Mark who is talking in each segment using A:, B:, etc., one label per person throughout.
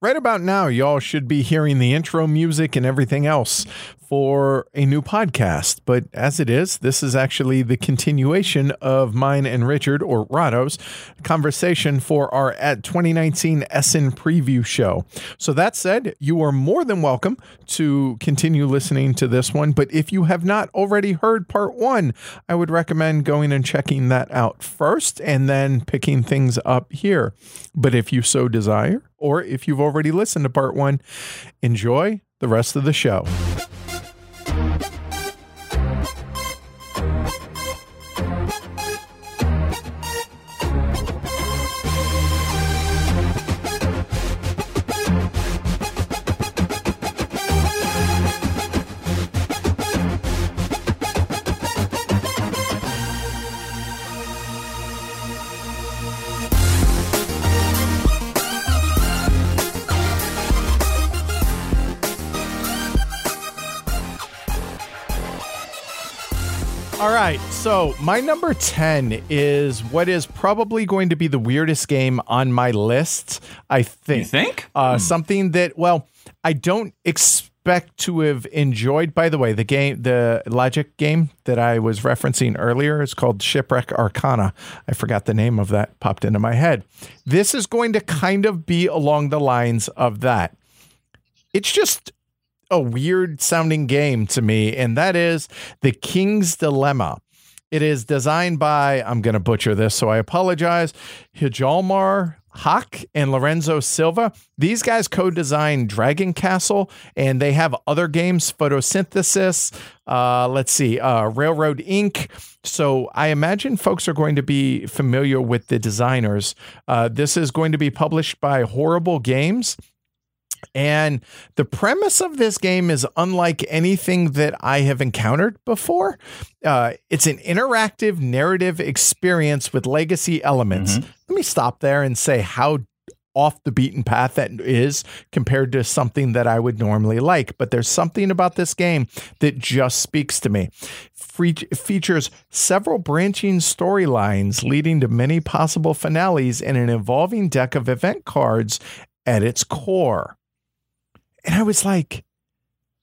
A: Right about now, y'all should be hearing the intro music and everything else for a new podcast. But as it is, this is actually the continuation of mine and Richard, or Rahdo's, conversation for our at 2019 Essen preview show. So that said, you are more than welcome to continue listening to this one. But if you have not already heard part one, I would recommend going and checking that out first and then picking things up here. But if you so desire, or if you've already listened to part one, enjoy the rest of the show. So, my number 10 is what is probably going to be the weirdest game on my list, I think.
B: You think?
A: Uh, hmm. Something that, well, I don't expect to have enjoyed. By the way, the game, the logic game that I was referencing earlier is called Shipwreck Arcana. I forgot the name of that, popped into my head. This is going to kind of be along the lines of that. It's just a weird sounding game to me, and that is The King's Dilemma. It is designed by, I'm going to butcher this, so I apologize, Hjalmar Hach and Lorenzo Silva. These guys co designed Dragon Castle, and they have other games, Photosynthesis, uh, let's see, uh, Railroad Ink. So I imagine folks are going to be familiar with the designers. Uh, this is going to be published by Horrible Games. And the premise of this game is unlike anything that I have encountered before. Uh, it's an interactive narrative experience with legacy elements. Mm-hmm. Let me stop there and say how off the beaten path that is compared to something that I would normally like. But there's something about this game that just speaks to me. Features several branching storylines leading to many possible finales and an evolving deck of event cards at its core. And I was like,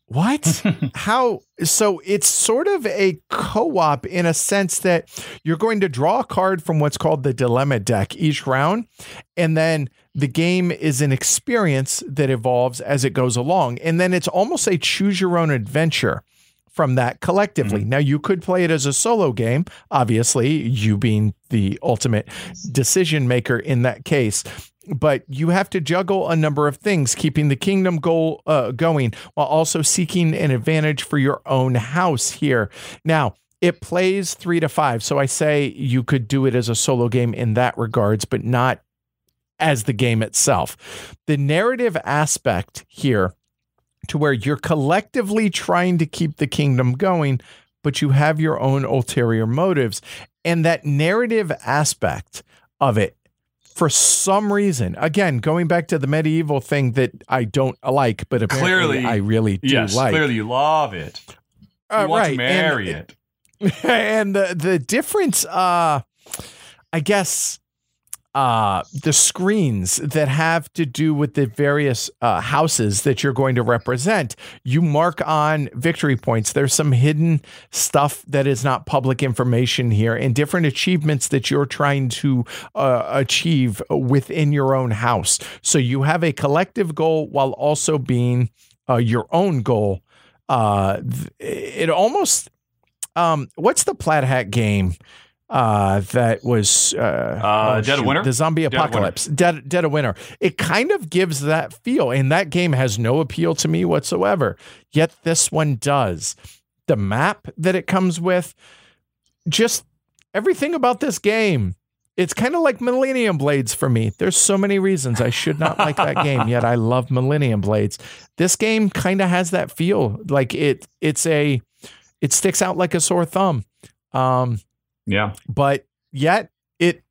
A: what? How? So it's sort of a co op in a sense that you're going to draw a card from what's called the dilemma deck each round. And then the game is an experience that evolves as it goes along. And then it's almost a choose your own adventure from that collectively. Mm-hmm. Now, you could play it as a solo game, obviously, you being the ultimate decision maker in that case but you have to juggle a number of things, keeping the kingdom goal uh, going while also seeking an advantage for your own house here. Now, it plays three to five. So I say you could do it as a solo game in that regards, but not as the game itself. The narrative aspect here to where you're collectively trying to keep the kingdom going, but you have your own ulterior motives. And that narrative aspect of it for some reason, again, going back to the medieval thing that I don't like, but apparently clearly, I really do
B: yes,
A: like.
B: Clearly, you love it. You uh, want right. to marry
A: and, it. And the the difference, uh, I guess, uh, the screens that have to do with the various uh, houses that you're going to represent. You mark on victory points. There's some hidden stuff that is not public information here, and different achievements that you're trying to uh, achieve within your own house. So you have a collective goal while also being uh, your own goal. Uh, it almost um, what's the Plaid Hat game? Uh, that was uh,
B: uh, oh, Dead shoot, of Winter,
A: the zombie apocalypse, Dead, Dead, Dead of Winter. It kind of gives that feel, and that game has no appeal to me whatsoever. Yet this one does. The map that it comes with, just everything about this game. It's kind of like Millennium Blades for me. There's so many reasons I should not like that game, yet I love Millennium Blades. This game kind of has that feel, like it. It's a, it sticks out like a sore thumb. Um,
B: yeah.
A: But yet it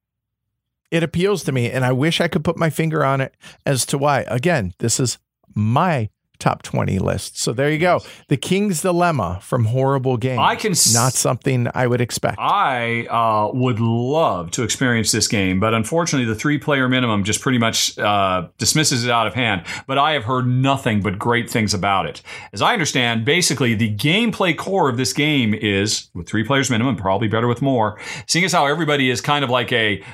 A: it appeals to me and I wish I could put my finger on it as to why. Again, this is my top 20 list. So there you go. The King's Dilemma from Horrible Games. I can s- not something I would expect.
B: I uh, would love to experience this game, but unfortunately, the three player minimum just pretty much uh, dismisses it out of hand. But I have heard nothing but great things about it. As I understand, basically, the gameplay core of this game is with three players minimum, probably better with more. Seeing as how everybody is kind of like a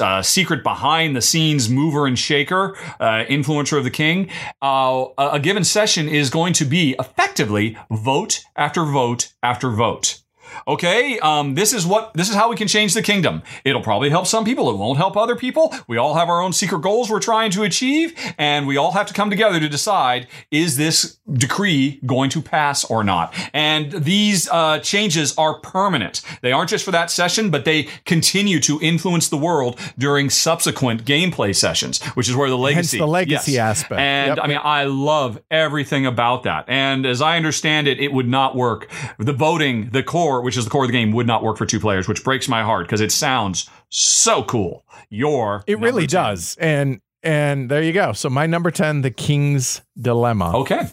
B: uh, secret behind the scenes mover and shaker, uh, influencer of the king, uh, a given session is going to be effectively vote after vote after vote. Okay, um, this is what this is how we can change the kingdom. It'll probably help some people. It won't help other people. We all have our own secret goals we're trying to achieve, and we all have to come together to decide: is this decree going to pass or not? And these uh, changes are permanent. They aren't just for that session, but they continue to influence the world during subsequent gameplay sessions, which is where the legacy,
A: Hence the legacy
B: yes.
A: aspect.
B: And
A: yep.
B: I mean, I love everything about that. And as I understand it, it would not work. The voting, the core which is the core of the game, would not work for two players, which breaks my heart because it sounds so cool. Your
A: it really 10. does, and and there you go. So my number ten, the King's Dilemma.
B: Okay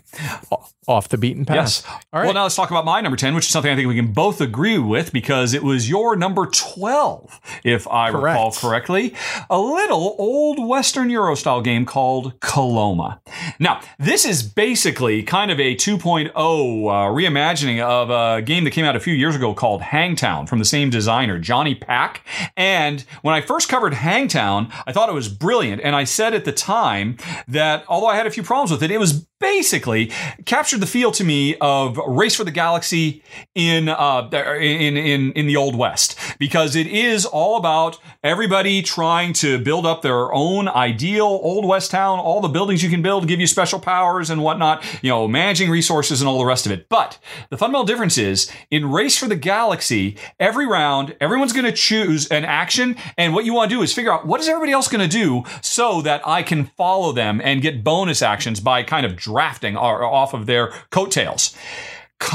A: off the beaten path.
B: Yes. All right. Well, now let's talk about my number 10, which is something I think we can both agree with because it was your number 12, if I Correct. recall correctly. A little old Western Euro style game called Coloma. Now, this is basically kind of a 2.0 uh, reimagining of a game that came out a few years ago called Hangtown from the same designer, Jonny Pac. And when I first covered Hangtown, I thought it was brilliant. And I said at the time that although I had a few problems with it, it was basically captured the feel to me of Race for the Galaxy in uh, in in in the Old West because it is all about everybody trying to build up their own ideal Old West town, all the buildings you can build give you special powers and whatnot, you know, managing resources and all the rest of it. But the fundamental difference is in Race for the Galaxy, every round, everyone's going to choose an action, and what you want to do is figure out what is everybody else going to do so that I can follow them and get bonus actions by kind of drafting off of their coattails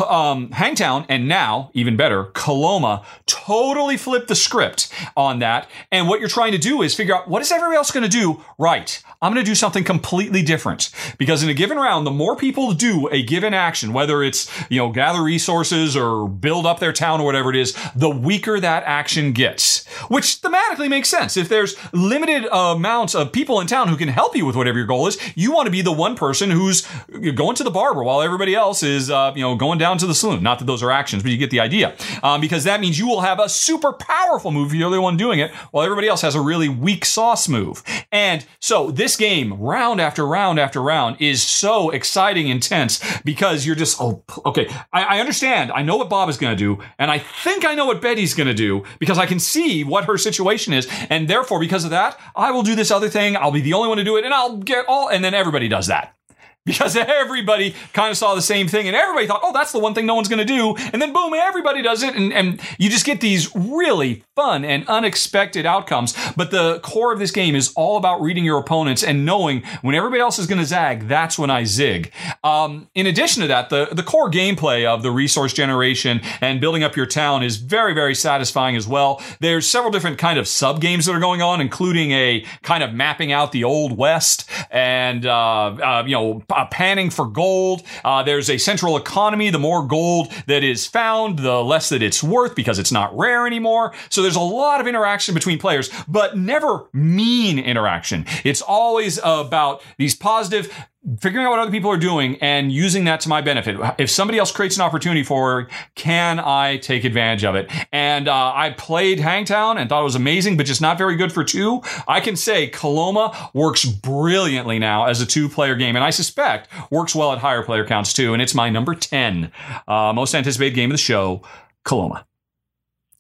B: um, Hangtown and now, even better, Coloma totally flipped the script on that. And what you're trying to do is figure out what is everybody else going to do? Right. I'm going to do something completely different because in a given round, the more people do a given action, whether it's, you know, gather resources or build up their town or whatever it is, the weaker that action gets, which thematically makes sense. If there's limited amounts of people in town who can help you with whatever your goal is, you want to be the one person who's going to the barber while everybody else is, uh, you know, going down to the saloon. Not that those are actions, but you get the idea. Um, because that means you will have a super powerful move you're the only one doing it, while everybody else has a really weak sauce move. And so this game, round after round after round, is so exciting, intense because you're just, oh, okay, I, I understand. I know what Bob is going to do, and I think I know what Betty's going to do because I can see what her situation is. And therefore, because of that, I will do this other thing. I'll be the only one to do it, and I'll get all, and then everybody does that because everybody kind of saw the same thing and everybody thought, oh, that's the one thing no one's going to do. And then boom, everybody does it. And, and you just get these really fun and unexpected outcomes. But the core of this game is all about reading your opponents and knowing when everybody else is going to zag, that's when I zig. Um, in addition to that, the, the core gameplay of the resource generation and building up your town is very, very satisfying as well. There's several different kind of sub games that are going on, including a kind of mapping out the old west and, uh, uh, you know, panning for gold. Uh, there's a central economy. The more gold that is found, the less that it's worth because it's not rare anymore. So there's a lot of interaction between players, but never mean interaction. It's always about these positive figuring out what other people are doing and using that to my benefit. If somebody else creates an opportunity for, can I take advantage of it? And uh, I played Hangtown and thought it was amazing, but just not very good for two. I can say Coloma works brilliantly now as a two-player game, and I suspect works well at higher player counts too. And it's my number ten uh, most anticipated game of the show, Coloma.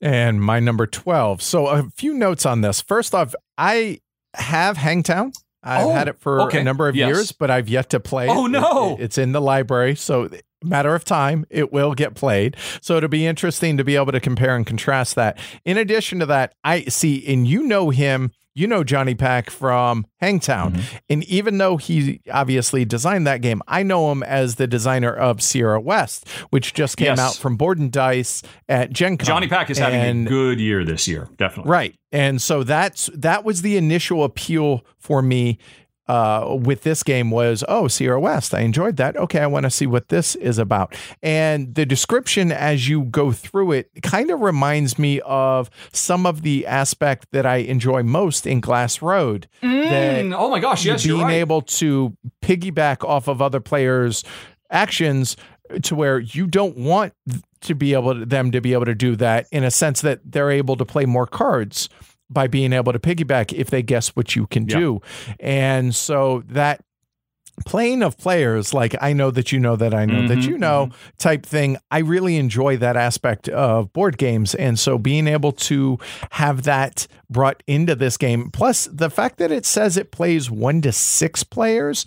A: And my number twelve. So a few notes on this. First off, I have Hangtown. I've oh, had it for okay. a number of yes. years, but I've yet to play
B: oh,
A: it.
B: no.
A: It, it's in the library. So, matter of time, it will get played. So, it'll be interesting to be able to compare and contrast that. In addition to that, I see, and you know him you know Jonny Pac from Hangtown. Mm-hmm. And even though he obviously designed that game, I know him as the designer of Sierra West, which just came yes. out from Board&Dice at Gen Con.
B: Jonny Pac is and, having a good year this year, definitely.
A: Right. And so that's that was the initial appeal for me uh, with this game was, oh, Sierra West. I enjoyed that. Okay, I want to see what this is about. And the description as you go through it kind of reminds me of some of the aspect that I enjoy most in Glass Road.
B: Mm, oh my gosh, yes,
A: being
B: right.
A: able to piggyback off of other players' actions to where you don't want to be able to, them to be able to do that in a sense that they're able to play more cards by being able to piggyback if they guess what you can yeah. do. And so that playing of players like I know that you know that I know mm-hmm, that you know mm-hmm. type thing I really enjoy that aspect of board games and so being able to have that brought into this game plus the fact that it says it plays 1 to 6 players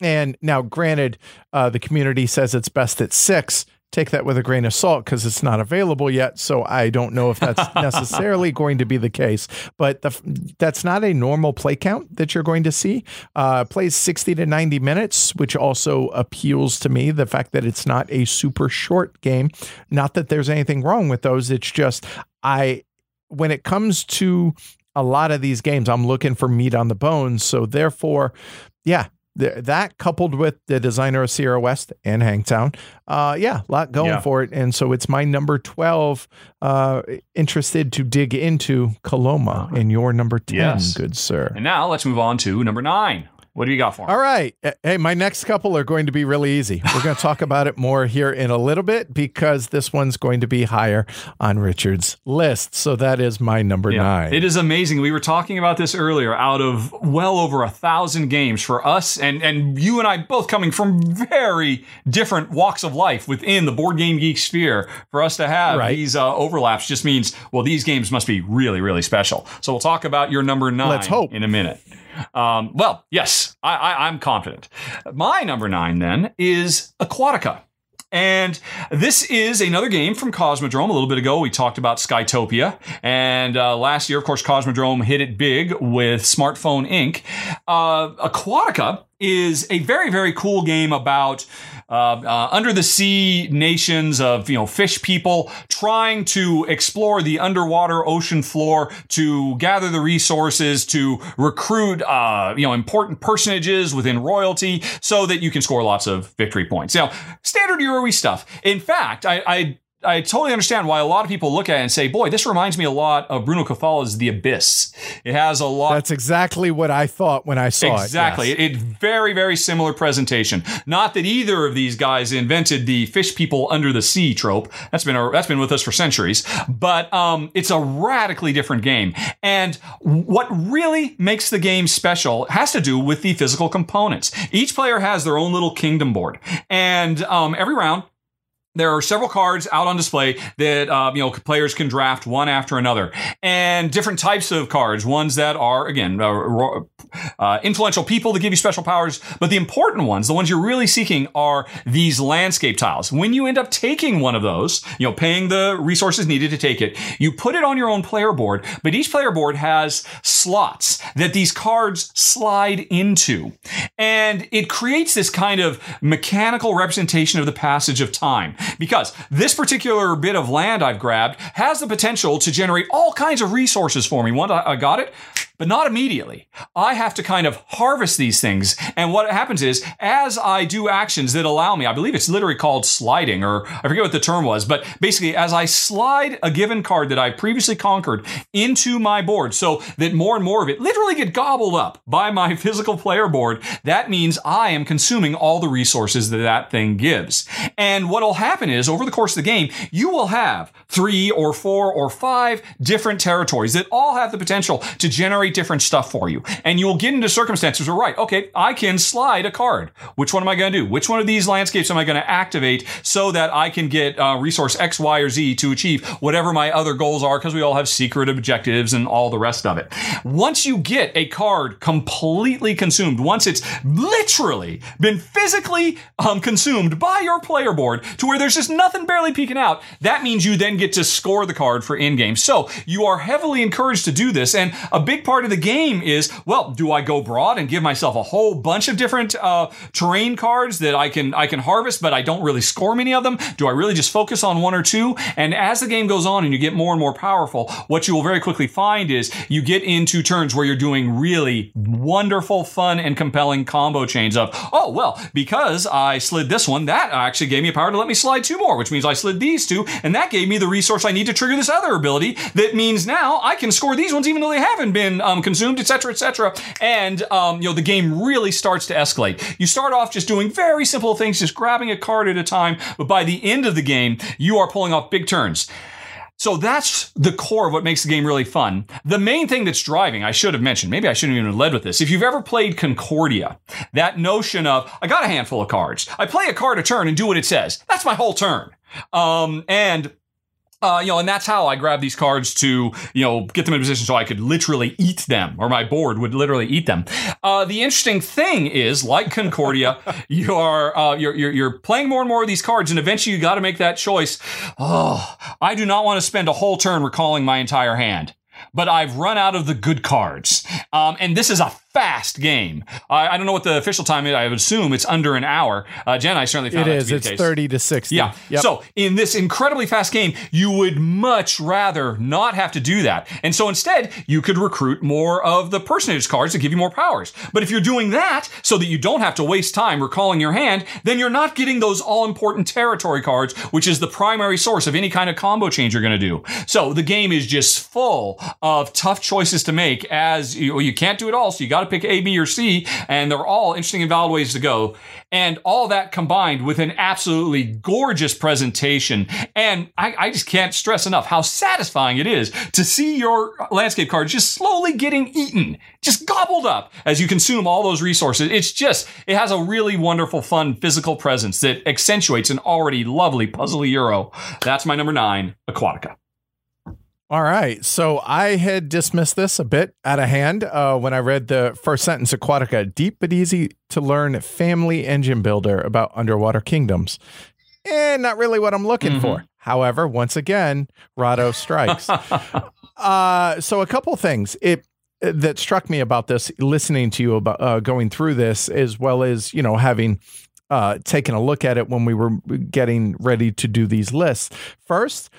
A: and now granted uh, the community says it's best at 6 take that with a grain of salt because it's not available yet. So I don't know if that's necessarily going to be the case. But the, that's not a normal play count that you're going to see. Uh, plays 60 to 90 minutes, which also appeals to me. The fact that it's not a super short game. Not that there's anything wrong with those. It's just I when it comes to a lot of these games, I'm looking for meat on the bones. So therefore, yeah, that coupled with the designer of Sierra West and Hangtown, uh, yeah, a lot going yeah. for it. And so it's my number 12. Uh, interested to dig into Coloma in your number 10, yes. good sir.
B: And now let's move on to number nine. What do you got for me?
A: All right. Hey, my next couple are going to be really easy. We're going to talk about it more here in a little bit because this one's going to be higher on Richard's list. So that is my number yeah. nine.
B: It is amazing. We were talking about this earlier. Out of well over a thousand games for us, and and you and I both coming from very different walks of life within the board game geek sphere, for us to have right. these uh, overlaps just means well, these games must be really really special. So we'll talk about your number nine.
A: Let's hope
B: in a minute. Um, well, yes, I, I, I'm confident. My number nine then is Aquatica. And this is another game from Cosmodrome. A little bit ago, we talked about Skytopia. And uh, last year, of course, Cosmodrome hit it big with Smartphone Inc. Uh, Aquatica is a very, very cool game about uh, uh, under the sea nations of you know fish people trying to explore the underwater ocean floor to gather the resources to recruit uh, you know important personages within royalty so that you can score lots of victory points. Now, standard Euro stuff. In fact, I, I I totally understand why a lot of people look at it and say, "Boy, this reminds me a lot of Bruno Cathala's The Abyss." It has a lot.
A: That's exactly what I thought when I saw
B: exactly.
A: it.
B: Exactly, yes. it very very similar presentation. Not that either of these guys invented the fish people under the sea trope. That's been that's been with us for centuries. But um, it's a radically different game, and what really makes the game special has to do with the physical components. Each player has their own little kingdom board, and um, every round there are several cards out on display that uh, you know players can draft one after another, and different types of cards. Ones that are again uh, uh, influential people that give you special powers, but the important ones, the ones you're really seeking, are these landscape tiles. When you end up taking one of those, you know, paying the resources needed to take it, you put it on your own player board. But each player board has slots that these cards slide into, and it creates this kind of mechanical representation of the passage of time because this particular bit of land I've grabbed has the potential to generate all kinds of resources for me. One, I uh, got it but not immediately. I have to kind of harvest these things. And what happens is, as I do actions that allow me, I believe it's literally called sliding, or I forget what the term was, but basically, as I slide a given card that I previously conquered into my board so that more and more of it literally get gobbled up by my physical player board, that means I am consuming all the resources that that thing gives. And what will happen is, over the course of the game, you will have three or four or five different territories that all have the potential to generate different stuff for you. And you'll get into circumstances where, right, okay, I can slide a card. Which one am I going to do? Which one of these landscapes am I going to activate so that I can get uh, resource X, Y, or Z to achieve whatever my other goals are? Because we all have secret objectives and all the rest of it. Once you get a card completely consumed, once it's literally been physically um, consumed by your player board to where there's just nothing barely peeking out, that means you then get to score the card for in game. So you are heavily encouraged to do this. And a big part part of the game is, well, do I go broad and give myself a whole bunch of different uh, terrain cards that I can I can harvest, but I don't really score many of them? Do I really just focus on one or two? And as the game goes on and you get more and more powerful, what you will very quickly find is you get into turns where you're doing really wonderful, fun, and compelling combo chains of, oh well, because I slid this one, that actually gave me a power to let me slide two more, which means I slid these two, and that gave me the resource I need to trigger this other ability. That means now I can score these ones even though they haven't been um, consumed, etc., etc. And um, you know the game really starts to escalate. You start off just doing very simple things, just grabbing a card at a time, but by the end of the game, you are pulling off big turns. So that's the core of what makes the game really fun. The main thing that's driving, I should have mentioned, maybe I shouldn't even have led with this. If you've ever played Concordia, that notion of, I got a handful of cards. I play a card a turn and do what it says. That's my whole turn. Um, and uh, you know, and that's how I grab these cards to, you know, get them in position so I could literally eat them, or my board would literally eat them. Uh, the interesting thing is, like Concordia, you are uh, you're, you're, you're playing more and more of these cards, and eventually you got to make that choice. Oh, I do not want to spend a whole turn recalling my entire hand but I've run out of the good cards. Um, and this is a fast game. I, I, don't know what the official time is. I would assume it's under an hour. Uh, Jen, I certainly found
A: it is. it's thirty to sixty.
B: Yeah. Yep. So in this incredibly fast game, you would much rather not have to do that, and so instead you could recruit more of the personage cards to give you more powers. But if you're doing that so that you don't have to waste time recalling your hand, then you're not getting those all important territory cards, which is the primary source of any kind of combo change you're going to do. So the game is just full of tough choices to make. As you, you can't do it all, so you got to pick A, B, or C, and they're all interesting and valid ways to go. And all that combined with an absolutely gorgeous presentation. And I, I just can't stress enough how satisfying it is to see your landscape cards just slowly getting eaten, just gobbled up as you consume all those resources. It's just, it has a really wonderful, fun physical presence that accentuates an already lovely puzzly Euro. That's my number nine, Aquatica.
A: All right. So I had dismissed this a bit out of hand uh, when I read the first sentence Aquatica, deep but easy to learn family engine builder about underwater kingdoms. And not really what I'm looking mm-hmm. for. However, once again, Rahdo strikes. uh, so a couple things. It that struck me about this, listening to you about uh, going through this, as well as you know having uh, taken a look at it when we were getting ready to do these lists. First,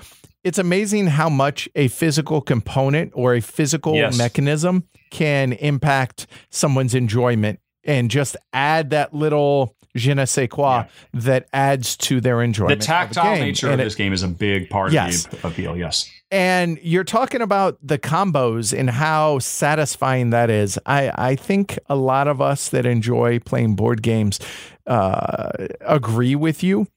A: it's amazing how much a physical component or a physical yes. mechanism can impact someone's enjoyment and just add that little je ne sais quoi yeah. that adds to their enjoyment.
B: The tactile of nature and of this game is a big part yes. of the appeal. Yes.
A: And you're talking about the combos and how satisfying that is. I, I think a lot of us that enjoy playing board games uh, agree with you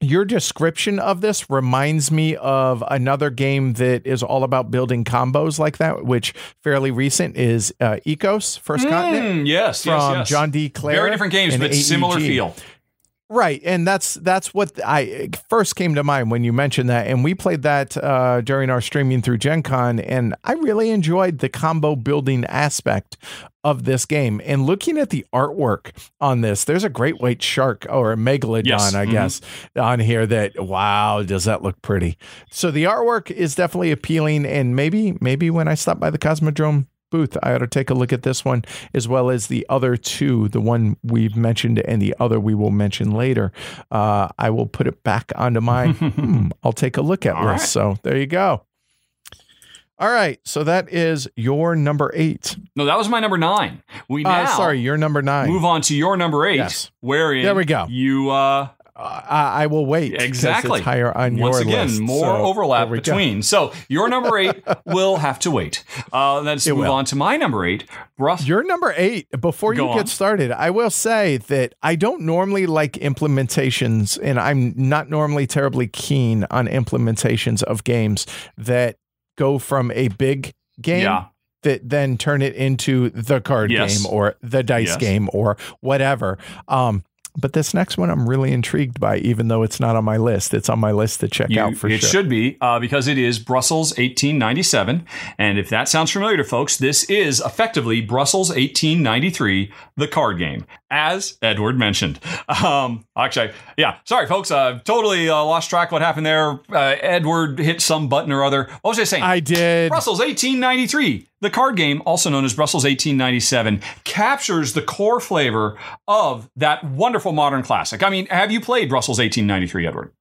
A: your description of this reminds me of another game that is all about building combos like that, which fairly recent is uh, Ecos First mm, Continent.
B: Yes,
A: from
B: yes, yes.
A: John D. Clair.
B: Very different games, but AEG. similar feel.
A: Right, and that's that's what I first came to mind when you mentioned that, and we played that uh, during our streaming through Gen Con, and I really enjoyed the combo building aspect of this game. And looking at the artwork on this, there's a great white shark or a megalodon, yes. I mm-hmm. guess, on here. That wow, does that look pretty? So the artwork is definitely appealing, and maybe maybe when I stop by the Cosmodrome booth. I ought to take a look at this one as well as the other two, the one we've mentioned and the other we will mention later. Uh, I will put it back onto my, hmm, I'll take a look at All list. Right. So there you go. All right, so that is your number eight.
B: No, that was my number nine. We uh, now
A: uh, sorry, your number nine.
B: Move on to your number eight. Yes. Wherein there we go. You uh,
A: I will wait.
B: Exactly.
A: higher on
B: Once
A: your
B: again,
A: list,
B: more so overlap between. So your number eight will have to wait. Uh, let's it move will. on to my number eight.
A: Russ. Your number eight. Before you get started, I will say that I don't normally like implementations, and I'm not normally terribly keen on implementations of games that go from a big game. Yeah that then turn it into the card yes. game or the dice yes. game or whatever. Um, but this next one I'm really intrigued by, even though it's not on my list. It's on my list to check you, out for
B: it
A: sure.
B: It should be uh, because it is Brussels 1897. And if that sounds familiar to folks, this is effectively Brussels 1893, the card game. As Edward mentioned. Um, actually, yeah, sorry, folks. Uh, totally uh, lost track what happened there. Uh, Edward hit some button or other. What was I saying?
A: I did.
B: Brussels 1893. The card game, also known as Brussels 1897, captures the core flavor of that wonderful modern classic. I mean, have you played Brussels 1893, Edward?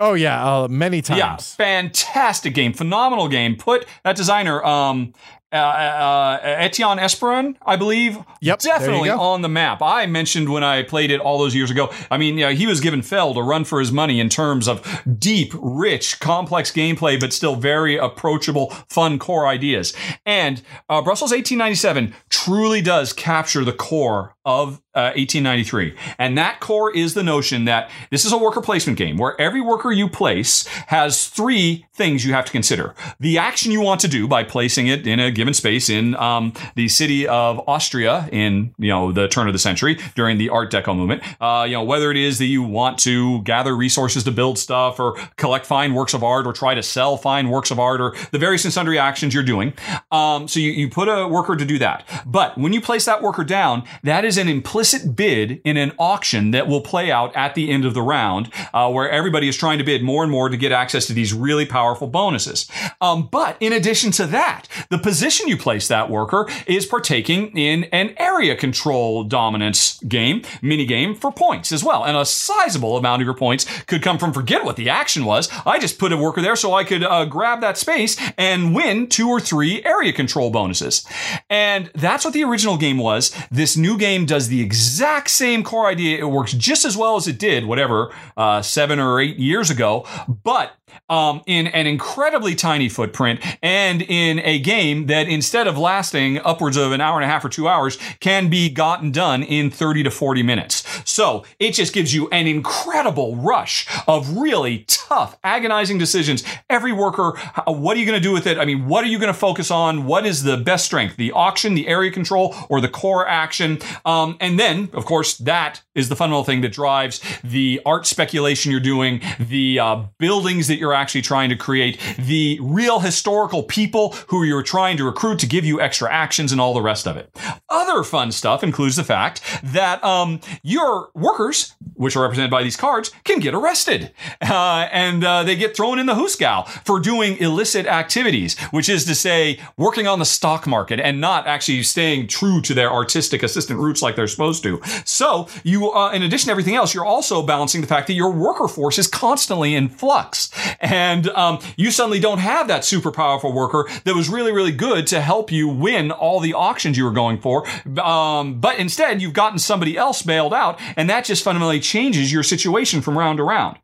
A: Oh yeah, uh, many times. Yeah,
B: fantastic game, phenomenal game. Put that designer, um, uh, uh, Etienne Espreman, I believe.
A: Yep,
B: definitely on the map. I mentioned when I played it all those years ago. I mean, yeah, he was given Feld a run for his money in terms of deep, rich, complex gameplay, but still very approachable, fun core ideas. And uh, Brussels 1897 truly does capture the core of uh, 1893. And that core is the notion that this is a worker placement game where every worker you place has three things you have to consider. The action you want to do by placing it in a given space in um, the city of Austria in you know the turn of the century during the Art Deco movement. Uh, you know whether it is that you want to gather resources to build stuff or collect fine works of art or try to sell fine works of art or the various and sundry actions you're doing. Um, so you, you put a worker to do that. But when you place that worker down, that is an implicit bid in an auction that will play out at the end of the round, uh, where everybody is trying to bid more and more to get access to these really powerful bonuses. Um, but in addition to that, the position you place that worker is partaking in an area control dominance game, mini game for points as well. And a sizable amount of your points could come from forget what the action was. I just put a worker there so I could uh, grab that space and win two or three area control bonuses. And that's what the original game was. This new game does the exact same core idea. It works just as well as it did, whatever, uh, seven or eight years ago, but um, in an incredibly tiny footprint and in a game that instead of lasting upwards of an hour and a half or two hours can be gotten done in 30 to 40 minutes. So it just gives you an incredible rush of really tough, agonizing decisions. Every worker, what are you going to do with it? I mean, what are you going to focus on? What is the best strength? The auction, the area control, or the core action? Um, and then, of course, that is the fundamental thing that drives the art speculation you're doing, the uh, buildings that you're actually trying to create, the real historical people who you're trying to recruit to give you extra actions and all the rest of it. Other fun stuff includes the fact that um, your workers, which are represented by these cards, can get arrested. Uh, and uh, they get thrown in the Hooskow for doing illicit activities, which is to say, working on the stock market and not actually staying true to their artistic assistant roots like they're supposed to. So, you, uh, in addition to everything else, you're also balancing the fact that your worker force is constantly in flux and um, you suddenly don't have that super powerful worker that was really, really good to help you win all the auctions you were going for. Um, but instead, you've gotten somebody else bailed out, and that just fundamentally changes your situation from round to round.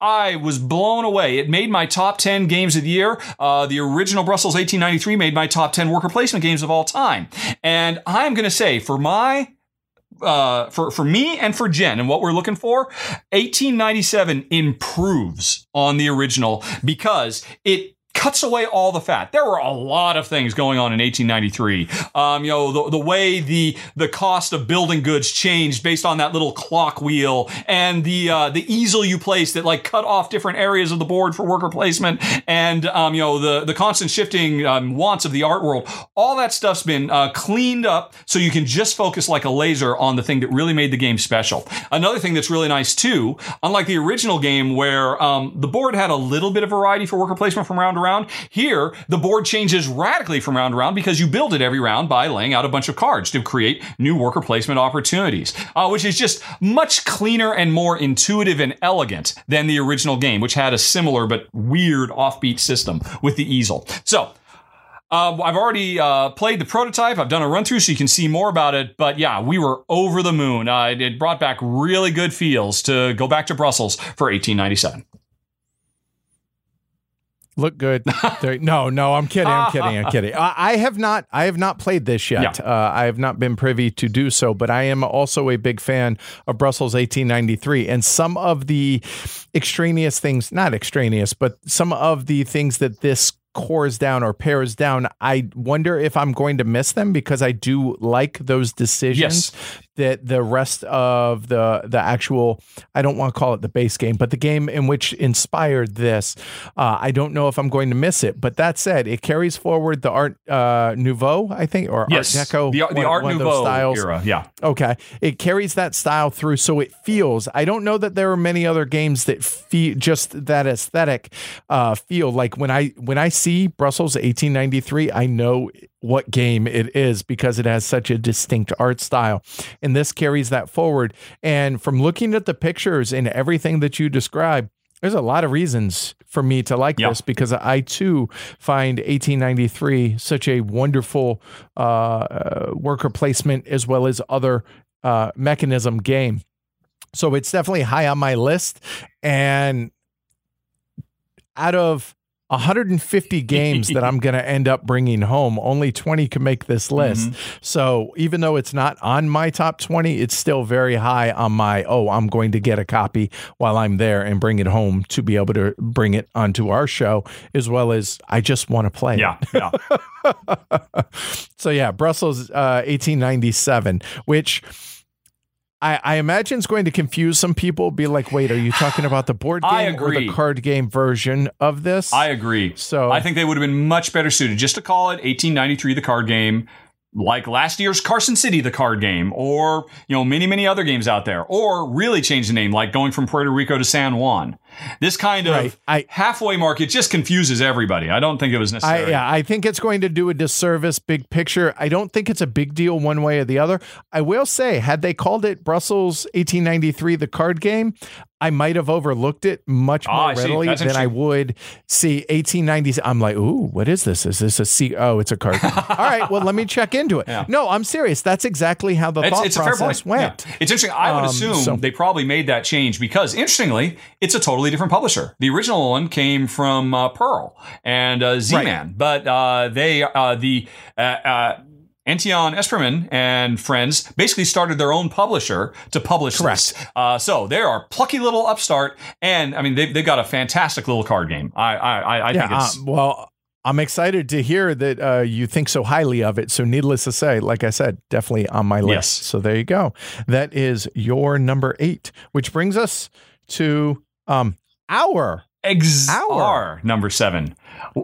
B: I was blown away. It made my top 10 games of the year. Uh, the original Brussels 1893 made my top 10 worker placement games of all time. And I'm going to say, for my uh, for for me and for Jen and what we're looking for, 1897 improves on the original because it cuts away all the fat. There were a lot of things going on in 1893. Um, you know, the, the way the the cost of building goods changed based on that little clock wheel and the uh, the easel you placed that like cut off different areas of the board for worker placement and um, you know the the constant shifting um, wants of the art world. All that stuff's been uh, cleaned up so you can just focus like a laser on the thing that really made the game special. Another thing that's really nice too, unlike the original game where um, the board had a little bit of variety for worker placement from round to round round. Here, the board changes radically from round to round because you build it every round by laying out a bunch of cards to create new worker placement opportunities, uh, which is just much cleaner and more intuitive and elegant than the original game, which had a similar but weird offbeat system with the easel. So, uh, I've already uh, played the prototype. I've done a run through so you can see more about it. But yeah, we were over the moon. Uh, it brought back really good feels to go back to Brussels for 1897
A: look good. no, no, I'm kidding. I'm kidding. I'm kidding. I, I have not. I have not played this yet. Yeah. Uh, I have not been privy to do so. But I am also a big fan of Brussels 1893 and some of the extraneous things. Not extraneous, but some of the things that this cores down or pairs down, I wonder if I'm going to miss them because I do like those decisions.
B: Yes
A: that the rest of the the actual I don't want to call it the base game, but the game in which inspired this, uh, I don't know if I'm going to miss it. But that said, it carries forward the Art uh, Nouveau, I think, or
B: yes,
A: Art Deco,
B: the, the
A: one,
B: Art
A: one
B: Nouveau
A: styles.
B: era. Yeah.
A: Okay, it carries that style through, so it feels. I don't know that there are many other games that feel just that aesthetic uh, feel like when I when I see Brussels 1893, I know what game it is because it has such a distinct art style. And this carries that forward. And from looking at the pictures and everything that you describe, there's a lot of reasons for me to like this because I too find 1893 such a wonderful uh, uh, worker placement as well as other uh, mechanism game. So it's definitely high on my list. And out of 150 games that I'm going to end up bringing home, only 20 can make this list. So even though it's not on my top 20, it's still very high on my, oh, I'm going to get a copy while I'm there and bring it home to be able to bring it onto our show, as well as I just want to play.
B: Yeah. Yeah.
A: So yeah, Brussels uh, 1897, which I, I imagine it's going to confuse some people. Be like, wait, are you talking about the board game or the card game version of this?
B: I agree.
A: So-
B: I think they would have been much better suited just to call it 1893 the card game, like last year's Carson City the card game, or you know many many other games out there, or really change the name like going from Puerto Rico to San Juan. This kind of
A: Right. I-
B: halfway market just confuses everybody. I don't think it was
A: I,
B: necessary.
A: yeah, I think it's going to do a disservice big picture. I don't think it's a big deal one way or the other. I will say, had they called it Brussels 1893, the card game, I might have overlooked it much
B: Ah,
A: more
B: I see.
A: readily than I would see 1890s. I'm like, ooh, what is this? Is this a C? Oh, it's a card. game. All right, well, let me check into it.
B: Yeah.
A: No, I'm serious. That's exactly how the
B: It's,
A: thought
B: it's
A: process went.
B: Yeah. It's interesting. I would
A: Um,
B: assume
A: so-
B: they probably made that change because, interestingly, it's a totally different publisher. The original one came from uh, Pearl and uh, Z-Man, but uh, they uh, the uh, uh, Etienne Espreman and friends basically started their own publisher to publish
A: Correct.
B: this. Uh, so they are plucky little upstart, and I mean they've, they've got a fantastic little card game. I I, I, I think it's
A: uh, well, I'm excited to hear that uh, you think so highly of it. So, needless to say, like I said, definitely on my list.
B: Yes.
A: So, there you go. That is your number eight, which brings us to um, our
B: XR number seven.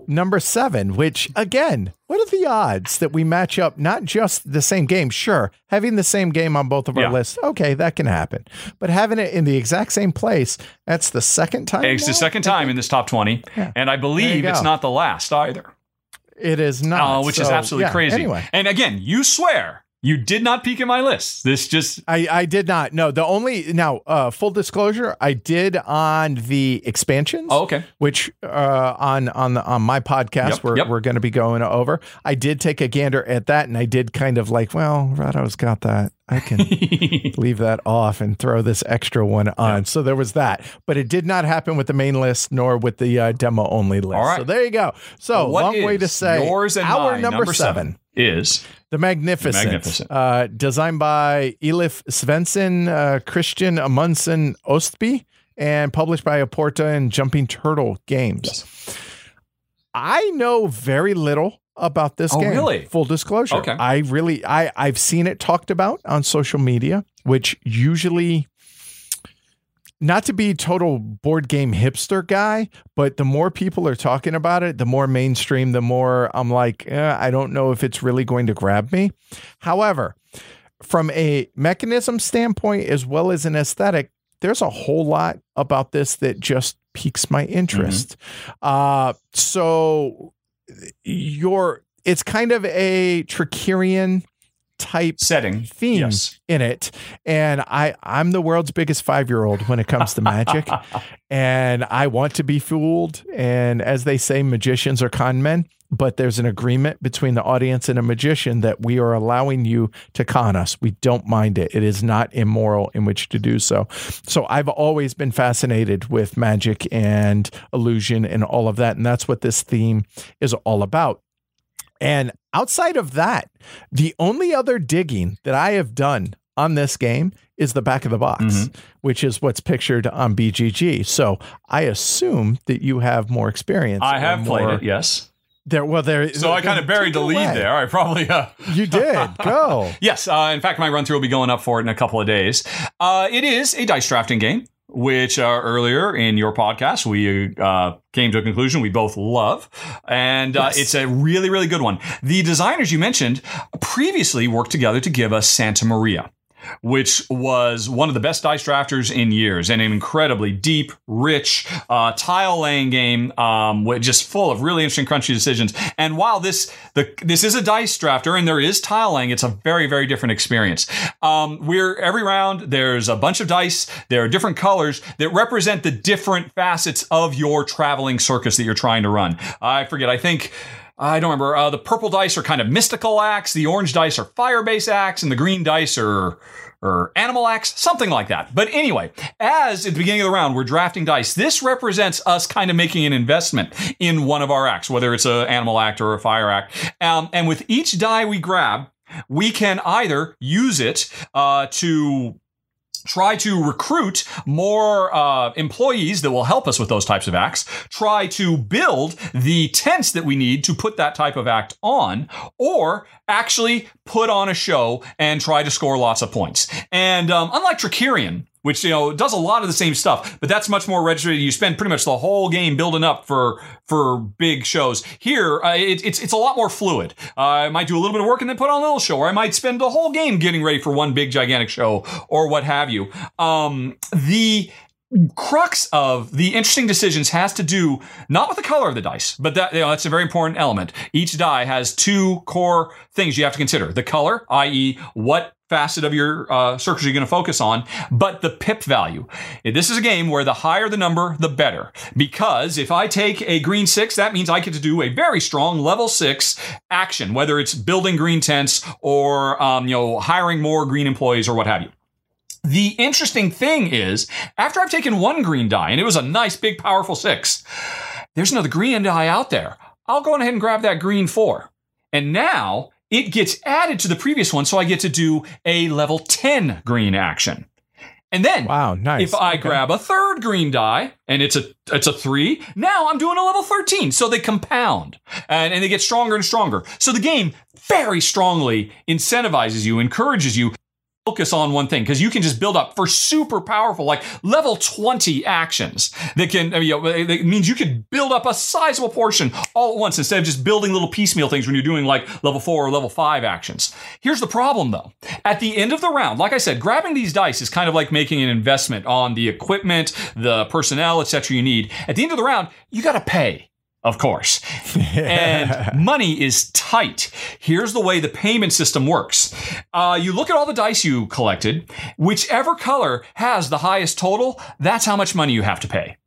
A: number seven, which again, what are the odds that we match up not just the same game? Sure, having the same game on both of our
B: Yeah.
A: lists, okay, that can happen. But having it in the exact same place, that's the second time.
B: It's the second time in this top 20,
A: Yeah.
B: and I believe it's not the last either.
A: It is not.
B: Uh, which is absolutely
A: yeah,
B: crazy.
A: Anyway.
B: And again, you swear you did not peek in my list. This just
A: I, I did not. No, the only now uh, full disclosure, I did on the expansions.
B: oh, okay.
A: Which uh, on on the, on my podcast
B: Yep,
A: we're
B: yep.
A: we're going to be going over. I did take a gander at that, and I did kind of like, well, Rahdo's got that. I can leave that off and throw this extra one on. So there was that, but it did not happen with the main list nor with the uh, demo only list.
B: All right.
A: So there you go. So
B: What
A: long way to say
B: yours and
A: our
B: mine,
A: number, seven.
B: Is
A: The Magnificent.
B: The Magnificent.
A: Uh, designed by Eilif Svensson, uh, Kristian Amundsen Østby, and published by Aporta and Jumping Turtle Games. I know very little about this
B: Oh,
A: game.
B: really?
A: Full disclosure.
B: Okay.
A: I really I I've seen it talked about on social media, which usually not to be total board game hipster guy, but the more people are talking about it, the more mainstream, the more I'm like, eh, I don't know if it's really going to grab me. However, from a mechanism standpoint as well as an aesthetic, there's a whole lot about this that just piques my interest. Uh, so your it's kind of a Tricerian type
B: setting.
A: theme
B: Yes.
A: in it. And i i'm the world's biggest five-year-old when it comes to magic. And i want to be fooled. And as they say magicians are con men. But there's an agreement between the audience and a magician that we are allowing you to con us. We don't mind it. It is not immoral in which to do so. So i've always been fascinated with magic and illusion and all of that. And that's what this theme is all about and outside of that, the only other digging that I have done on this game is the back of the box,
B: Mhm.
A: which is what's pictured on BGG. So I assume that you have more experience.
B: I have played it. Yes.
A: There, well, there.
B: So I kind of buried the lead away. there. I probably. Uh,
A: you did. Go.
B: yes. Uh, in fact, my run through will be going up for it in a couple of days. Uh, it is a dice drafting game which uh, earlier in your podcast we uh, came to a conclusion we both love, and uh, yes. it's a really really good one. The designers you mentioned previously worked together to give us Santa Maria which was one of the best dice drafters in years and an incredibly deep, rich uh, tile laying game, um, just full of really interesting, crunchy decisions. And while this the this is a dice drafter and there is tile laying, it's a very very different experience. Um, we're every round there's a bunch of dice. There are different colors that represent the different facets of your traveling circus that you're trying to run. I forget. I think. I don't remember. Uh, the purple dice are kind of mystical acts. The orange dice are fire based acts, and the green dice are or animal acts, something like that. But anyway, as at the beginning of the round, we're drafting dice. This represents us kind of making an investment in one of our acts, whether it's an animal act or a fire act. Um, and with each die we grab, we can either use it uh, to try to recruit more uh, employees that will help us with those types of acts, try to build the tents that we need to put that type of act on, or actually put on a show and try to score lots of points. And um, unlike Trickerion, which you know does a lot of the same stuff, but that's much more registered. You spend pretty much the whole game building up for for big shows. Here, uh, it, it's it's a lot more fluid. Uh, I might do a little bit of work and then put on a little show, or I might spend the whole game getting ready for one big gigantic show, or what have you. Um, the crux of the interesting decisions has to do not with the color of the dice, but that you know, that's a very important element. Each die has two core things you have to consider: the color, i.e., what facet of your uh, circles you're going to focus on, but the pip value. This is a game where the higher the number, the better. Because if I take a green six, that means I get to do a very strong level six action, whether it's building green tents or um, you know hiring more green employees or what have you. The interesting thing is, after I've taken one green die, and it was a nice, big, powerful six, there's another green die out there. I'll go ahead and grab that green four. And now it gets added to the previous one, so I get to do a level 10 green action. And then,
A: wow, nice.
B: If I okay. grab a third green die and it's a it's a three, now I'm doing a level 13. So they compound and, and they get stronger and stronger. So the game very strongly incentivizes you, encourages you focus on one thing because you can just build up for super powerful, like level 20 actions that can, I mean, you know, it means you could build up a sizable portion all at once instead of just building little piecemeal things when you're doing like level four or level five actions. Here's the problem though. At the end of the round, like I said, grabbing these dice is kind of like making an investment on the equipment, the personnel, etc. you need. At the end of the round, you got to pay of course. and money is tight. Here's the way the payment system works. Uh, you look at all the dice you collected. Whichever color has the highest total, that's how much money you have to pay.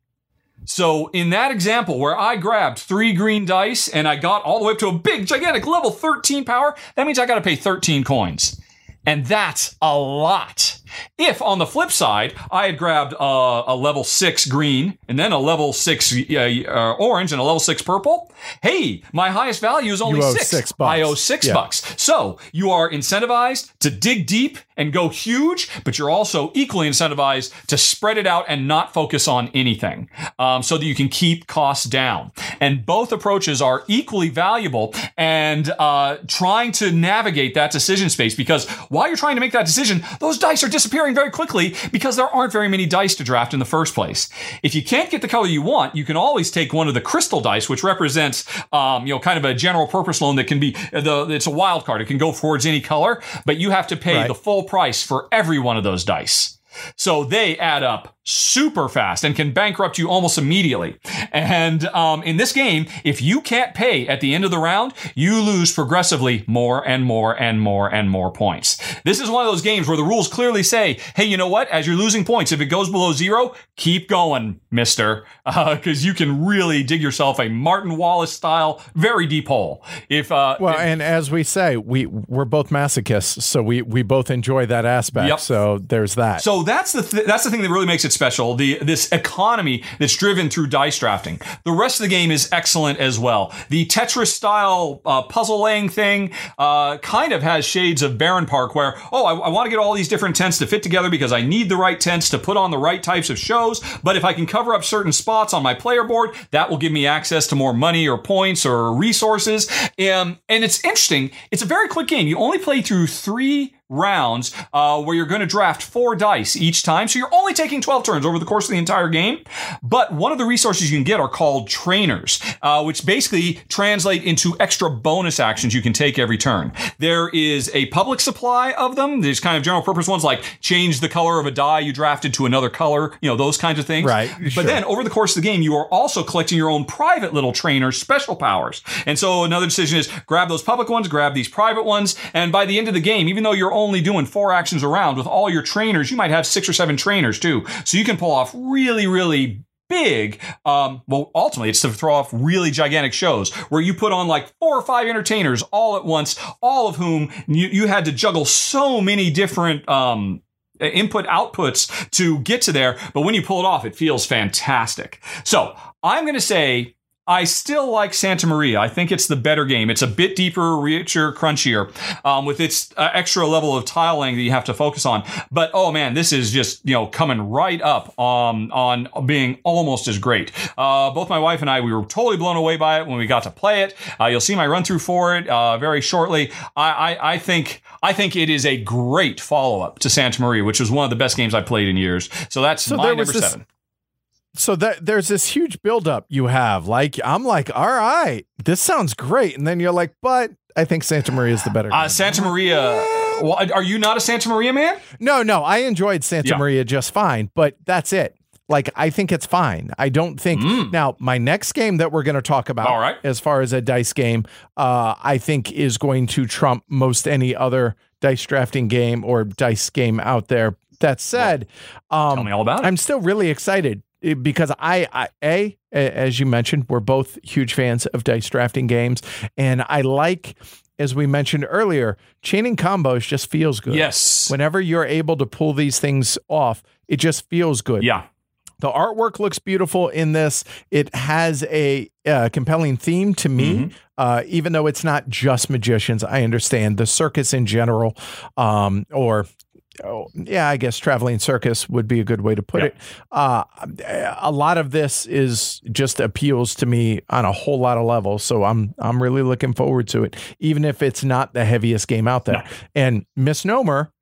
B: So in that example where I grabbed three green dice and I got all the way up to a big, gigantic level 13 power, that means I got to pay 13 coins. And that's a lot. If on the flip side, I had grabbed uh, a level six green and then a level six uh, orange and a level six purple, hey, my highest value is only six.
A: six bucks.
B: I owe six yeah. bucks. So you are incentivized to dig deep and go huge, but you're also equally incentivized to spread it out and not focus on anything um, so that you can keep costs down. And both approaches are equally valuable and uh, trying to navigate that decision space because while you're trying to make that decision, those dice are disappearing very quickly because there aren't very many dice to draft in the first place. If you can't get the color you want, you can always take one of the crystal dice, which represents, um, you know, kind of a general purpose loan that can be the, it's a wild card. It can go towards any color, but you have to pay right. the full price for every one of those dice. So they add up super fast and can bankrupt you almost immediately. And um, in this game, if you can't pay at the end of the round, you lose progressively more and more and more and more points. This is one of those games where the rules clearly say, hey, you know what? As you're losing points, if it goes below zero, keep going, mister, because uh, you can really dig yourself a Martin Wallace style, very deep hole. If uh,
A: well,
B: if,
A: and as we say, we we're both masochists, so we we both enjoy that aspect. Yep. So there's that.
B: So that's the th- that's the thing that really makes it special. The this economy that's driven through dice drafting. The rest of the game is excellent as well. The Tetris style uh, puzzle laying thing uh, kind of has shades of Barenpark, where oh, I, I want to get all these different tents to fit together because I need the right tents to put on the right types of shows. But if I can cover up certain spots on my player board, that will give me access to more money or points or resources. Um, and it's interesting. It's a very quick game. You only play through three rounds uh, where you're going to draft four dice each time. So you're only taking 12 turns over the course of the entire game. But one of the resources you can get are called trainers, uh, which basically translate into extra bonus actions you can take every turn. There is a public supply of them. There's kind of general purpose ones like change the color of a die you drafted to another color, you know, those kinds of things.
A: Right.
B: But
A: sure.
B: then over the course of the game, you are also collecting your own private little trainer special powers. And so another decision is grab those public ones, grab these private ones. And by the end of the game, even though you're only doing four actions around with all your trainers, you might have six or seven trainers too. So you can pull off really, really big um, well ultimately it's to throw off really gigantic shows where you put on like four or five entertainers all at once all of whom you, you had to juggle so many different um, input outputs to get to there. But when you pull it off it feels fantastic. So i'm going to say I still like Santa Maria. I think it's the better game. It's a bit deeper, richer, crunchier, um, with its uh, extra level of tiling that you have to focus on. But oh man, this is just you know coming right up um, on being almost as great. Uh, both my wife and I, we were totally blown away by it when we got to play it. Uh, you'll see my run through for it uh, very shortly. I, I, I think I think it is a great follow up to Santa Maria, which was one of the best games I played in years. So that's so my number this- seven
A: so that there's this huge buildup you have. Like I'm like, all right, this sounds great, and then you're like, but I think Santa Maria is the better.
B: Uh, Santa Maria. Well, are you not a Santa Maria man?
A: No, no, I enjoyed Santa yeah. Maria just fine, but that's it. Like I think it's fine. I don't think mm. now my next game that we're going to talk about,
B: All right.
A: as far as a dice game, uh, I think is going to trump most any other dice drafting game or dice game out there. That said,
B: well, um, tell me all about it.
A: I'm still really excited because I, I, a as you mentioned, we're both huge fans of dice drafting games, and I like. As we mentioned earlier, chaining combos just feels good.
B: Yes.
A: Whenever you're able to pull these things off, it just feels good.
B: Yeah.
A: The artwork looks beautiful in this. It has a uh, compelling theme to me, mm-hmm. uh, even though it's not just magicians. I understand the circus in general, um, or oh, yeah, I guess traveling circus would be a good way to put yeah. it. Uh, a lot of this is just appeals to me on a whole lot of levels. So I'm I'm really looking forward to it, even if it's not the heaviest game out there. No. And Misnomer,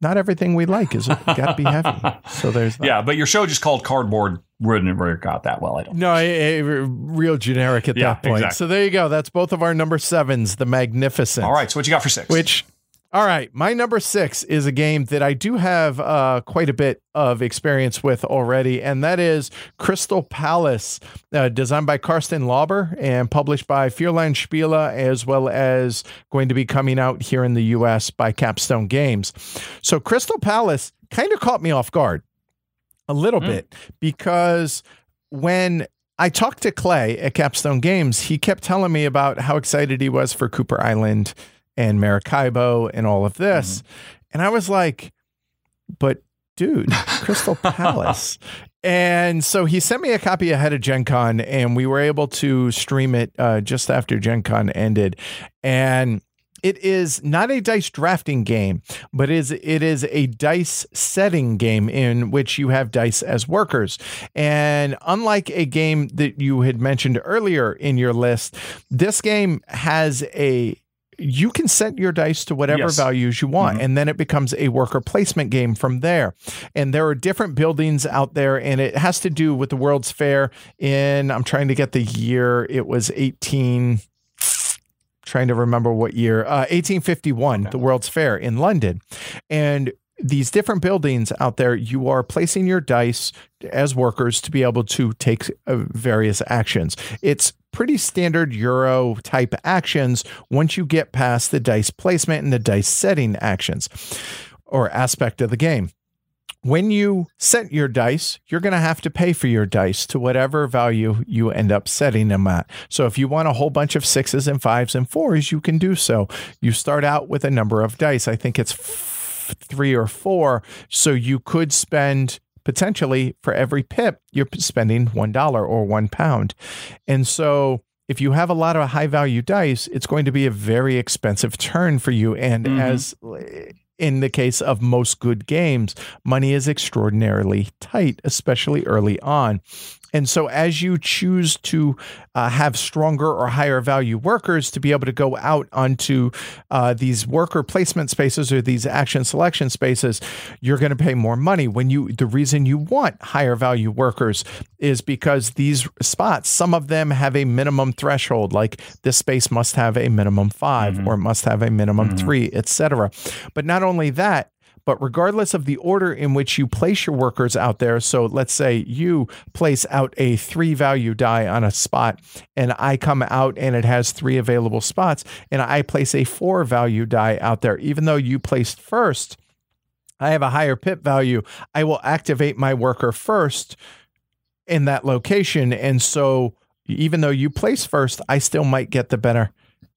A: not everything we like is got to be heavy. So there's that.
B: yeah, but your show just called cardboard wouldn't work out that well. I don't.
A: No, a, a real generic at yeah, that point. Exactly. So there you go. That's both of our number sevens. The magnificent.
B: All right. So what you got for six?
A: Which all right, my number six is a game that I do have uh, quite a bit of experience with already, and that is Crystal Palace, uh, designed by Carsten Lauber and published by Feuerland Spiele, as well as going to be coming out here in the U.S. by Capstone Games. So, Crystal Palace kind of caught me off guard a little mm. bit because when I talked to Clay at Capstone Games, he kept telling me about how excited he was for Cooper Island and Maracaibo and all of this. Mm-hmm. And I was like, but dude, Crystal Palace. and so he sent me a copy ahead of Gen Con, and we were able to stream it uh, just after Gen Con ended. And it is not a dice drafting game, but is it is a dice setting game in which you have dice as workers. And unlike a game that you had mentioned earlier in your list, this game has a you can set your dice to whatever yes. values you want, mm-hmm. and then it becomes a worker placement game from there. And there are different buildings out there, and it has to do with the World's Fair in, I'm trying to get the year, it was 18 trying to remember what year uh, 1851 okay. the world's fair in london and these different buildings out there, you are placing your dice as workers to be able to take uh, various actions. It's pretty standard Euro type actions once you get past the dice placement and the dice setting actions or aspect of the game. When you set your dice, you're going to have to pay for your dice to whatever value you end up setting them at. So if you want a whole bunch of sixes and fives and fours, you can do so. You start out with a number of dice. I think it's three or four. So you could spend potentially for every pip, you're spending $1 or one pound. And so if you have a lot of high value dice, it's going to be a very expensive turn for you. And mm-hmm. as in the case of most good games, money is extraordinarily tight, especially early on. And so, as you choose to uh, have stronger or higher value workers to be able to go out onto uh, these worker placement spaces or these action selection spaces, you're going to pay more money. When you, the reason you want higher value workers is because these spots, some of them have a minimum threshold, like this space must have a minimum 5 mm-hmm. or must have a minimum mm-hmm. three, etc. But not only that, but regardless of the order in which you place your workers out there, so let's say you place out a three value die on a spot, and I come out and it has three available spots, and I place a four value die out there, even though you placed first. I have a higher pip value. I will activate my worker first in that location. And so even though you place first, I still might get the better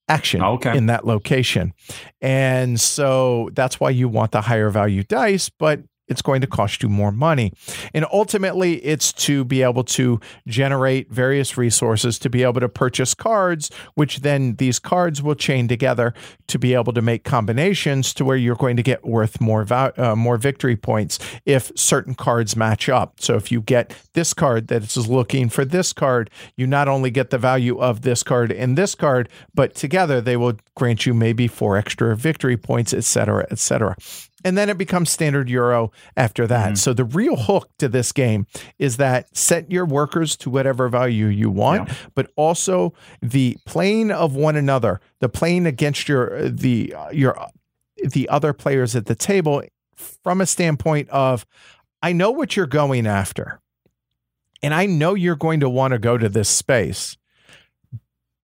A: action oh, okay. in that location. And so that's why you want the higher value dice, but it's going to cost you more money. And ultimately, it's to be able to generate various resources to be able to purchase cards, which then these cards will chain together to be able to make combinations to where you're going to get worth more uh, more victory points if certain cards match up. So if you get this card that is looking for this card, you not only get the value of this card and this card, but together they will grant you maybe four extra victory points, et cetera, et cetera and then it becomes standard euro after that. Mm-hmm. So the real hook to this game is that set your workers to whatever value you want, yeah. but also the playing of one another, the playing against your the your the other players at the table from a standpoint of I know what you're going after. And I know you're going to want to go to this space.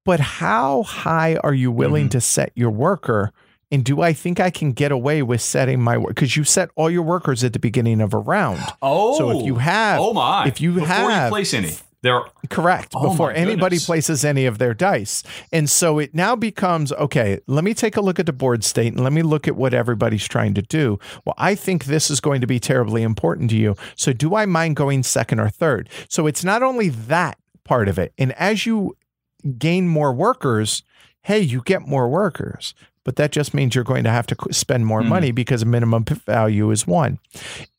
A: But how high are you willing mm-hmm. to set your worker and do I think I can get away with setting my work? Because you set all your workers at the beginning of a round.
B: Oh,
A: so if you oh. have,
B: oh my,
A: if you
B: before
A: have,
B: you place any, there,
A: correct oh before anybody places any of their dice, and so it now becomes okay. Let me take a look at the board state and let me look at what everybody's trying to do. Well, I think this is going to be terribly important to you. So do I mind going second or third? So it's not only that part of it, and as you gain more workers, hey, you get more workers but that just means you're going to have to spend more mm. money because a minimum value is one.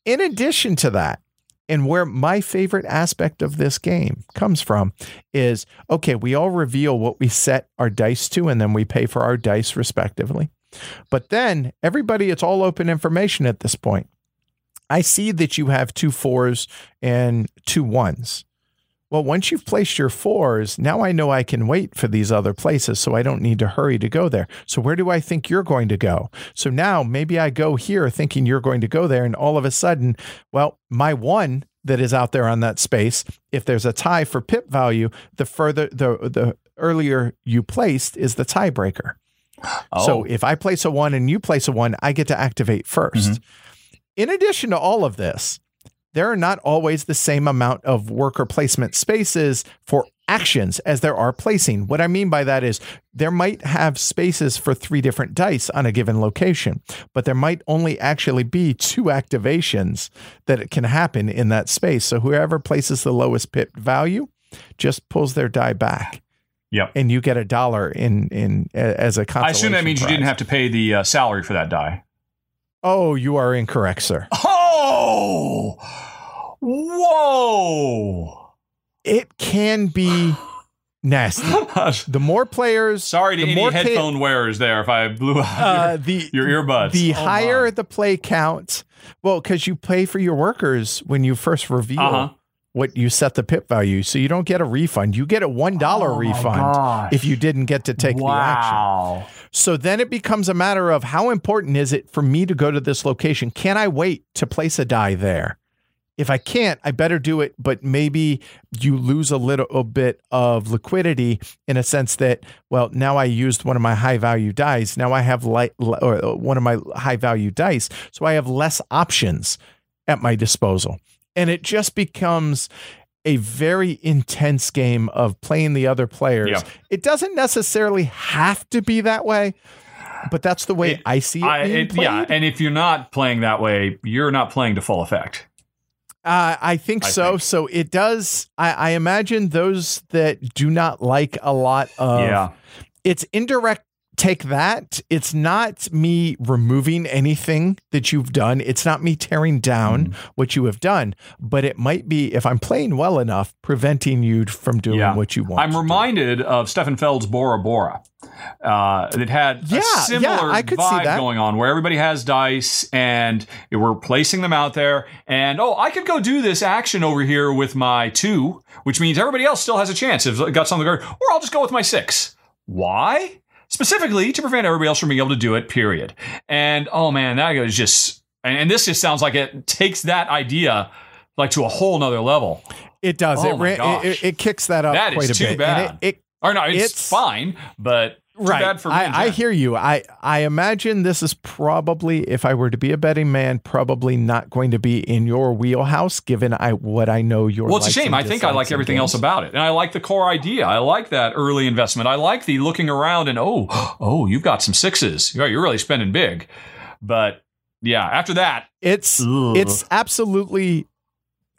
A: In addition to that, and where my favorite aspect of this game comes from is okay, we all reveal what we set our dice to, and then we pay for our dice respectively. But then everybody, it's all open information at this point. I see that you have two fours and two ones. Well, once you've placed your fours, now I know I can wait for these other places, so I don't need to hurry to go there. So, where do I think you're going to go? So now maybe I go here thinking you're going to go there, and all of a sudden, well, my one that is out there on that space, if there's a tie for pip value, the further the the earlier you placed is the tiebreaker. Oh. So if I place a one and you place a one, I get to activate 1st mm-hmm. In addition to all of this, there are not always the same amount of worker placement spaces for actions as there are placing. What I mean by that is there might have spaces for three different dice on a given location, but there might only actually be two activations that can happen in that space. So whoever places the lowest pip value just pulls their die back.
B: Yep.
A: And you get a dollar in in as a consolation. I
B: assume that means
A: prize.
B: you didn't have to pay the uh, salary for that die.
A: Oh, you are incorrect, sir.
B: Oh. Whoa!
A: It can be nasty. The more players,
B: sorry to
A: the
B: any headphone ca- wearers there if I blew out uh, your, the, your earbuds.
A: The oh higher my. the play count, well, because you pay for your workers when you first reveal. Uh-huh. What you set the pip value, so you don't get a refund. You get a one dollar oh refund if you didn't get to take wow. the action. So then it becomes a matter of how important is it for me to go to this location? Can I wait to place a die there? if I can't, I better do it. But maybe you lose a little bit of liquidity in a sense that, well, now I used one of my high value dice. Now I have light or uh, one of my high value dice. So I have less options at my disposal. And it just becomes a very intense game of playing the other players. Yeah. It doesn't necessarily have to be that way, but that's the way it, I see it, I, it
B: yeah, and if you're not playing that way, you're not playing to full effect.
A: Uh, I think I so. Think. So it does. I, I, imagine those that do not like a lot of. Yeah. It's indirect. Take that. It's not me removing anything that you've done. It's not me tearing down mm. what you have done, but it might be, if I'm playing well enough, preventing you from doing yeah. what you want.
B: I'm reminded
A: do.
B: of Stefan Feld's Bora Bora. Uh, it had yeah, a similar yeah, I could vibe going on where everybody has dice and we're placing them out there. And oh, I could go do this action over here with my two, which means everybody else still has a chance if got something guard, or I'll just go with my six. Why? Specifically to prevent everybody else from being able to do it. Period. And oh man, that goes just and this just sounds like it takes that idea like to a whole nother level.
A: It does. Oh it, it, it, kicks that up
B: that
A: quite
B: a
A: bit.
B: Bad. It, it, or no, it's, it's fine, but right.
A: I, I, hear you. I, I imagine this is probably, if I were to be a betting man, probably not going to be in your wheelhouse, given I what I know your.
B: Well, it's a shame. I think I like everything else about it, and I like the core idea. I like that early investment. I like the looking around and oh, oh, you've got some sixes. You're really spending big, but yeah, after that,
A: it's ugh. it's absolutely.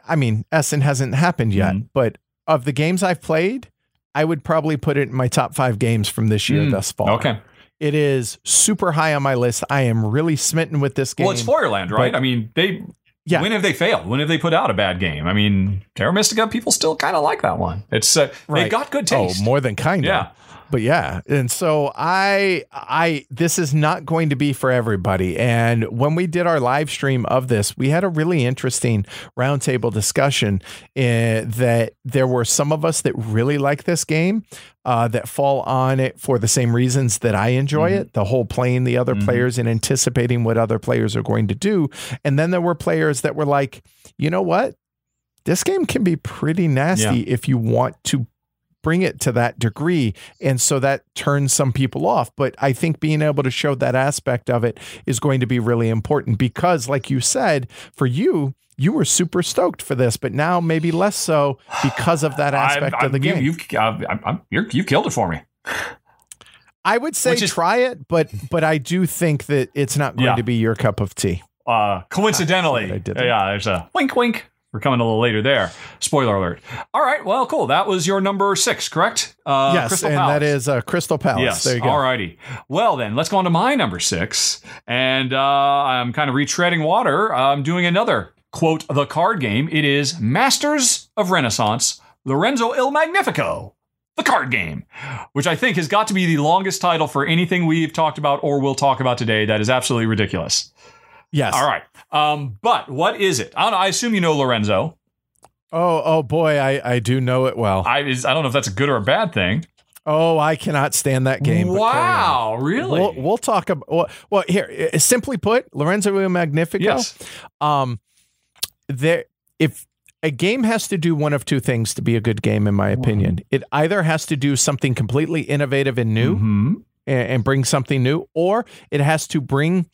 A: I mean, Essen hasn't happened yet, mm-hmm. but of the games I've played I would probably put it in my top five games from this year mm, thus far.
B: Okay.
A: It is super high on my list. I am really smitten with this game.
B: Well, it's Feuerland, right? I mean, they. Yeah. When have they failed? When have they put out a bad game? I mean, Terra Mystica, people still kind of like that one. It's uh, right. they got good taste.
A: Oh, more than kind of.
B: Yeah
A: but yeah and so i i this is not going to be for everybody and when we did our live stream of this we had a really interesting roundtable discussion uh, that there were some of us that really like this game uh, that fall on it for the same reasons that I enjoy mm-hmm. it the whole playing the other mm-hmm. players and anticipating what other players are going to do. And then there were players that were like, you know what? This game can be pretty nasty yeah. if you want to bring it to that degree. And so that turns some people off. But I think being able to show that aspect of it is going to be really important because, like you said, for you, you were super stoked for this, but now maybe less so because of that aspect I, I, of the game.
B: You, uh, you killed it for me.
A: I would say is, try it, but but I do think that it's not going yeah. to be your cup of tea.
B: Uh, coincidentally, yeah, there's a wink, wink. We're coming a little later there. Spoiler alert. All right. Well, cool. That was your number six, correct?
A: Uh, yes, Crystal and Palace. that is uh, Crystal Palace.
B: Yes.
A: There you go.
B: All righty. Well, then let's go on to my number six. And uh, I'm kind of retreading water. I'm doing another quote the card game. It is Masters of Renaissance, Lorenzo Il Magnifico. The card game, which I think has got to be the longest title for anything we've talked about or will talk about today. That is absolutely ridiculous.
A: Yes.
B: All right. Um, but what is it? I don't know. I assume you know Lorenzo.
A: Oh, oh boy, I, I do know it well.
B: I is, I don't know if that's a good or a bad thing.
A: Oh, I cannot stand that game.
B: Wow, really?
A: We'll, we'll, talk about well, well, here. Simply put, Lorenzo Magnifico.
B: Yes.
A: Um, there, if a game has to do one of two things to be a good game, in my opinion, it either has to do something completely innovative and new, mm-hmm. and, and bring something new, or it has to bring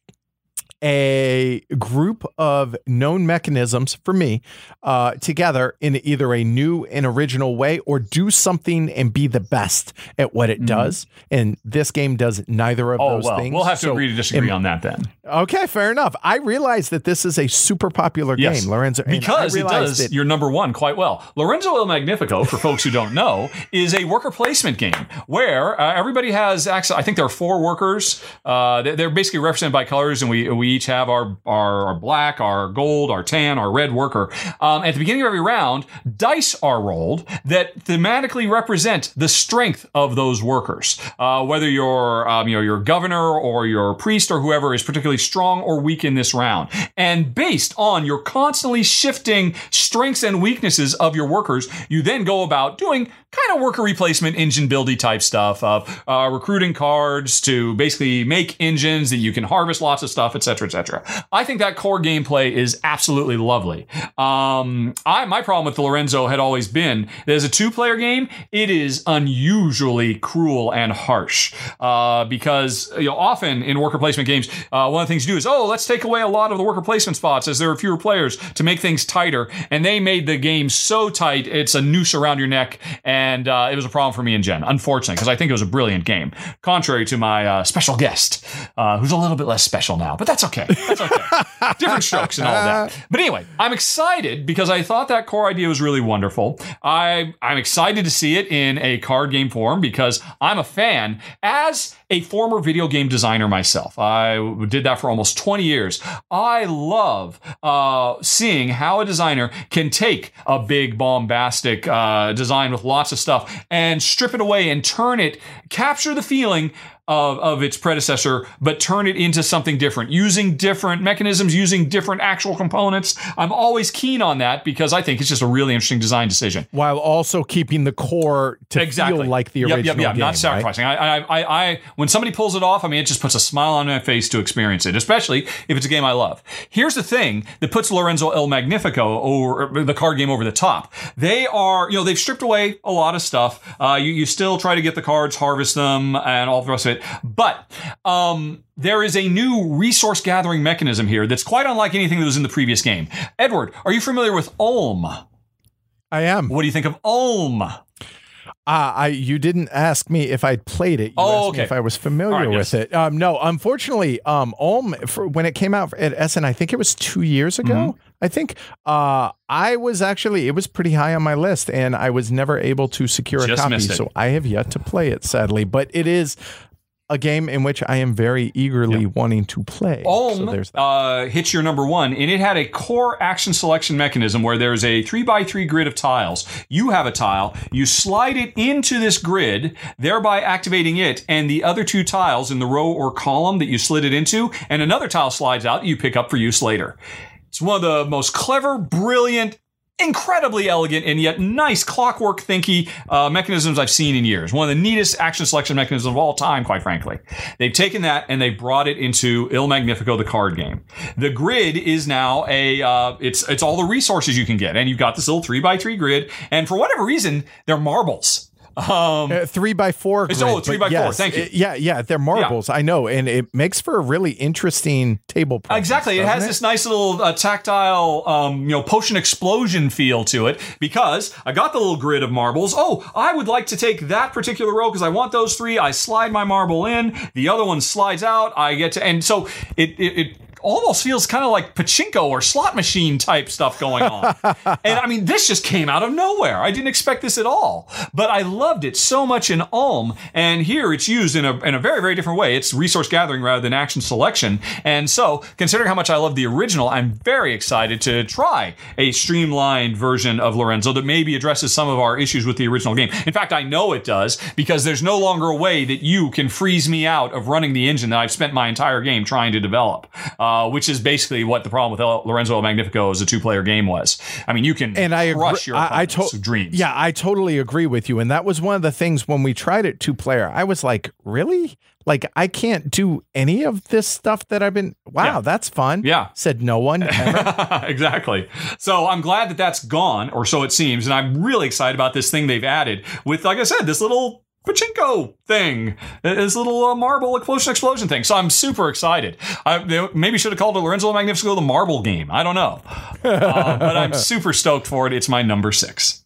A: a group of known mechanisms for me uh, together in either a new and original way or do something and be the best at what it mm-hmm. does. And this game does neither of
B: oh,
A: those
B: well,
A: things.
B: We'll have to so, agree to disagree on that then.
A: Okay, fair enough. I realize that this is a super popular yes, game, Lorenzo.
B: Because it does that, your number one quite well. Lorenzo Il Magnifico, for folks who don't know, is a worker placement game where uh, everybody has access. I think there are four workers. Uh, they're basically represented by colors, and we we each have our, our, our black, our gold, our tan, our red worker. Um, at the beginning of every round, dice are rolled that thematically represent the strength of those workers. Uh, whether you're, um, you know, your governor or your priest or whoever is particularly strong or weak in this round. And based on your constantly shifting strengths and weaknesses of your workers, you then go about doing kind of worker replacement engine buildy type stuff of uh, recruiting cards to basically make engines that you can harvest lots of stuff, etc., etc. I think that core gameplay is absolutely lovely. Um, I my problem with the Lorenzo had always been that as a two player game, it is unusually cruel and harsh uh, because you know often in worker placement games, uh, one of the things you do is oh let's take away a lot of the worker placement spots as there are fewer players to make things tighter, and they made the game so tight it's a noose around your neck and and uh, it was a problem for me and Jen, unfortunately, because I think it was a brilliant game. Contrary to my uh, special guest, uh, who's a little bit less special now, but that's okay. That's okay. Different strokes and all that. But anyway, I'm excited because I thought that core idea was really wonderful. I I'm excited to see it in a card game form because I'm a fan. As a former video game designer myself, I did that for almost 20 years. I love uh, seeing how a designer can take a big bombastic uh, design with lots of stuff and strip it away and turn it, capture the feeling of, of its predecessor, but turn it into something different, using different mechanisms, using different actual components. I'm always keen on that because I think it's just a really interesting design decision.
A: While also keeping the core to
B: exactly.
A: feel like the original
B: yep, yep, yep.
A: game.
B: Not sacrificing.
A: Right?
B: I, I, I, I, when somebody pulls it off, I mean, it just puts a smile on my face to experience it, especially if it's a game I love. Here's the thing that puts Lorenzo El Magnifico or the card game over the top. They are, you know, they've stripped away a lot of stuff. Uh, you, you still try to get the cards, harvest them, and all the rest of it. But um, there is a new resource gathering mechanism here that's quite unlike anything that was in the previous game. Edward, are you familiar with Ulm?
A: I am.
B: What do you think of Ulm?
A: Uh, I you didn't ask me if I'd played it. You
B: oh,
A: okay. if I was familiar right, with yes. it. Um, no, unfortunately, um, Ulm for, when it came out at Essen, I think it was two years ago. Mm-hmm. I think uh, I was actually it was pretty high on my list, and I was never able to secure
B: Just
A: a copy, so I have yet to play it, sadly. But it is a game in which I am very eagerly yep. wanting to play.
B: Ulm so uh, hits your number one, and it had a core action selection mechanism where there's a three by three grid of tiles. You have a tile, you slide it into this grid, thereby activating it, and the other two tiles in the row or column that you slid it into, and another tile slides out you pick up for use later. It's one of the most clever, brilliant, incredibly elegant and yet nice clockwork thinky uh, mechanisms I've seen in years. One of the neatest action selection mechanisms of all time, quite frankly. They've taken that and they brought it into Il Magnifico, the card game. The grid is now a uh, it's it's all the resources you can get, and you've got this little three by three grid, and for whatever reason, they're marbles.
A: Um, uh, three by four. Grid,
B: oh, three by yes, four. Thank you.
A: yeah, yeah, they're marbles. Yeah. I know, and it makes for a really interesting table. Presence,
B: exactly, it has it? this nice little uh, tactile, um, you know, potion explosion feel to it because I got the little grid of marbles. Oh, I would like to take that particular row because I want those three. I slide my marble in. The other one slides out. I get to, and so it, it, it almost feels kind of like pachinko or slot machine type stuff going on. and I mean, this just came out of nowhere. I didn't expect this at all, but I loved it so much in Ulm. And here it's used in a, in a very, very different way. It's resource gathering rather than action selection. And so, considering how much I love the original, I'm very excited to try a streamlined version of Lorenzo that maybe addresses some of our issues with the original game. In fact, I know it does because there's no longer a way that you can freeze me out of running the engine that I've spent my entire game trying to develop. Uh, uh, which is basically what the problem with El- Lorenzo El Magnifico as a two player game was. I mean, you can and I crush agree, your I, I to- dreams.
A: Yeah, I totally agree with you. And that was one of the things when we tried it two player, I was like, really? Like I can't do any of this stuff that I've been. Wow, yeah. that's fun.
B: Yeah,
A: said no one
B: exactly. So I'm glad that that's gone, or so it seems, and I'm really excited about this thing they've added with, like I said, this little pachinko thing, this little uh, marble explosion explosion thing. So I'm super excited. I maybe should have called it Lorenzo Magnifico the marble game. I don't know, uh, but I'm super stoked for it. It's my number six.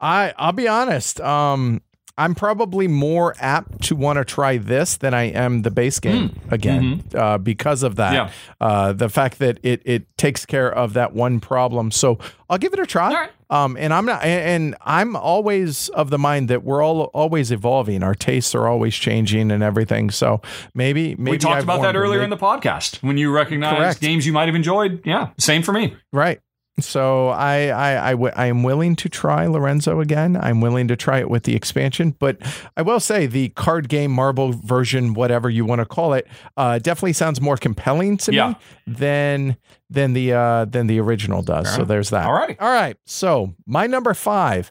A: I I'll be honest. Um, I'm probably more apt to want to try this than I am the base game mm. again mm-hmm. uh, because of that. Yeah. Uh, the fact that it it takes care of that one problem. So I'll give it a try. Um, and I'm not, and I'm always of the mind that we're all always evolving. Our tastes are always changing and everything. So maybe, maybe
B: we talked I've about that earlier in the podcast when you recognized games you might have enjoyed. Yeah, same for me.
A: Right. So I, I, I, w- I am willing to try Lorenzo again. I'm willing to try it with the expansion, but I will say the card game marble version, whatever you want to call it, uh, definitely sounds more compelling to yeah. me than than the uh, than the original does. So there's that.
B: All right,
A: all right. So my number five.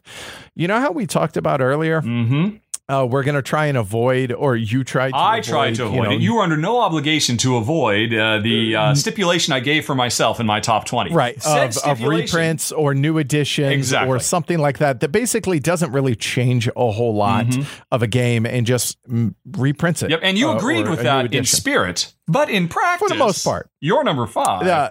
A: You know how we talked about earlier.
B: Mm-hmm
A: uh, we're going to try and avoid, or you tried to I
B: avoid, tried to avoid you know, it. You were under no obligation to avoid uh, the uh, stipulation I gave for myself in my top 20.
A: Right. Of, of, reprints or new editions
B: exactly.
A: or something like that, that basically doesn't really change a whole lot mm-hmm. of a game and just mm, reprints it.
B: Yep. And you uh, agreed with that in spirit, but in practice,
A: for the most part,
B: you're number five.
A: Yeah.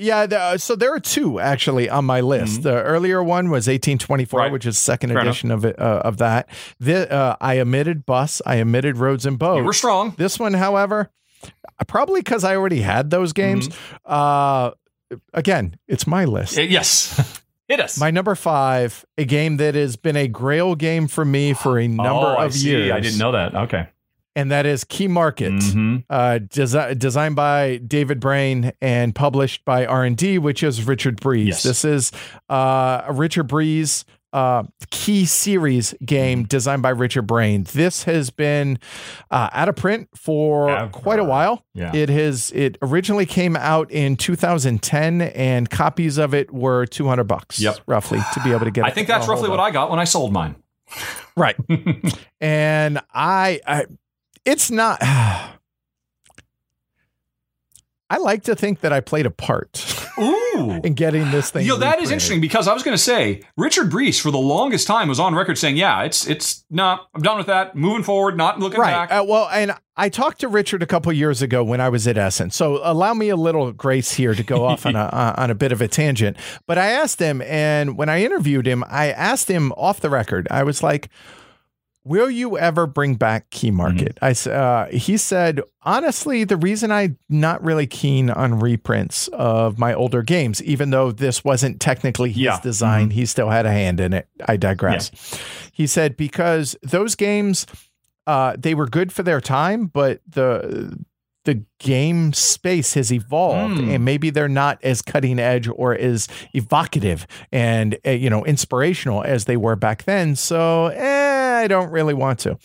A: Yeah, the, uh, so there are two actually on my list. Mm-hmm. The earlier one was 1824, right. which is second Fair edition enough. of it uh, of that. The, uh, I omitted bus, I omitted roads and boats.
B: we're strong.
A: This one, however, probably because I already had those games. Mm-hmm. Uh, again, it's my list.
B: yes. Hit us.
A: My number five, a game that has been a grail game for me for a number
B: oh,
A: of years.
B: I didn't know that. Okay
A: and that is Key Market, mm-hmm. uh, desi- designed by David Brain and published by R and D, which is Richard Breese. Yes. This is uh, a Richard Breese uh, key series game designed by Richard Brain. This has been uh, out of print for Ever. quite a while. Yeah. It has. It originally came out in 2010, and copies of it were 200 bucks,
B: yep.
A: roughly, to be able to get.
B: I think that's roughly what I got when I sold mine.
A: Right, and I, I it's not. I like to think that I played a part.
B: Ooh.
A: in getting this thing.
B: You know, that is interesting because I was going to say Richard Breese for the longest time was on record saying, "Yeah, it's it's not. I'm done with that. Moving forward, not looking
A: right.
B: back."
A: Uh, well, and I talked to Richard a couple years ago when I was at Essen. So allow me a little grace here to go off on a uh, on a bit of a tangent. But I asked him, and when I interviewed him, I asked him off the record. I was like Will you ever bring back Key Market? Mm-hmm. I uh, he said honestly, the reason I'm not really keen on reprints of my older games, even though this wasn't technically his yeah. design, mm-hmm. he still had a hand in it. I digress. Yeah. He said because those games, uh, they were good for their time, but the the game space has evolved mm. and maybe they're not as cutting edge or as evocative and uh, you know inspirational as they were back then so eh, i don't really want to.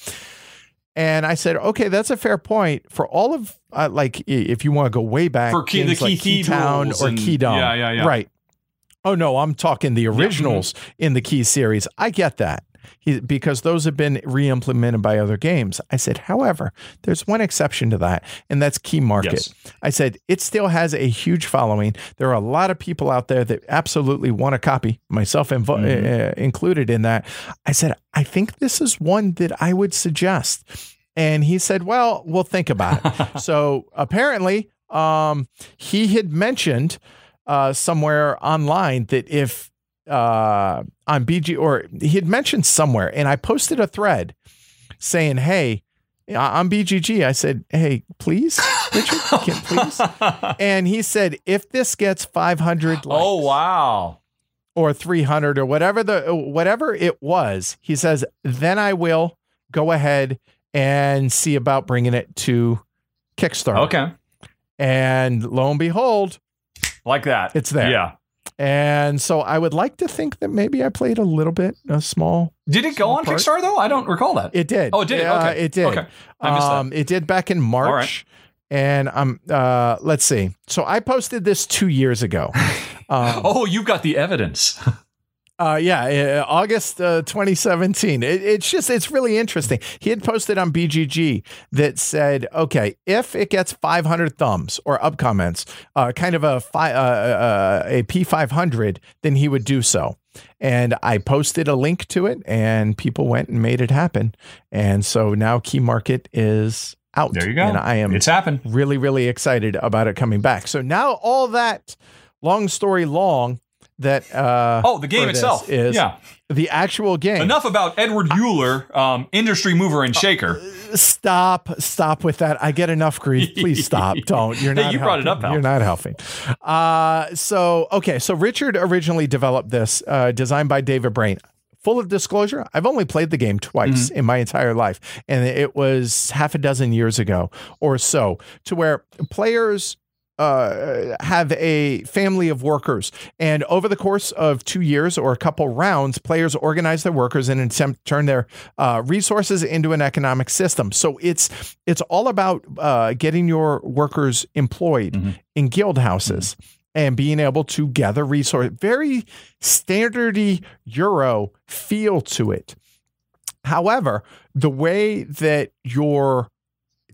A: And i said okay that's a fair point for all of uh, like if you want to go way back
B: for key, the key, like
A: Keytown or
B: and,
A: keydom
B: yeah yeah yeah.
A: Right. Oh no i'm talking the originals yeah. mm-hmm. in the key series. I get that he, because those have been re-implemented by other games. I said, however, there's one exception to that, and that's Key Market. Yes. I said it still has a huge following. There are a lot of people out there that absolutely want a copy, myself invo- mm-hmm. uh, included in that. I said, I think this is one that I would suggest. And he said, Well, we'll think about it. so apparently, um, he had mentioned uh, somewhere online that if uh, on BG, or he had mentioned somewhere, and I posted a thread saying, "Hey, on BGG." I said, "Hey, please, Richard, can, please." and he said, "If this gets 500 likes,
B: oh wow."
A: Or 300 or whatever the whatever it was, he says, then I will go ahead and see about bringing it to Kickstarter.
B: Okay.
A: And lo and behold,
B: like that,
A: it's there.
B: Yeah.
A: And so I would like to think that maybe I played a little bit, a small.
B: Did it go on part. Kickstarter though? I don't recall that.
A: It did.
B: Oh, it did. Okay.
A: It did.
B: Okay. I missed
A: um,
B: that.
A: It did back in March. And I'm uh, let's see. So I posted this two years ago.
B: Um, oh, you got the evidence.
A: Uh, yeah, uh, August uh, 2017. It, it's just, it's really interesting. He had posted on BGG that said, okay, if it gets 500 thumbs or up comments, uh, kind of a, fi- uh, uh, a P500, then he would do so. And I posted a link to it, and people went and made it happen. And so now Key Market is out.
B: There you go.
A: And I am
B: it's happened.
A: really, really excited about it coming back. So now all that long story long, that uh,
B: oh the game itself
A: is
B: yeah
A: the actual game.
B: Enough about Edward Uhler, um, industry mover and shaker.
A: Uh, stop, stop with that. I get enough grief. Please stop. Don't. You're not.
B: hey, you
A: helping.
B: brought it up. Pal.
A: You're not helping. Uh, so okay. So Richard originally developed this, uh, designed by David Brain. Full of disclosure, I've only played the game twice mm-hmm. in my entire life, and it was half a dozen years ago or so, to where players uh, have a family of workers. And over the course of two years or a couple rounds, players organize their workers and attempt to turn their uh, resources into an economic system. So it's it's all about uh, getting your workers employed mm-hmm. in guild houses. Mm-hmm. And being able to gather resources, very standardy Euro feel to it. However, the way that your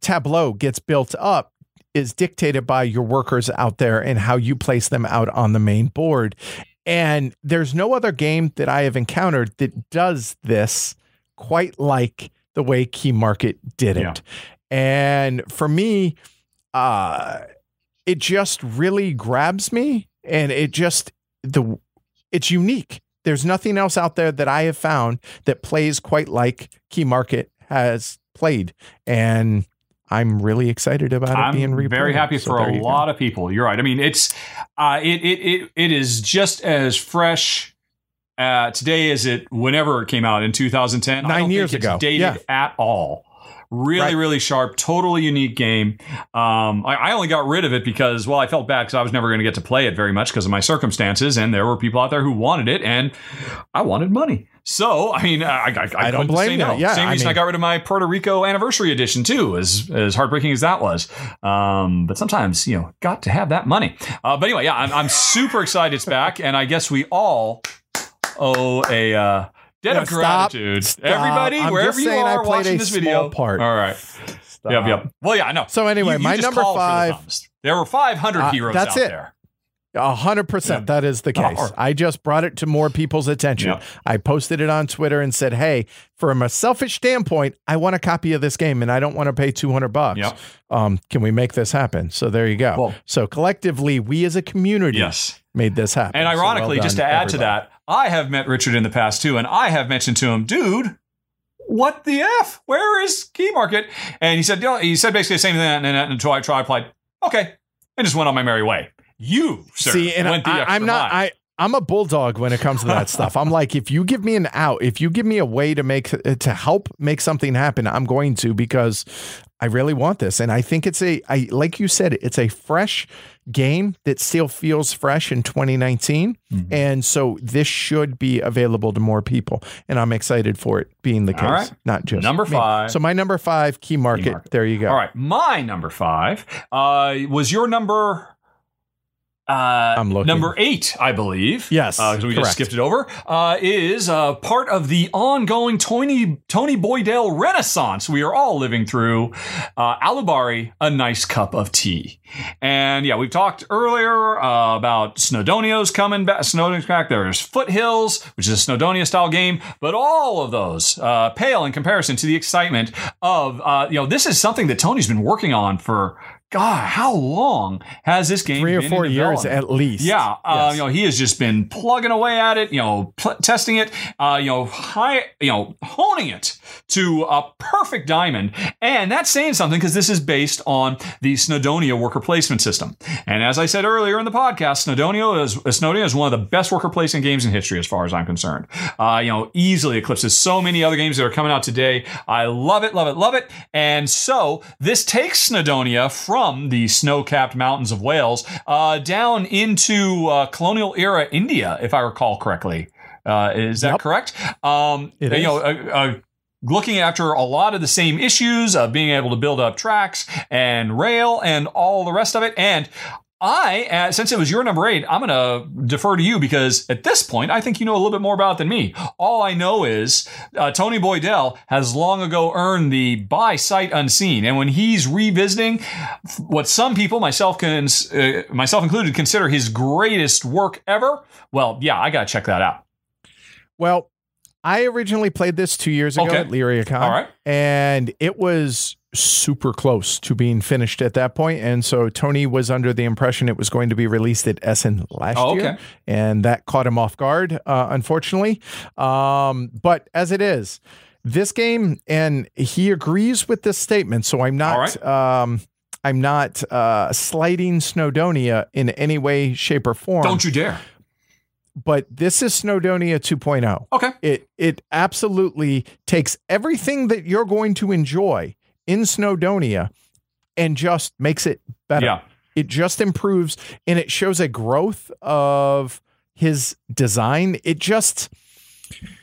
A: tableau gets built up is dictated by your workers out there and how you place them out on the main board. And there's no other game that I have encountered that does this quite like the way Key Market did it. Yeah. And for me, uh, it just really grabs me and it just the it's unique. There's nothing else out there that I have found that plays quite like Key Market has played, and I'm really excited about it
B: I'm
A: being replayed.
B: Very happy
A: So
B: for a
A: you go.
B: lot of people. You're right. I mean, it's uh, it, it it it is just as fresh uh, today as it whenever it came out in 2010. I
A: Nine
B: don't
A: years
B: think it's
A: ago.
B: dated
A: Yeah.
B: at all. Really,
A: Right.
B: really sharp, totally unique game. Um, I, I only got rid of it because, well, I felt bad because I was never going to get to play it very much because of my circumstances, and there were people out there who wanted it, and I wanted money. So, I mean, I, I, I,
A: don't blame you.
B: no.
A: Yeah,
B: Same reason I got rid of my Puerto Rico anniversary edition too, as as heartbreaking as that was. Um, but sometimes, you know, got to have that money. Uh, but anyway, yeah, I'm, I'm super excited it's back, and I guess we all owe a uh, debt
A: Yeah,
B: of
A: stop.
B: gratitude.
A: Stop.
B: Everybody, wherever you
A: I
B: are
A: played
B: watching
A: a
B: this
A: small
B: video,
A: part.
B: All right. Yep, yep. Well, yeah, I know.
A: So anyway,
B: You- you
A: my number
B: for the
A: five.
B: There were 500
A: Uh,
B: heroes
A: that's
B: out
A: it.
B: there.
A: A hundred percent. That is the
B: Oh,
A: case.
B: or-
A: I just brought it to more people's attention.
B: Yeah.
A: I posted it on Twitter and said, "Hey, from a selfish standpoint, I want a copy of this game, and I don't want to pay two hundred bucks.
B: Yep.
A: Um, can we make this happen?" So there you go.
B: Well-
A: so collectively, we as a community
B: Yes.
A: made this happen.
B: And
A: So well
B: ironically, just to
A: done,
B: add to that, I have met Richard in the past too, and I have mentioned to him, dude, what the f? Where is Key Market? And he said, he said basically the same thing, and, until I tried, replied, okay, and just went on my merry way. You, sir,
A: See, and
B: went the
A: I,
B: extra
A: I'm not. I I'm a bulldog when it comes to that stuff. I'm like, if you give me an out, if you give me a way to make to help make something happen, I'm going to because I really want this, and I think it's a. I like you said, it's a fresh game that still feels fresh in 2019,
B: Mm-hmm.
A: and so this should be available to more people, and I'm excited for it being the case,
B: right.
A: not just
B: Number
A: me.
B: five.
A: So my number five key market.
B: market.
A: There you go.
B: All right, my number five uh, was your number. Uh,
A: I'm looking.
B: Number eight, I believe.
A: Yes,
B: because we just skipped it over. Uh, is uh, part of the ongoing Tony Tony Boydell Renaissance we are all living through. Uh, Alubari, a nice cup of tea, and yeah, we've talked earlier uh, about Snowdonia's coming back. Snowdonia's back. There's Foothills, which is a Snowdonia style game, but all of those uh, pale in comparison to the excitement of uh, you know this is something that Tony's been working on for. God, how long has this game
A: Three or
B: been
A: four
B: in
A: years at least.
B: Yeah, uh,
A: Yes.
B: you know, he has just been plugging away at it, you know, pl- testing it, uh, you know, high, you know, honing it to a perfect diamond, and that's saying something because this is based on the Snowdonia worker placement system. And as I said earlier in the podcast, Snowdonia is Snowdonia is one of the best worker placement games in history, as far as I'm concerned. Uh, you know, easily eclipses so many other games that are coming out today. I love it, love it, love it. And so this takes Snowdonia from the snow-capped mountains of Wales uh, down into uh, colonial era India, if I recall correctly. Uh, is that
A: Yep.
B: correct? Um,
A: It
B: you
A: is.
B: know, uh, uh, looking after a lot of the same issues of being able to build up tracks and rail and all the rest of it. And I, uh, since it was your number eight, I'm going to defer to you because at this point, I think you know a little bit more about it than me. All I know is uh, Tony Boydell has long ago earned the by sight unseen, and when he's revisiting what some people, myself, can, uh, myself included, consider his greatest work ever, well, yeah, I got to check that out.
A: Well, I originally played this two years ago
B: Okay.
A: at LeiriaCon.
B: All right.
A: And it was super close to being finished at that point. And so Tony was under the impression it was going to be released at Essen last
B: Oh,
A: year. And that caught him off guard, uh, unfortunately. Um, but as it is, this game, and he agrees with this statement. So I'm not. Um, I'm not uh, slighting Snowdonia in any way, shape, or form.
B: Don't you dare.
A: But this is Snowdonia 2.0
B: Okay.
A: it it absolutely takes everything that you're going to enjoy in Snowdonia and just makes it better.
B: Yeah.
A: It just improves and it shows a growth of his design. It just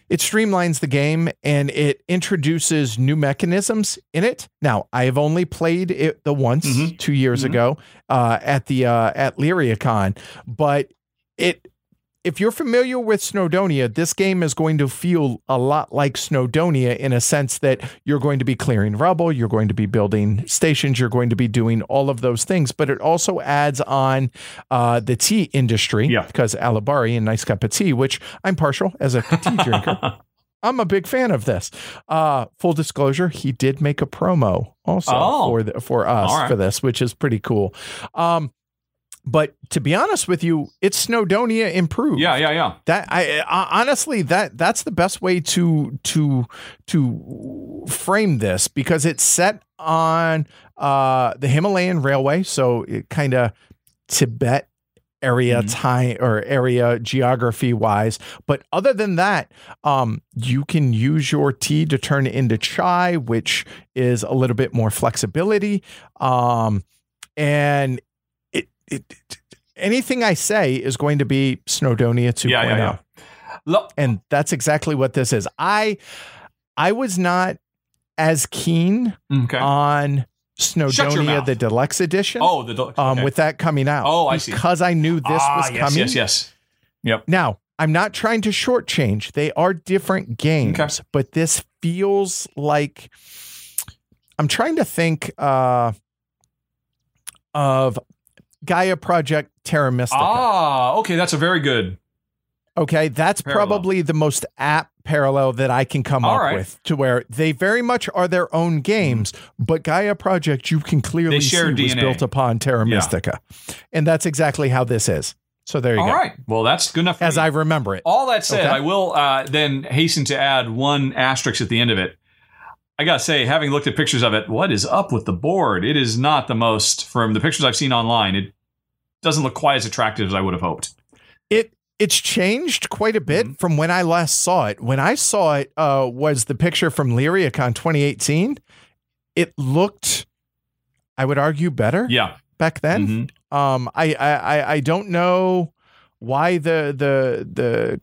A: it streamlines the game and it introduces new mechanisms in it. Now, I have only played it the once
B: Mhm.
A: 2 years
B: Mhm.
A: ago uh, at the uh, at LeiriaCon, but it if you're familiar with Snowdonia, this game is going to feel a lot like Snowdonia in a sense that you're going to be clearing rubble, you're going to be building stations, you're going to be doing all of those things. But it also adds on uh, the tea industry
B: Yeah.
A: because Alubari, and nice cup of tea, which I'm partial as a tea drinker. I'm a big fan of this. Uh, full disclosure, he did make a promo also
B: Oh.
A: for the, for us
B: right.
A: for this, which is pretty cool. Um, but to be honest with you, it's Snowdonia improved.
B: Yeah, yeah, yeah.
A: That I, I honestly that that's the best way to to to frame this because it's set on uh the Himalayan Railway, so it kind of Tibet area mm-hmm. time or area geography wise. But other than that, um, you can use your tea to turn it into chai, which is a little bit more flexibility. Um, and it, it, anything I say is going to be Snowdonia 2.0. Yeah, yeah, yeah. And that's exactly what this is. I I was not as keen okay. on Snowdonia, the deluxe edition.
B: Oh, the deluxe. Um,
A: okay. with that coming out.
B: Oh,
A: I
B: see.
A: Because I knew this ah, was
B: yes,
A: coming.
B: Yes, yes, Yep.
A: Now, I'm not trying to shortchange. They are different games, okay. but this feels like I'm trying to think uh, of Gaia Project Terra Mystica.
B: Ah, okay, that's a very good.
A: Okay, that's parallel. probably the most apt parallel that I can come All up right. with to where they very much are their own games, but Gaia Project you can clearly see DNA. was built upon Terra yeah. Mystica. And that's exactly how this is. So there you
B: All
A: go.
B: All right. Well, that's good enough.
A: As me. I remember it.
B: All that said, okay. I will uh, then hasten to add one asterisk at the end of it. I gotta say, having looked at pictures of it, what is up with the board? It is not the most, from the pictures I've seen online, it doesn't look quite as attractive as I would have hoped.
A: It it's changed quite a bit mm-hmm. from when I last saw it. When I saw it, uh, was the picture from LeiriaCon 2018. It looked, I would argue, better.
B: Yeah.
A: Back then, mm-hmm. um, I, I I don't know why the the the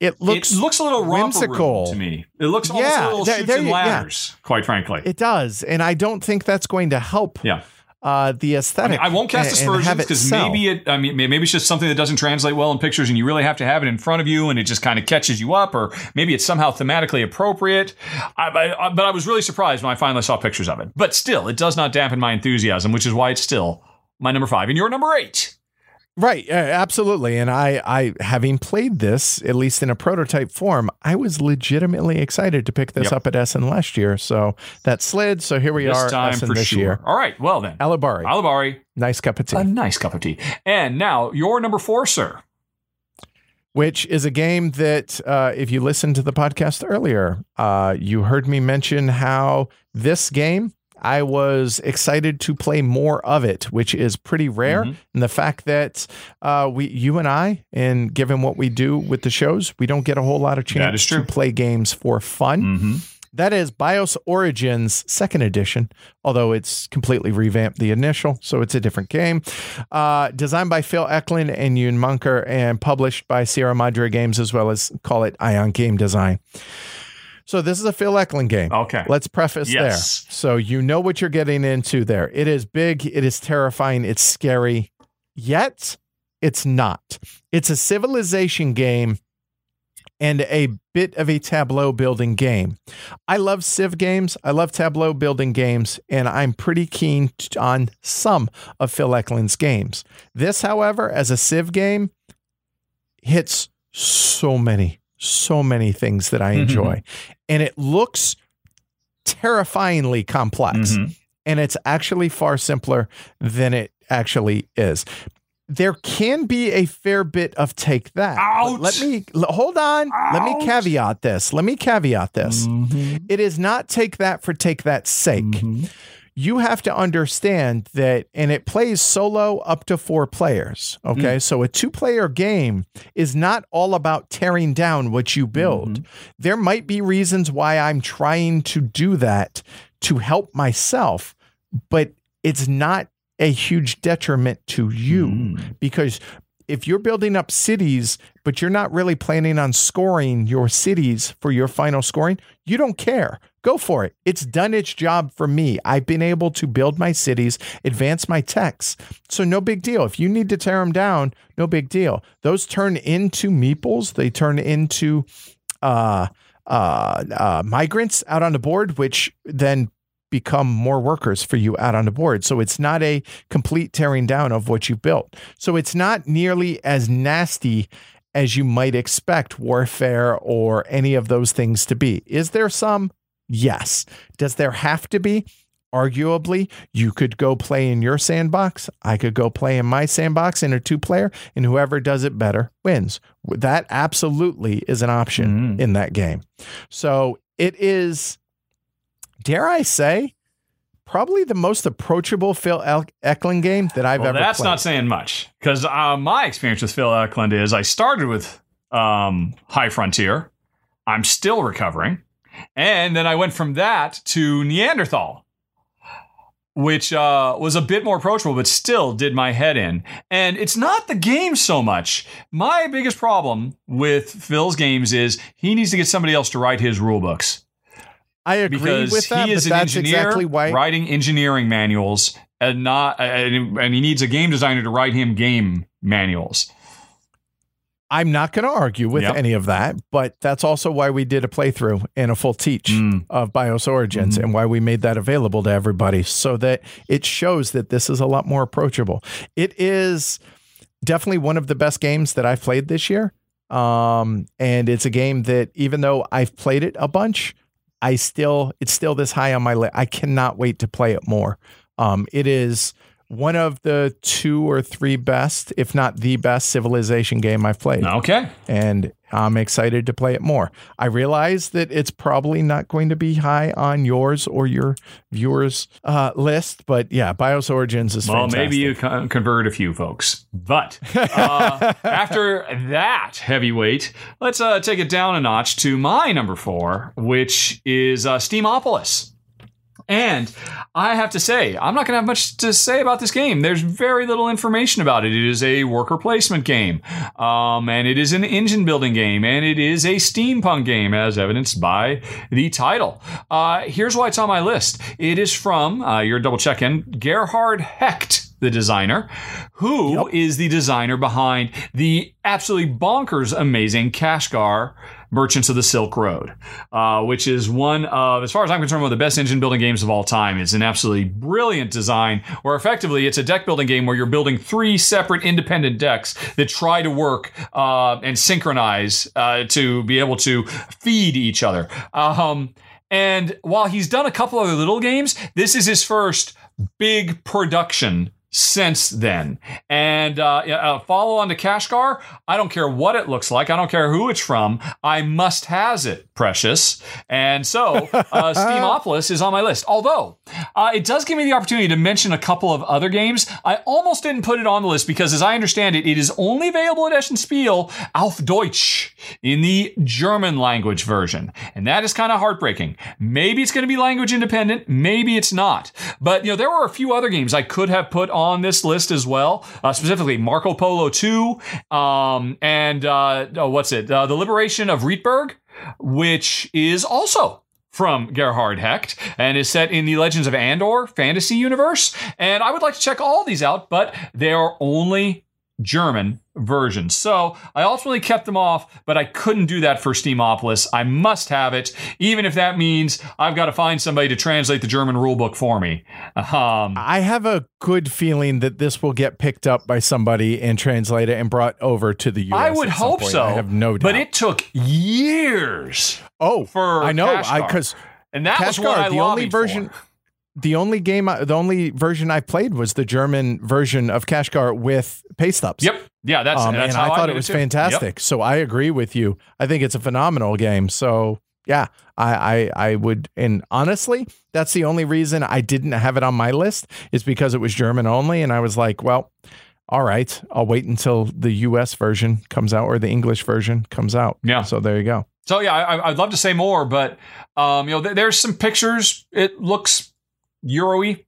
A: it looks
B: it looks a little whimsical to me. It looks almost yeah, a little there, and ladders, yeah. quite frankly.
A: It does, and I don't think that's going to help.
B: Yeah
A: uh, the aesthetic.
B: I, mean, I won't cast aspersions because maybe it. I mean, maybe it's just something that doesn't translate well in pictures, and you really have to have it in front of you, and it just kind of catches you up, or maybe it's somehow thematically appropriate. I, I, but I was really surprised when I finally saw pictures of it. But still, it does not dampen my enthusiasm, which is why it's still my number five, and your number eight.
A: Right, absolutely. And I, I, having played this at least in a prototype form, I was legitimately excited to pick this yep. up at Essen last year. So that slid. So here we
B: this
A: are,
B: time
A: Essen
B: for
A: this
B: sure.
A: year.
B: All right, well then,
A: Alubari,
B: Alubari,
A: nice cup of tea,
B: a nice cup of tea. And now your number four, sir.
A: Which is a game that, uh, if you listened to the podcast earlier, uh, you heard me mention how this game I was excited to play more of it, which is pretty rare. Mm-hmm. And the fact that uh, we, you and I, and given what we do with the shows, we don't get a whole lot of chance to play games for fun. Mm-hmm. That is BIOS Origins second edition, although it's completely revamped the initial, so it's a different game. Uh, designed by Phil Eklund and Jon Manker and published by Sierra Madre Games as well as call it Ion Game Design. So this is a Phil Eklund game.
B: Okay.
A: Let's preface yes. there. So you know what you're getting into there. It is big, it is terrifying, it's scary. Yet it's not. It's a civilization game and a bit of a tableau building game. I love Civ games. I love tableau building games, and I'm pretty keen on some of Phil Eklund's games. This, however, as a Civ game, hits so many so many things that I mm-hmm. enjoy. Mm-hmm. And it looks terrifyingly complex. Mm-hmm. And it's actually far simpler than it actually is. There can be a fair bit of take that. Let me hold on. Ouch. Let me caveat this. Let me caveat this. Mm-hmm. It is not take that for take that sake. You have to understand that, and it plays solo up to four players. Okay. Mm. So a two player game is not all about tearing down what you build. Mm-hmm. There might be reasons why I'm trying to do that to help myself, but it's not a huge detriment to you mm. because if you're building up cities, but you're not really planning on scoring your cities for your final scoring, you don't care. Go for it. It's done its job for me. I've been able to build my cities, advance my techs. So, no big deal. If you need to tear them down, no big deal. Those turn into meeples, they turn into uh, uh, uh, migrants out on the board, which then become more workers for you out on the board. So it's not a complete tearing down of what you built. So it's not nearly as nasty as you might expect warfare or any of those things to be. Is there some? Yes. Does there have to be? arguably you could go play in your sandbox i could go play in my sandbox in a two player and whoever does it better wins that absolutely is an option mm. in that game so it is dare i say probably the most approachable phil eklund game that i've
B: well,
A: ever
B: that's
A: played.
B: not saying much because uh, my experience with phil eklund is i started with um, high frontier i'm still recovering and then I went from that to Neanderthal, which uh, was a bit more approachable, but still did my head in. And it's not the game so much. My biggest problem with Phil's games is he needs to get somebody else to write his rule books.
A: I agree
B: because
A: with that.
B: He is
A: an
B: engineer
A: exactly why
B: writing engineering manuals, and not, and, and he needs a game designer to write him game manuals.
A: I'm not going to argue with yep. any of that, but that's also why we did a playthrough and a full teach mm. of BIOS Origins mm-hmm. and why we made that available to everybody so that it shows that this is a lot more approachable. It is definitely one of the best games that I've played this year. Um, and it's a game that even though I've played it a bunch, I still it's still this high on my list. I cannot wait to play it more. Um, it is one of the two or three best, if not the best, civilization game I've played.
B: Okay.
A: And I'm excited to play it more. I realize that it's probably not going to be high on yours or your viewers' uh, list, but yeah, BIOS Origins is well,
B: fantastic. maybe you con- convert a few folks. But uh, after that heavyweight, let's uh, take it down a notch to my number four, which is uh, Steamopolis. And I have to say, I'm not going to have much to say about this game. There's very little information about it. It is a worker placement game, um, and it is an engine building game, and it is a steampunk game, as evidenced by the title. Uh, here's why it's on my list. It is from uh, your double check in Gerhard Hecht the designer, who yep. is the designer behind the absolutely bonkers amazing Kashgar Merchants of the Silk Road, uh, which is one of, as far as I'm concerned, one of the best engine building games of all time. It's an absolutely brilliant design, where effectively it's a deck building game where you're building three separate independent decks that try to work uh, and synchronize uh, to be able to feed each other. Um, and while he's done a couple other little games, this is his first big production since then. And uh, uh, follow on to Kashgar. I don't care what it looks like. I don't care who it's from. I must has it, precious. And so uh, Steamopolis is on my list. Although uh, it does give me the opportunity to mention a couple of other games. I almost didn't put it on the list because, as I understand it, it is only available at Essen Spiel auf Deutsch in the German language version, and that is kind of heartbreaking. Maybe it's going to be language independent. Maybe it's not. But you know, there were a few other games I could have put on on this list as well, uh, specifically Marco Polo 2 um, and uh, oh, what's it? Uh, the Liberation of Rietberg, which is also from Gerhard Hecht and is set in the Legends of Andor fantasy universe. And I would like to check all these out, but they are only German version. So I ultimately kept them off, but I couldn't do that for Steamopolis. I must have it, even if that means I've got to find somebody to translate the German rulebook for me.
A: Um, I have a good feeling that this will get picked up by somebody and translated and brought over to the US.
B: I would hope
A: point.
B: so.
A: I have no doubt.
B: But it took years.
A: Oh,
B: for
A: I know because
B: and that Kashgar, was what I
A: the only version.
B: For
A: the only game, I, the only version I played was the German version of Kashgar with paste ups.
B: Yep. Yeah, that's, um,
A: that's
B: and I
A: thought
B: I
A: it was fantastic. Yep. So I agree with you. I think it's a phenomenal game. So yeah, I, I I would and honestly, that's the only reason I didn't have it on my list is because it was German only, and I was like, well, all right, I'll wait until the U.S. version comes out or the English version comes out.
B: Yeah.
A: So there you go.
B: So yeah, I, would love to say more, but um, you know, th- there's some pictures. It looks Euro-y.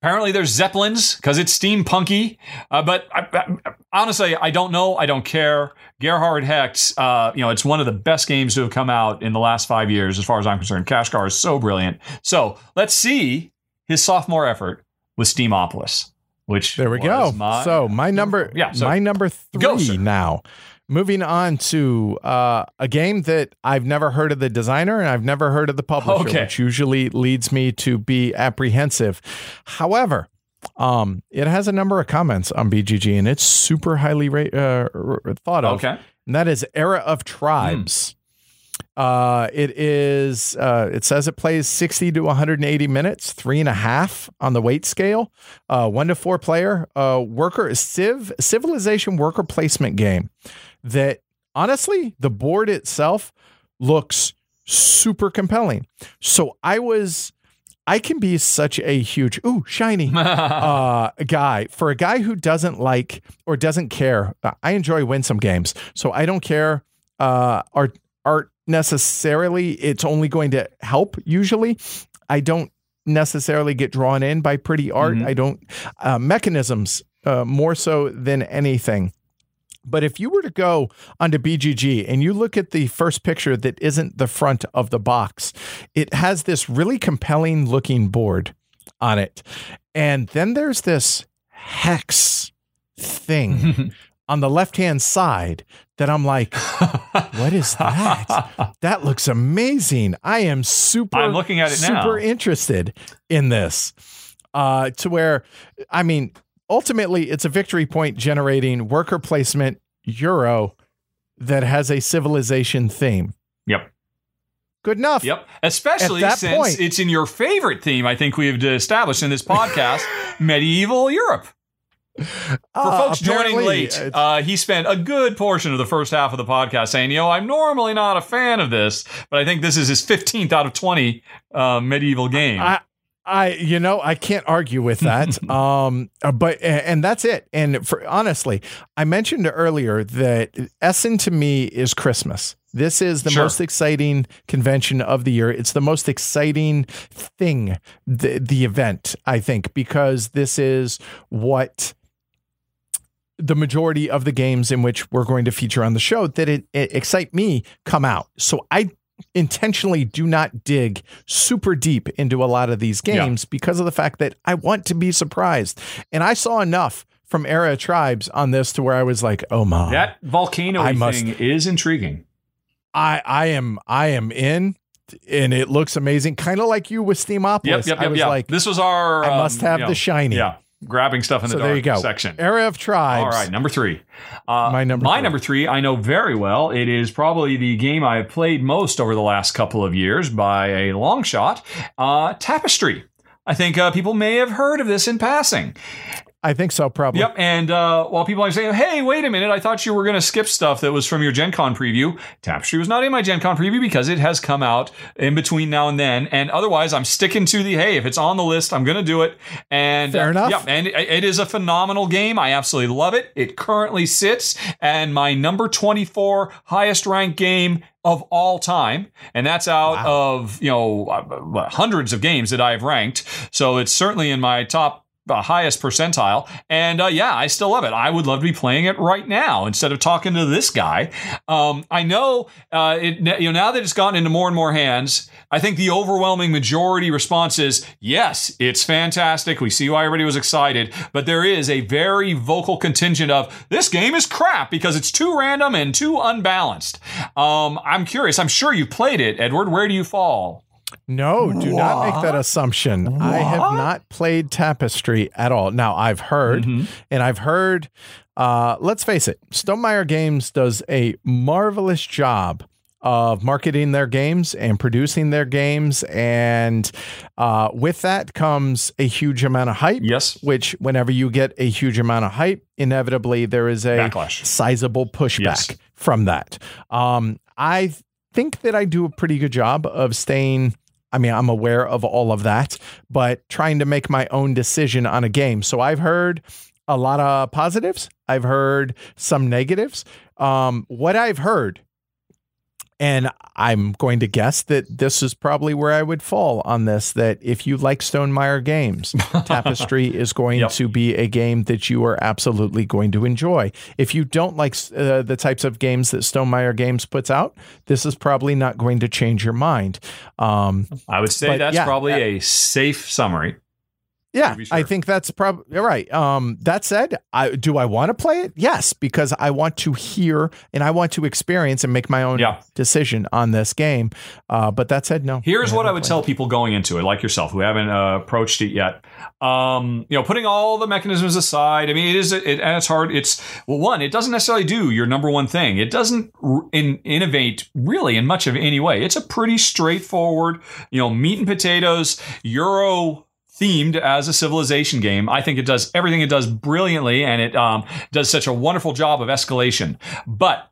B: Apparently, there's zeppelins because it's steampunky. Uh, but I, I, honestly, I don't know. I don't care. Gerhard Hecht, uh, you know, it's one of the best games to have come out in the last five years, as far as I'm concerned. Kashgar is so brilliant. So let's see his sophomore effort with Steamopolis. Which
A: there we go. My, so my number, yeah, so my number three go, now Moving on to uh, a game that I've never heard of the designer and I've never heard of the publisher, okay. which usually leads me to be apprehensive. However, um, it has a number of comments on BGG and it's super highly ra- uh, thought of.
B: Okay.
A: And that is Era of Tribes. Uh, it is. Uh, it says it plays 60 to 180 minutes, three and a half on the weight scale. Uh, one to four player. Uh, worker civ civilization worker placement game. That honestly, the board itself looks super compelling. So I was. I can be such a huge ooh shiny uh, guy for a guy who doesn't like or doesn't care. I enjoy winsome games, so I don't care. Uh, art art necessarily it's only going to help usually i don't necessarily get drawn in by pretty art mm-hmm. i don't uh, mechanisms uh, more so than anything but if you were to go onto BGG and you look at the first picture that isn't the front of the box, it has this really compelling looking board on it. And then there's this hex thing on the left hand side that I'm like, what is that? that looks amazing. I am super
B: I'm looking at it
A: super
B: now.
A: interested in this. Uh, to where I mean, ultimately it's a victory point generating worker placement euro that has a civilization theme.
B: Yep.
A: Good enough.
B: Yep. Especially since point, it's in your favorite theme, I think we've established in this podcast, medieval Europe. For uh, folks joining late, uh, he spent a good portion of the first half of the podcast saying, "You know, I'm normally not a fan of this, but I think this is his 15th out of 20 uh, medieval game."
A: I, I, you know, I can't argue with that. um, uh, but and that's it. And for honestly, I mentioned earlier that Essen to me is Christmas. This is the sure. most exciting convention of the year. It's the most exciting thing, the the event, I think, because this is what the majority of the games in which we're going to feature on the show that it, it excite me come out. So I intentionally do not dig super deep into a lot of these games yeah. because of the fact that I want to be surprised. And I saw enough from Era Tribes on this to where I was like, oh my.
B: That volcano thing is intriguing.
A: I I am I am in and it looks amazing. Kind of like you with Steamopolis.
B: Yep, yep, yep,
A: I was like,
B: this was our.
A: I must have
B: um,
A: the shiny.
B: Yeah grabbing stuff in the
A: so
B: dark
A: there you go.
B: section.
A: Era of Tribes.
B: All right, number three. Uh,
A: my number.
B: My
A: three.
B: number three. I know very well. It is probably the game I've played most over the last couple of years by a long shot. Uh, Tapestry. I think uh, people may have heard of this in passing.
A: I think so, probably.
B: Yep. And uh, while people are saying, "Hey, wait a minute! I thought you were going to skip stuff that was from your Gen Con preview," Tapestry was not in my Gen Con preview because it has come out in between now and then. And otherwise, I'm sticking to the hey, if it's on the list, I'm going to do it. And
A: fair uh, enough.
B: Yeah, and it, it is a phenomenal game. I absolutely love it. It currently sits and my number 24 highest ranked game of all time, and that's out wow. of you know uh, hundreds of games that I've ranked. So it's certainly in my top the highest percentile. And uh, yeah, I still love it. I would love to be playing it right now instead of talking to this guy. Um, I know uh, it. You know, now that it's gotten into more and more hands, I think the overwhelming majority response is yes, it's fantastic. We see why everybody was excited, but there is a very vocal contingent of this game is crap because it's too random and too unbalanced. Um, I'm curious. I'm sure you played it, Edward. Where do you fall?
A: No, do what? not make that assumption. What? I have not played Tapestry at all. Now, I've heard, mm-hmm. and I've heard, uh, let's face it, Stonemaier Games does a marvelous job of marketing their games and producing their games. And uh, with that comes a huge amount of hype.
B: Yes.
A: Which, whenever you get a huge amount of hype, inevitably there is a
B: Backlash.
A: sizable pushback yes. from that. Um, I think that I do a pretty good job of staying I mean, I'm aware of all of that, but trying to make my own decision on a game. So I've heard a lot of positives. I've heard some negatives. Um, what I've heard and I'm going to guess that this is probably where I would fall on this that if you like Stonemaier games, Tapestry is going yep. to be a game that you are absolutely going to enjoy. If you don't like uh, the types of games that Stonemaier Games puts out, this is probably not going to change your mind. Um,
B: I would say that's yeah, probably uh, a safe summary.
A: Yeah, sure. I think that's probably right. Um, that said, I, do I want to play it? Yes, because I want to hear and I want to experience and make my own yeah. decision on this game. Uh, but that said, no.
B: Here's I what I would tell it. people going into it, like yourself, who haven't uh, approached it yet. Um, you know, putting all the mechanisms aside. I mean, it is it, and it's hard. It's well, one, it doesn't necessarily do your number one thing. It doesn't in, innovate really in much of any way. It's a pretty straightforward, you know, meat and potatoes Euro themed as a civilization game. I think it does everything it does brilliantly, and it um, does such a wonderful job of escalation. But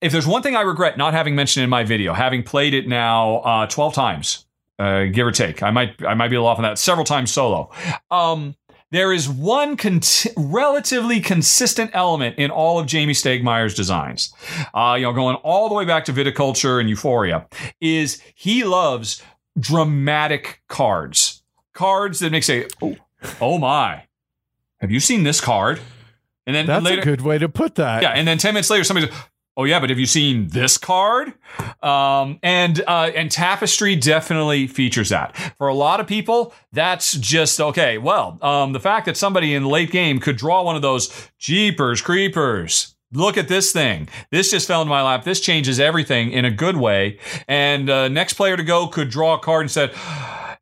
B: if there's one thing I regret not having mentioned in my video, having played it now uh, 12 times, uh, give or take, I might I might be a little off on that several times solo. Um, there is one relatively consistent element in all of Jamie Stegmaier's designs. Uh, you know, going all the way back to Viticulture and Euphoria, is he loves dramatic cards cards that make say, oh, oh my, have you seen this card?
A: And then that's later, a good way to put that.
B: Yeah, and then ten minutes later, somebody says, "Oh yeah, but have you seen this card?" Um, and uh, and Tapestry definitely features that. For a lot of people, that's just okay. Well, um, the fact that somebody in the late game could draw one of those Jeepers Creepers. Look at this thing. This just fell into my lap. This changes everything in a good way. And uh, next player to go could draw a card and said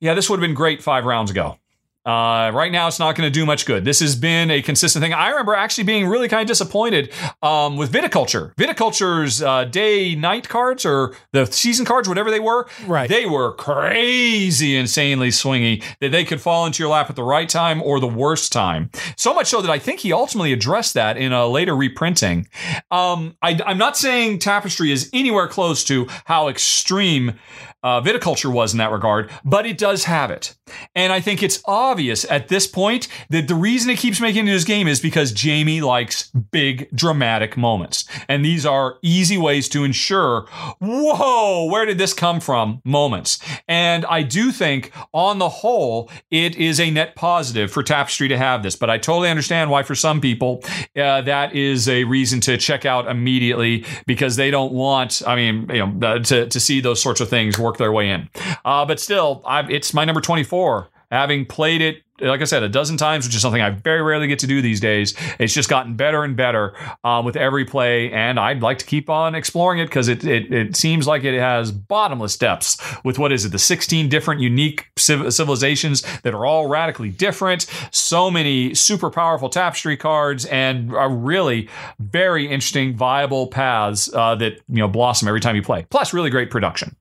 B: yeah, this would have been great five rounds ago. Uh, right now, it's not going to do much good. This has been a consistent thing. I remember actually being really kind of disappointed um, with Viticulture. Viticulture's uh, day night cards or the season cards, whatever they were,
A: right.
B: they were crazy, insanely swingy that they could fall into your lap at the right time or the worst time. So much so that I think he ultimately addressed that in a later reprinting. Um, I, I'm not saying Tapestry is anywhere close to how extreme uh, viticulture was in that regard, but it does have it. And I think it's obvious at this point that the reason it keeps making it his game is because Jamie likes big dramatic moments. And these are easy ways to ensure, whoa, where did this come from moments. And I do think on the whole, it is a net positive for Tapestry to have this. But I totally understand why for some people uh, that is a reason to check out immediately because they don't want, I mean, you know, to, to see those sorts of things work work their way in. Uh, but still, I've, it's my number 24. Having played it, like I said, a dozen times, which is something I very rarely get to do these days. It's just gotten better and better um, with every play, and I'd like to keep on exploring it because it, it, it seems like it has bottomless depths with what is it, the 16 different unique civilizations that are all radically different, so many super powerful tapestry cards, and are really very interesting, viable paths uh, that you know blossom every time you play. Plus, really great production.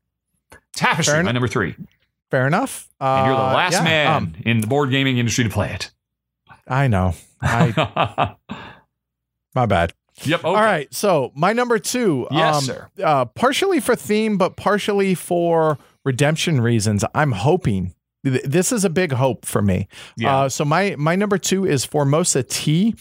B: Tapestry, my number three.
A: Fair enough.
B: and you're the uh, last yeah, man um, in the board gaming industry to play it.
A: I know. I, my bad.
B: Yep. Okay.
A: All right. So my number two.
B: Yes, um, sir.
A: Uh, partially for theme, but partially for redemption reasons. I'm hoping this is a big hope for me. Yeah. Uh, so my my number two is Formosa Tea.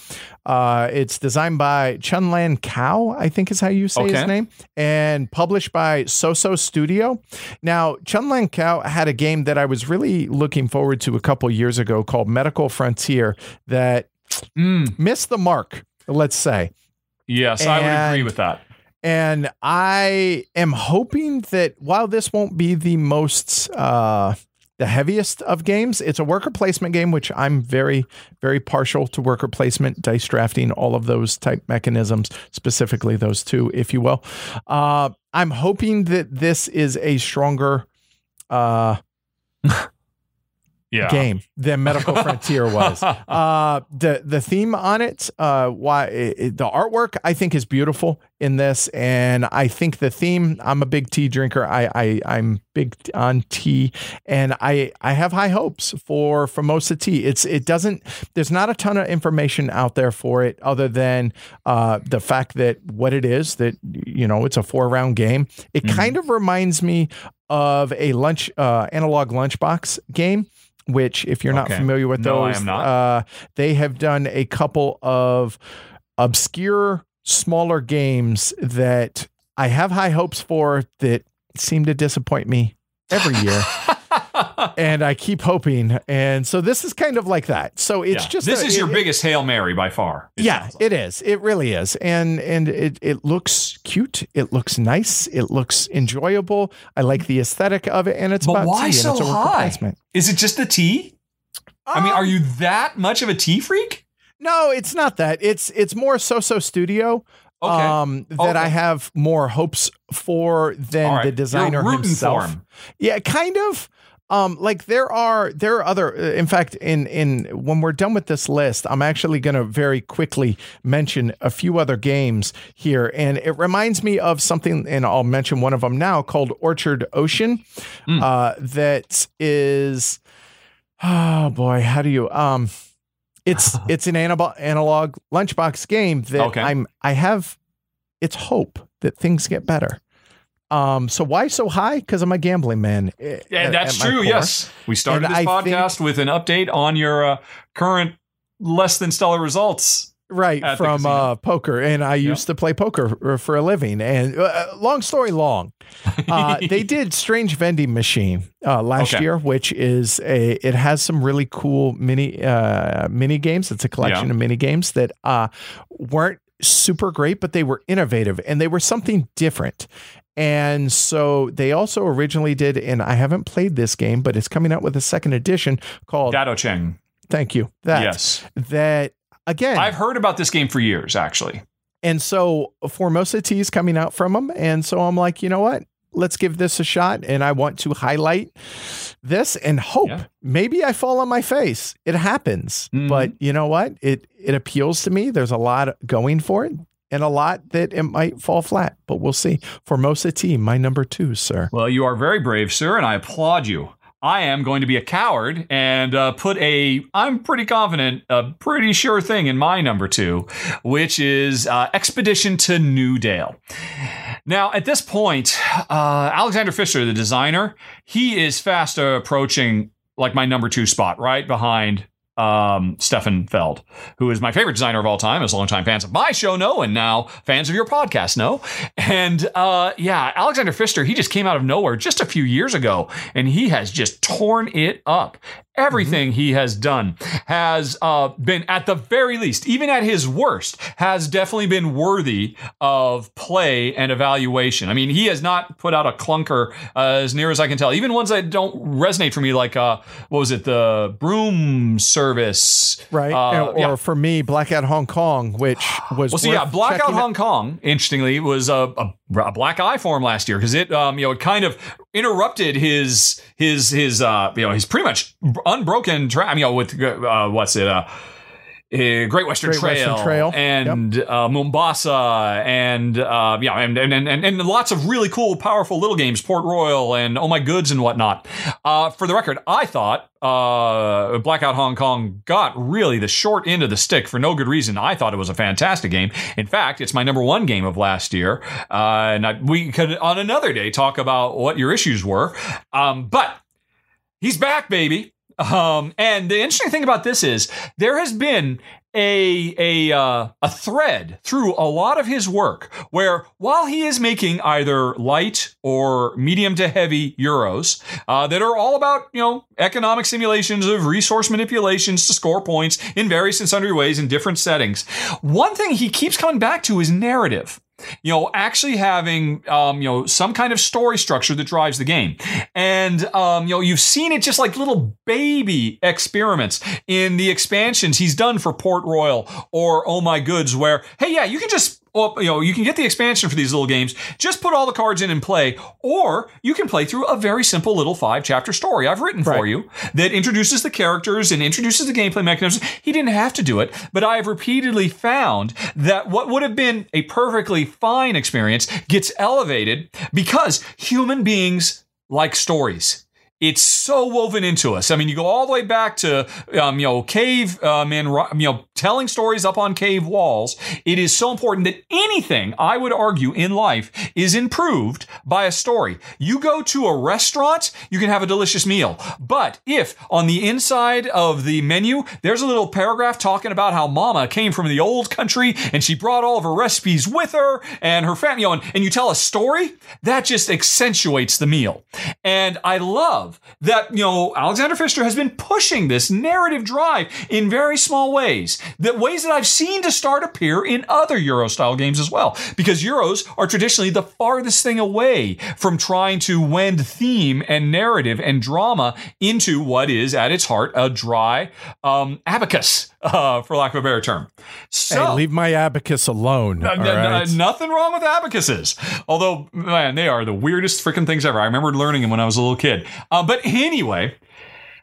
A: Uh, it's designed by Chunlan Kao, I think is how you say okay. his name, and published by Soso Studio. Now Chunlan Kao had a game that I was really looking forward to a couple years ago called Medical Frontier that mm. missed the mark. Let's say.
B: Yes, and, I would agree with that.
A: And I am hoping that while this won't be the most uh, the heaviest of games. It's a worker placement game, which I'm very, very partial to worker placement, dice drafting, all of those type mechanisms, specifically those two, if you will. Uh, I'm hoping that this is a stronger uh,
B: yeah.
A: game than Medical Frontier was. Uh, the the theme on it, uh, why it, the artwork I think is beautiful in this, and I think the theme. I'm a big tea drinker. I, I I'm big on tea, and I I have high hopes for Formosa tea. It's it doesn't. There's not a ton of information out there for it, other than uh, the fact that what it is that you know it's a four round game. It mm-hmm. kind of reminds me of a lunch uh, analog lunchbox game which, if you're not familiar with
B: no,
A: those,
B: uh,
A: they have done a couple of obscure, smaller games that I have high hopes for that seem to disappoint me every year. and I keep hoping. And so this is kind of like that. So it's yeah. just
B: this
A: a,
B: is your
A: it,
B: biggest hail mary by far.
A: It yeah, like. it is. It really is. And and it it looks cute. It looks nice. It looks enjoyable. I like the aesthetic of it, and it's
B: but
A: about
B: why
A: tea,
B: so
A: and it's
B: high? Is it just the tea? I mean, are you that much of a tea freak?
A: No, it's not that. It's it's more So-So Studio. Okay. Um, that okay. I have more hopes for than right. the designer himself. Yeah, kind of. Um, like there are there are other. Uh, in fact, in in when we're done with this list, I'm actually going to very quickly mention a few other games here, and it reminds me of something, and I'll mention one of them now called Orchard Ocean. Mm. Uh, that is, oh boy, how do you um it's it's an analog analog lunchbox game that okay. I'm I have it's hope that things get better. Um, so why so high? Because I'm a gambling man.
B: Eh, yeah, that's true. Yes, we started and this I podcast think, with an update on your uh, current less than stellar results.
A: Right from uh, poker, and I used to play poker for a living. And uh, long story long, uh, they did Strange Vending Machine uh, last okay. year, which is a it has some really cool mini uh, mini games. It's a collection yeah. of mini games that uh, weren't super great, but they were innovative and they were something different. And so they also originally did, and I haven't played this game, but it's coming out with a second edition called
B: Dado Cheng.
A: Thank you. That, yes. That again,
B: I've heard about this game for years, actually.
A: And so Formosa Tea is coming out from them. And so I'm like, you know what? Let's give this a shot. And I want to highlight this and hope yeah. maybe I fall on my face. It happens. Mm-hmm. But you know what? It it appeals to me. There's a lot going for it and a lot that it might fall flat, but we'll see. Formosa Tea, my number two, sir.
B: Well, you are very brave, sir, and I applaud you. I am going to be a coward and uh, put a, I'm pretty confident, a pretty sure thing in my number two, which is uh, Expedition to Newdale. Now, at this point, uh, Alexander Pfister, the designer, he is fast approaching like my number two spot, right behind um, Stefan Feld, who is my favorite designer of all time, as longtime fans of my show know, and now fans of your podcast know. And uh, yeah, Alexander Pfister, he just came out of nowhere just a few years ago, and he has just torn it up. Everything mm-hmm. he has done has uh, been, at the very least, even at his worst, has definitely been worthy of play and evaluation. I mean, he has not put out a clunker uh, as near as I can tell. Even ones that don't resonate for me, like uh, what was it, the Broom Service,
A: right? Uh, or yeah. for me, Blackout Hong Kong, which was
B: well, so yeah, Blackout Hong Kong. Interestingly, was a, a a black eye for him last year because it um you know it kind of interrupted his his his uh you know his pretty much unbroken track you know with uh what's it uh uh, Great Western Great Trail, Western Trail. and yep. uh, Mombasa, and uh, yeah, and, and, and and lots of really cool, powerful little games, Port Royal, and Oh My Goods, and whatnot. Uh, for the record, I thought uh, Blackout Hong Kong got really the short end of the stick for no good reason. I thought it was a fantastic game. In fact, it's my number one game of last year, uh, and I, we could on another day talk about what your issues were. Um, but he's back, baby. Um, and the interesting thing about this is there has been a a uh, a thread through a lot of his work where while he is making either light or medium to heavy euros uh, that are all about you know economic simulations of resource manipulations to score points in various and sundry ways in different settings one thing he keeps coming back to is narrative you know, actually having, um, you know, some kind of story structure that drives the game. And, um, you know, you've seen it just like little baby experiments in the expansions he's done for Port Royal or Oh My Goods, where, hey, yeah, you can just well, you know, you can get the expansion for these little games. Just put all the cards in and play, or you can play through a very simple little five chapter story I've written right. for you that introduces the characters and introduces the gameplay mechanisms. He didn't have to do it, but I have repeatedly found that what would have been a perfectly fine experience gets elevated because human beings like stories it's so woven into us. I mean, you go all the way back to um, you know cave um, and you know telling stories up on cave walls. It is so important that anything I would argue in life is improved by a story. You go to a restaurant, you can have a delicious meal, but if on the inside of the menu there's a little paragraph talking about how Mama came from the old country and she brought all of her recipes with her and her family, you know, and, and you tell a story, that just accentuates the meal. And I love love that, you know, Alexander Pfister has been pushing this narrative drive in very small ways. that ways that I've seen to start appear in other Euro style games as well. Because Euros are traditionally the farthest thing away from trying to wend theme and narrative and drama into what is at its heart a dry um, abacus, uh, for lack of a better term.
A: So hey, leave my abacus alone. N-
B: n- nothing wrong with abacuses. Although, man, they are the weirdest freaking things ever. I remember learning them when I was a little kid. Uh, but anyway,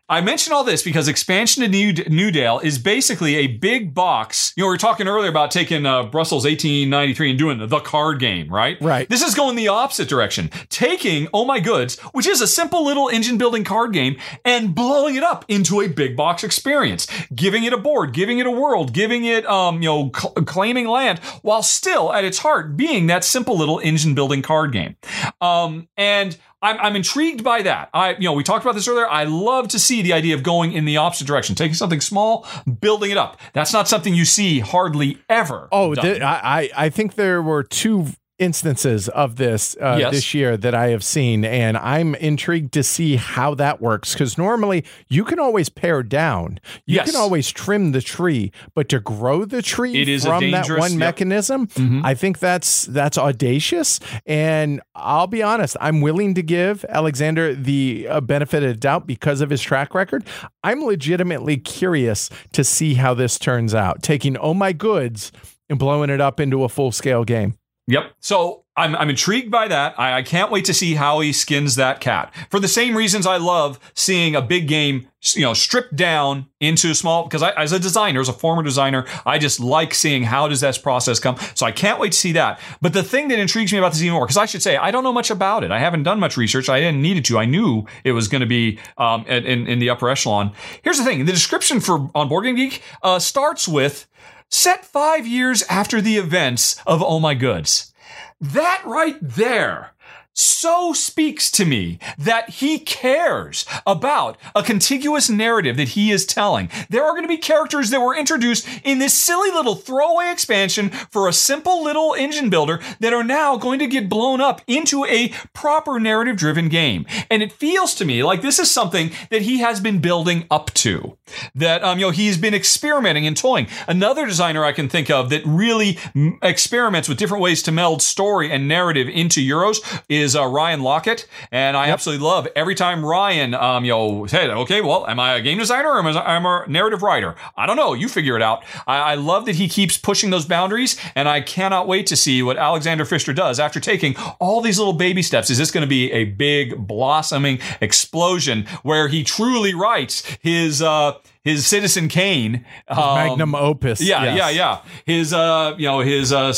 B: I mention all this because expansion to New Newdale is basically a big box. You know, we were talking earlier about taking uh, Brussels 1893 and doing the, the card game, right?
A: Right.
B: This is going the opposite direction. Taking Oh My Goods, which is a simple little engine building card game, and blowing it up into a big box experience, giving it a board, giving it a world, giving it, um, you know, cl- claiming land, while still at its heart being that simple little engine building card game. Um, and I'm, I'm intrigued by that. I, you know, we talked about this earlier. I love to see the idea of going in the opposite direction, taking something small, building it up. That's not something you see hardly ever.
A: Oh, I, I think there were two instances of this uh, yes. this year that I have seen, and I'm intrigued to see how that works. Because normally you can always pare down, you yes. can always trim the tree, but to grow the tree it is from that one yep. mechanism, mm-hmm. I think that's that's audacious. And I'll be honest, I'm willing to give Alexander the uh, benefit of the doubt because of his track record. I'm legitimately curious to see how this turns out. Taking oh my goods and blowing it up into a full scale game.
B: Yep. So I'm, I'm intrigued by that. I, I, can't wait to see how he skins that cat. For the same reasons I love seeing a big game, you know, stripped down into small. Because I, as a designer, as a former designer, I just like seeing how does this process come. So I can't wait to see that. But the thing that intrigues me about this even more, because I should say I don't know much about it. I haven't done much research. I didn't need it to. I knew it was going to be um, in, in the upper echelon. Here's the thing: the description for on Board Game Geek uh, starts with set five years after the events of Oh My Goods. That right there so speaks to me that he cares about a contiguous narrative that he is telling. There are going to be characters that were introduced in this silly little throwaway expansion for a simple little engine builder that are now going to get blown up into a proper narrative driven game. And it feels to me like this is something that he has been building up to. That, um, you know, he's been experimenting and toying. Another designer I can think of that really experiments with different ways to meld story and narrative into Euros is is uh, Ryan Laukat, and I yep. absolutely love every time Ryan, um, you know, said, "Okay, well, am I a game designer or am I a narrative writer? I don't know. You figure it out." I, I love that he keeps pushing those boundaries, and I cannot wait to see what Alexander Pfister does after taking all these little baby steps. Is this going to be a big blossoming explosion where he truly writes his? Uh, his Citizen Kane,
A: um, magnum opus.
B: Yeah, yes. yeah, yeah. His, uh, you know, his uh,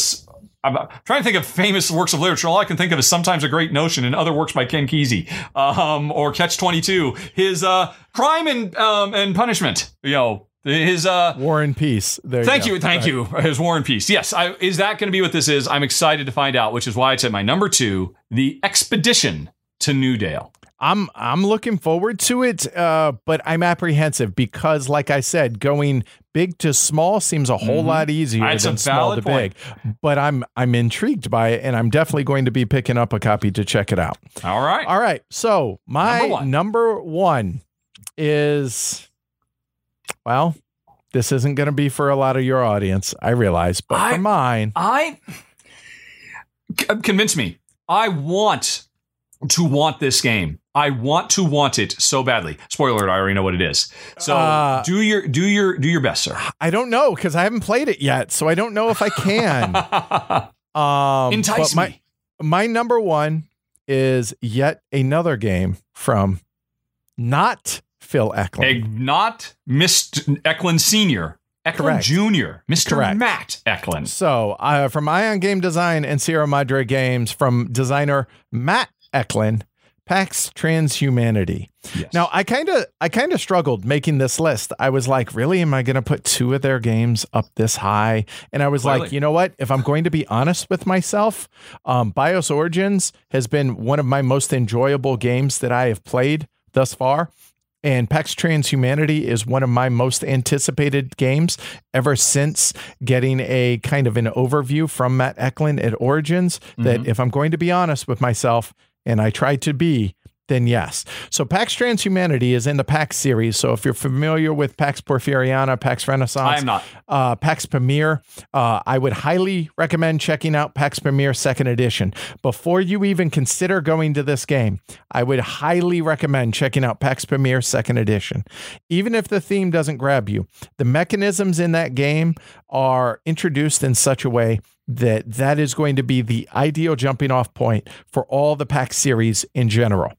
B: I'm trying to think of famous works of literature. All I can think of is sometimes a great notion in other works by Ken Kesey, um, or Catch Twenty Two. His uh, crime and um, and punishment. You know, his uh,
A: War and Peace.
B: There thank you, you thank right. you. His War and Peace. Yes, I, is that going to be what this is? I'm excited to find out, which is why it's at my number two, the expedition to Newdale.
A: I'm I'm looking forward to it, uh, but I'm apprehensive because, like I said, going big to small seems a whole mm-hmm. lot easier That's than small to point. big. But I'm I'm intrigued by it, and I'm definitely going to be picking up a copy to check it out.
B: All right,
A: all right. So my number one, number one is well, this isn't going to be for a lot of your audience, I realize, but I, for mine,
B: I convince me. I want to want this game. I want to want it so badly. Spoiler alert, I already know what it is. So uh, do your do your do your best, sir.
A: I don't know because I haven't played it yet, so I don't know if I can.
B: um, Entice
A: my, me. My number one is yet another game from not Phil Eklund,
B: not Mr. Eklund Senior. Eklund Jr., Mr. Correct. Matt Eklund.
A: So, uh, from Ion Game Design and Sierra Madre Games, from designer Matt Eklund, Pax Transhumanity. Yes. Now, I kind of I kind of struggled making this list. I was like, really am I going to put two of their games up this high? And I was Clearly. like, you know what? If I'm going to be honest with myself, um, BIOS Origins has been one of my most enjoyable games that I have played thus far. And PAX Transhumanity is one of my most anticipated games ever since getting a kind of an overview from Matt Eklund at Origins. That mm-hmm. if I'm going to be honest with myself, and I tried to be, then yes. So Pax Transhumanity is in the Pax series. So if you're familiar with Pax Porfiriana, Pax Renaissance,
B: I am not.
A: Uh, Pax Pamir, uh, I would highly recommend checking out Pax Pamir Second Edition. Before you even consider going to this game, I would highly recommend checking out Pax Pamir Second Edition. Even if the theme doesn't grab you, the mechanisms in that game are introduced in such a way that that is going to be the ideal jumping off point for all the PAX series in general.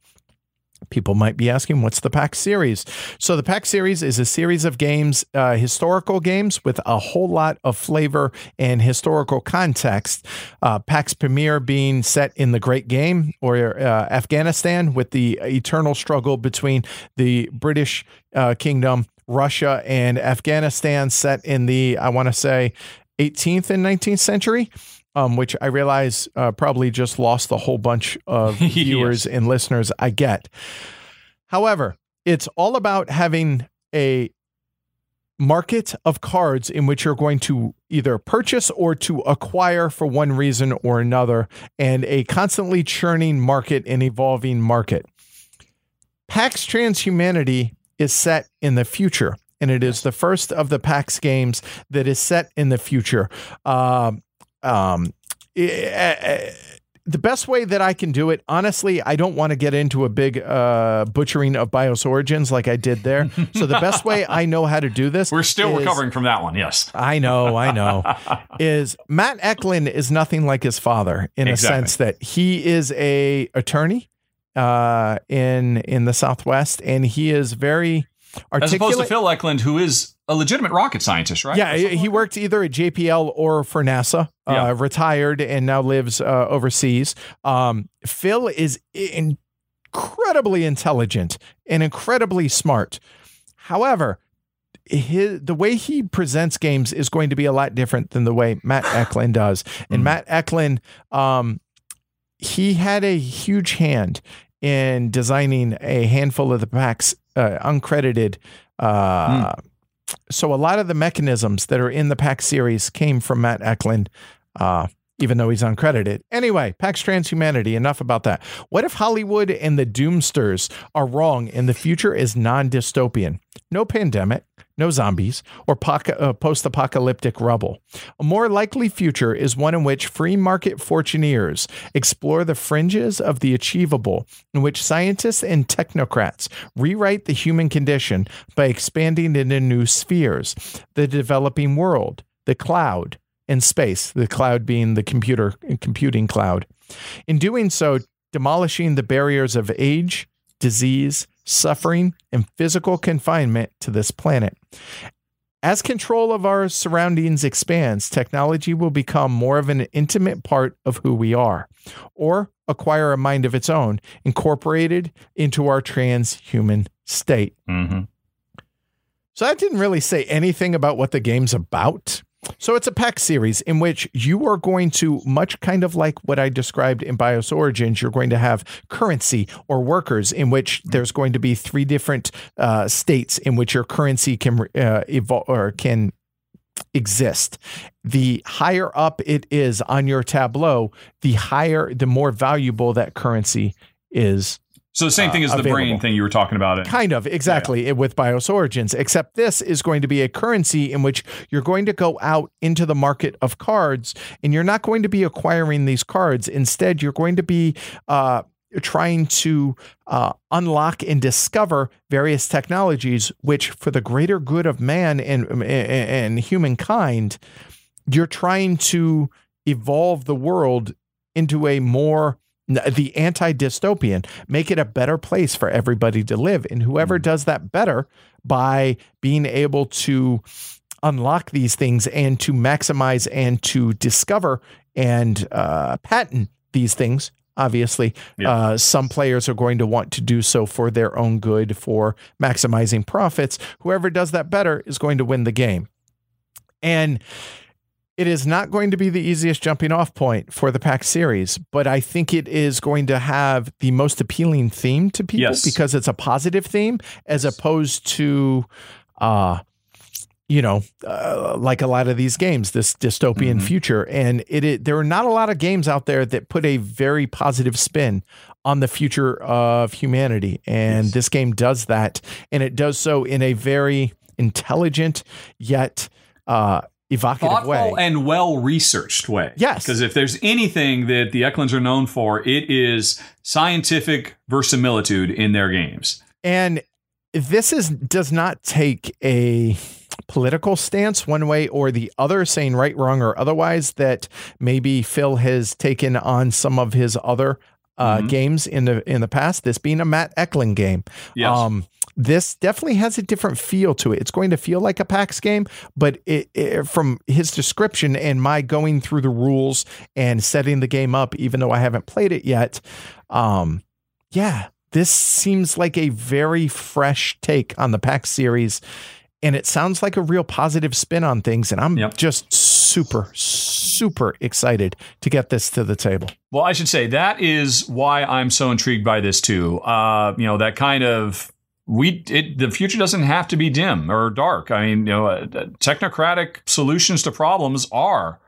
A: People might be asking, what's the PAX series? So, the PAX series is a series of games, uh, historical games with a whole lot of flavor and historical context. Uh, PAX Pamir being set in the Great Game or uh, Afghanistan with the eternal struggle between the British uh, Kingdom, Russia, and Afghanistan, set in the, I want to say, 18th and 19th century um, which I realize uh, probably just lost the whole bunch of viewers yes. and listeners. I get. However, it's all about having a market of cards in which you're going to either purchase or to acquire for one reason or another, and a constantly churning market and evolving market. PAX Transhumanity is set in the future, and it is the first of the PAX games that is set in the future. Uh, um, uh, the best way that I can do it, honestly, I don't want to get into a big uh, butchering of BIOS origins like I did there. So the best way I know how to do this,
B: we're still is, recovering from that one. Yes,
A: I know, I know. is Matt Eklund is nothing like his father in exactly. a sense that he is a attorney uh, in in the Southwest, and he is very articulate. As
B: opposed to Phil Eklund, who is a legitimate rocket scientist, right?
A: Yeah, he like worked either at JPL or for NASA. Uh, yeah. retired and now lives uh, overseas. Um, Phil is incredibly intelligent and incredibly smart. However, his, the way he presents games is going to be a lot different than the way Matt Eklund does. And mm. Matt Eklund, um, he had a huge hand in designing a handful of the Pax uh, uncredited. Uh, mm. So a lot of the mechanisms that are in the PAX series came from Matt Eklund, uh, even though he's uncredited. Anyway, PAX Transhumanity, enough about that. What if Hollywood and the doomsters are wrong and the future is non dystopian? No pandemic, no zombies, or uh, post apocalyptic rubble. A more likely future is one in which free market fortuneers explore the fringes of the achievable, in which scientists and technocrats rewrite the human condition by expanding into new spheres, the developing world, the cloud, and space, the cloud being the computer computing cloud. In doing so, demolishing the barriers of age, disease, suffering, and physical confinement to this planet. As control of our surroundings expands, technology will become more of an intimate part of who we are, or acquire a mind of its own, incorporated into our transhuman state. Mm-hmm. So that didn't really say anything about what the game's about. So it's a PAX series in which you are going to, much kind of like what I described in BIOS Origins, you're going to have currency or workers in which there's going to be three different uh, states in which your currency can uh, evolve or can exist. The higher up it is on your tableau, the higher, the more valuable that currency is
B: so the same thing as uh, the brain thing you were talking about.
A: Kind of, exactly, yeah. with BIOS Origins, except this is going to be a currency in which you're going to go out into the market of cards and you're not going to be acquiring these cards. Instead, you're going to be uh, trying to uh, unlock and discover various technologies, which for the greater good of man and, and, and humankind, you're trying to evolve the world into a more the anti dystopian, make it a better place for everybody to live. And whoever mm. does that better by being able to unlock these things and to maximize and to discover and uh, patent these things. Obviously, yeah. uh, some players are going to want to do so for their own good, for maximizing profits. Whoever does that better is going to win the game. And it is not going to be the easiest jumping off point for the pack series, but I think it is going to have the most appealing theme to people yes. because it's a positive theme as opposed to uh, you know, uh, like a lot of these games, this dystopian mm-hmm. future. And it, it, there are not a lot of games out there that put a very positive spin on the future of humanity. And yes. this game does that. And it does so in a very intelligent yet uh, evocative
B: Thoughtful
A: way
B: and well researched way.
A: Yes.
B: Because if there's anything that the Eklunds are known for, it is scientific verisimilitude in their games.
A: And this is does not take a political stance one way or the other, saying right, wrong, or otherwise, that maybe Phil has taken on some of his other uh, mm-hmm. games in the in the past. This being a Matt Eklund game.
B: Yes. Um,
A: this definitely has a different feel to it. It's going to feel like a PAX game, but it, it, from his description and my going through the rules and setting the game up, even though I haven't played it yet, um, yeah, this seems like a very fresh take on the PAX series and it sounds like a real positive spin on things. And I'm yep. just super, super excited to get this to the table.
B: Well, I should say that is why I'm so intrigued by this too. Uh, you know, that kind of we it, the future doesn't have to be dim or dark. I mean, you know, uh, technocratic solutions to problems are.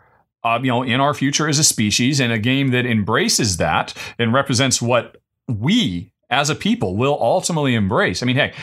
B: Uh, you know, in our future as a species, and a game that embraces that and represents what we as a people will ultimately embrace. I mean, hey,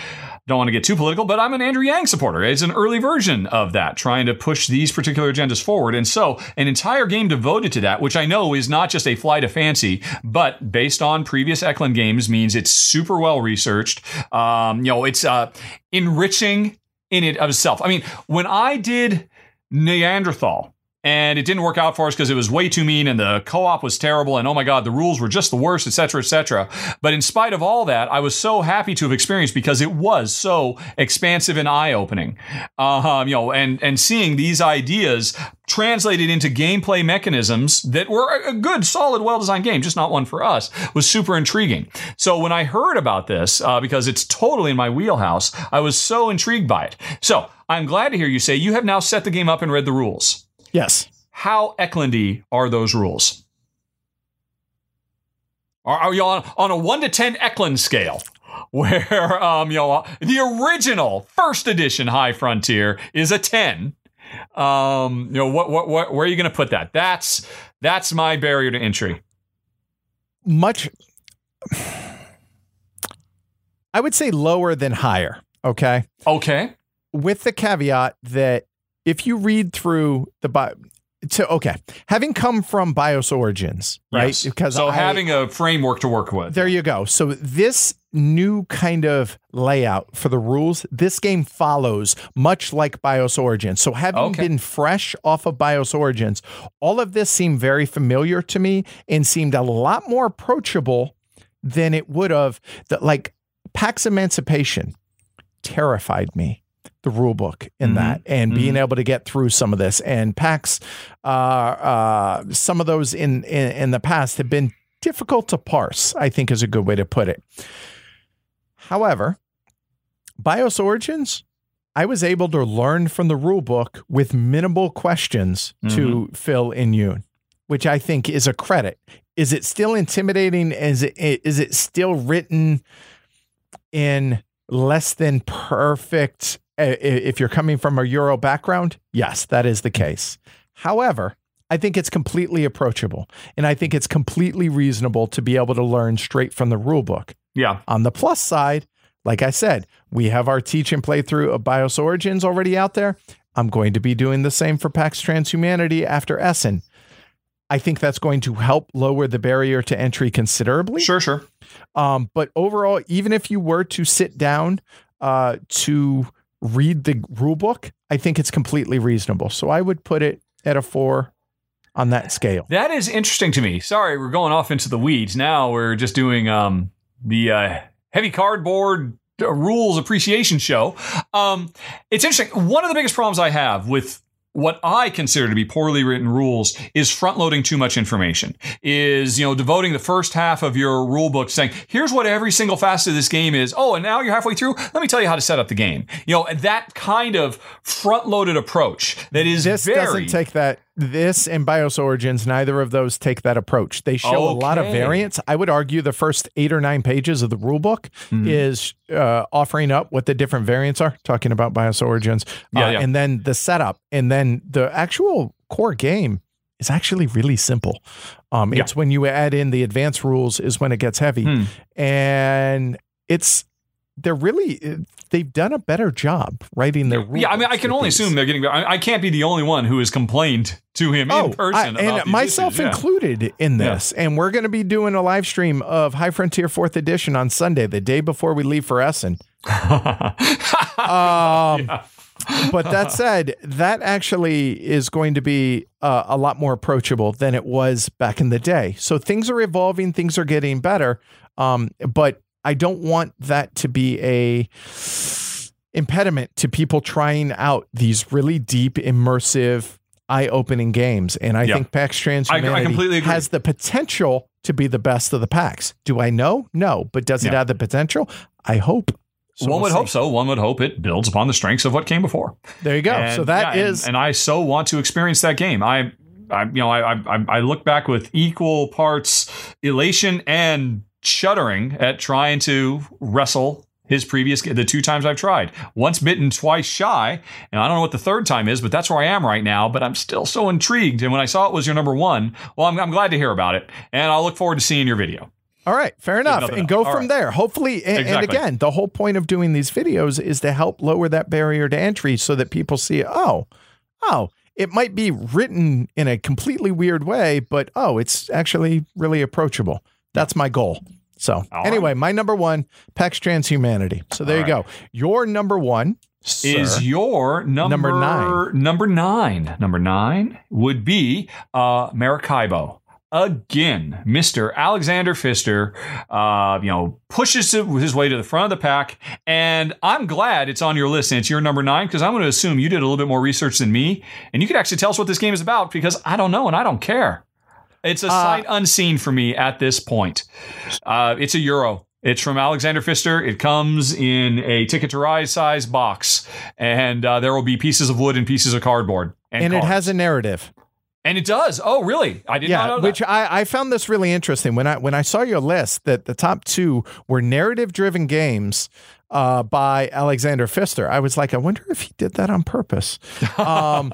B: don't want to get too political, but I'm an Andrew Yang supporter. It's an early version of that, trying to push these particular agendas forward. And so, an entire game devoted to that, which I know is not just a flight of fancy, but based on previous Eklund games, means it's super well researched. Um, you know, it's uh, enriching in it of itself. I mean, when I did Neanderthal, and it didn't work out for us because it was way too mean and the co-op was terrible and oh my god the rules were just the worst etc etc but in spite of all that i was so happy to have experienced because it was so expansive and eye-opening. Um, you know and and seeing these ideas translated into gameplay mechanisms that were a good solid well-designed game just not one for us was super intriguing. So when i heard about this uh, because it's totally in my wheelhouse i was so intrigued by it. So i'm glad to hear you say you have now set the game up and read the rules
A: Yes.
B: How Eklundy are those rules? Are, are you on, on a 1 to 10 Eklund scale? Where um, you know the original first edition High Frontier is a 10. Um, you know what, what, what where are you going to put that? That's that's my barrier to entry.
A: Much I would say lower than higher, okay?
B: Okay.
A: With the caveat that if you read through the bio, so okay, having come from BIOS Origins, right? Yes.
B: Because so I, having a framework to work with.
A: There you go. So this new kind of layout for the rules, this game follows much like BIOS Origins. So having okay. been fresh off of BIOS Origins, all of this seemed very familiar to me and seemed a lot more approachable than it would have. That like PAX Emancipation terrified me the rule book in mm-hmm. that and mm-hmm. being able to get through some of this. And PAX, uh, uh, some of those in, in, in the past have been difficult to parse, I think is a good way to put it. However, BIOS Origins, I was able to learn from the rule book with minimal questions mm-hmm. to fill in Yoon, which I think is a credit. Is it still intimidating? Is it is it still written in less than perfect if you're coming from a Euro background, yes, that is the case. However, I think it's completely approachable and I think it's completely reasonable to be able to learn straight from the rule book.
B: Yeah.
A: On the plus side, like I said, we have our teach and playthrough of BIOS Origins already out there. I'm going to be doing the same for PAX Transhumanity after Essen. I think that's going to help lower the barrier to entry considerably.
B: Sure, sure.
A: Um, but overall, even if you were to sit down uh, to read the rule book, I think it's completely reasonable. So I would put it at a four on that scale.
B: That is interesting to me. Sorry, we're going off into the weeds. Now we're just doing um, the uh, heavy cardboard uh, rules appreciation show. Um, it's interesting. One of the biggest problems I have with what I consider to be poorly written rules is front loading too much information. Is, you know, devoting the first half of your rule book saying, here's what every single facet of this game is. Oh, and now you're halfway through. Let me tell you how to set up the game. You know, that kind of front loaded approach that is
A: this
B: very,
A: doesn't take that this and BIOS Origins, neither of those take that approach. They show okay. a lot of variants. I would argue the first eight or nine pages of the rulebook mm-hmm. is uh, offering up what the different variants are, talking about BIOS Origins, yeah, uh, yeah. and then the setup, and then the actual core game is actually really simple. Um, yeah. It's when you add in the advanced rules is when it gets heavy, hmm. and it's they're really they've done a better job writing their rules.
B: Yeah, I mean, I can only these. assume they're getting. I, I, can't be the only one who has complained to him oh, in person,
A: I, and myself
B: issues.
A: included yeah. in this. Yeah. And we're going to be doing a live stream of High Frontier Fourth Edition on Sunday, the day before we leave for Essen. um, yeah. but that said, that actually is going to be uh, a lot more approachable than it was back in the day. So things are evolving, things are getting better. Um, but I don't want that to be a impediment to people trying out these really deep, immersive, eye-opening games. And I yeah. think PAX Transhumanity has the potential to be the best of the Pax. Do I know? No, but does it have the potential? I hope.
B: So one we'll would see. hope so. One would hope it builds upon the strengths of what came before.
A: There you go. And, so that yeah, is,
B: and, and, I so want to experience that game. I, I you know, I, I, I look back with equal parts elation and shuddering at trying to wrestle his previous the two times I've tried. Once bitten, twice shy. And I don't know what the third time is, but that's where I am right now. But I'm still so intrigued. And when I saw it was your number one, well, I'm, I'm glad to hear about it. And I'll look forward to seeing your video.
A: All right, fair enough. And go All from right. there. Hopefully, and, exactly. and, again, the whole point of doing these videos is to help lower that barrier to entry so that people see, oh, oh, it might be written in a completely weird way, but oh, it's actually really approachable. That's my goal. So All anyway, right. my number one, PAX Transhumanity. So there All you right. go. Your number one
B: Sir. is your number, number nine. Number nine. Number nine would be uh, Maracaibo. Again, Mr. Alexander Pfister, uh, you know, pushes his way to the front of the pack, and I'm glad it's on your list and it's your number nine because I'm going to assume you did a little bit more research than me, and you could actually tell us what this game is about because I don't know and I don't care. It's a uh, sight unseen for me at this point. Uh, it's a euro. It's from Alexander Pfister. It comes in a Ticket to Ride size box, and uh, there will be pieces of wood and pieces of cardboard.
A: And, and it has a narrative.
B: And it does. Oh, really? I did yeah, not know that.
A: which I, I found this really interesting when I when I saw your list that the top two were narrative driven games uh, by Alexander Pfister. I was like, I wonder if he did that on purpose. Um,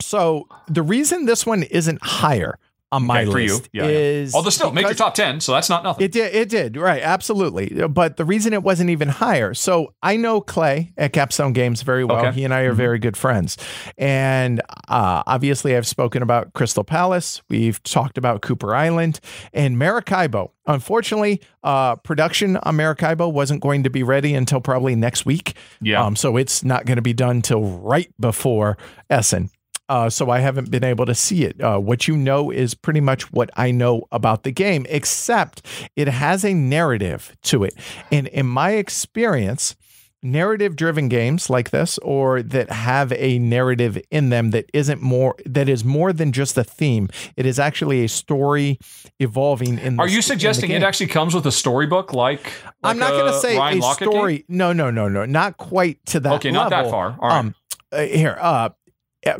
A: so the reason this one isn't higher on my okay, for list you. Yeah, is
B: yeah. although still make your top 10 so that's not nothing.
A: It did it did right absolutely. But the reason it wasn't even higher so i know clay at capstone games very well. Okay. he and i are mm-hmm. very good friends. And uh, obviously i've spoken about crystal palace. We've talked about cooper island and maracaibo. Unfortunately uh, production on maracaibo wasn't going to be ready until probably next week.
B: Yeah. Um,
A: so it's not going to be done till right before essen uh, so I haven't been able to see it. Uh, what you know is pretty much what I know about the game, except it has a narrative to it. And in my experience, narrative driven games like this or that have a narrative in them that isn't more that is more than just a theme it is actually a story evolving in
B: the, are you suggesting it actually comes with a storybook like, like
A: i'm not going to say Ryan a Laukat story game? no no no no not quite to that
B: okay
A: level.
B: not that far All right. um
A: uh, here uh uh,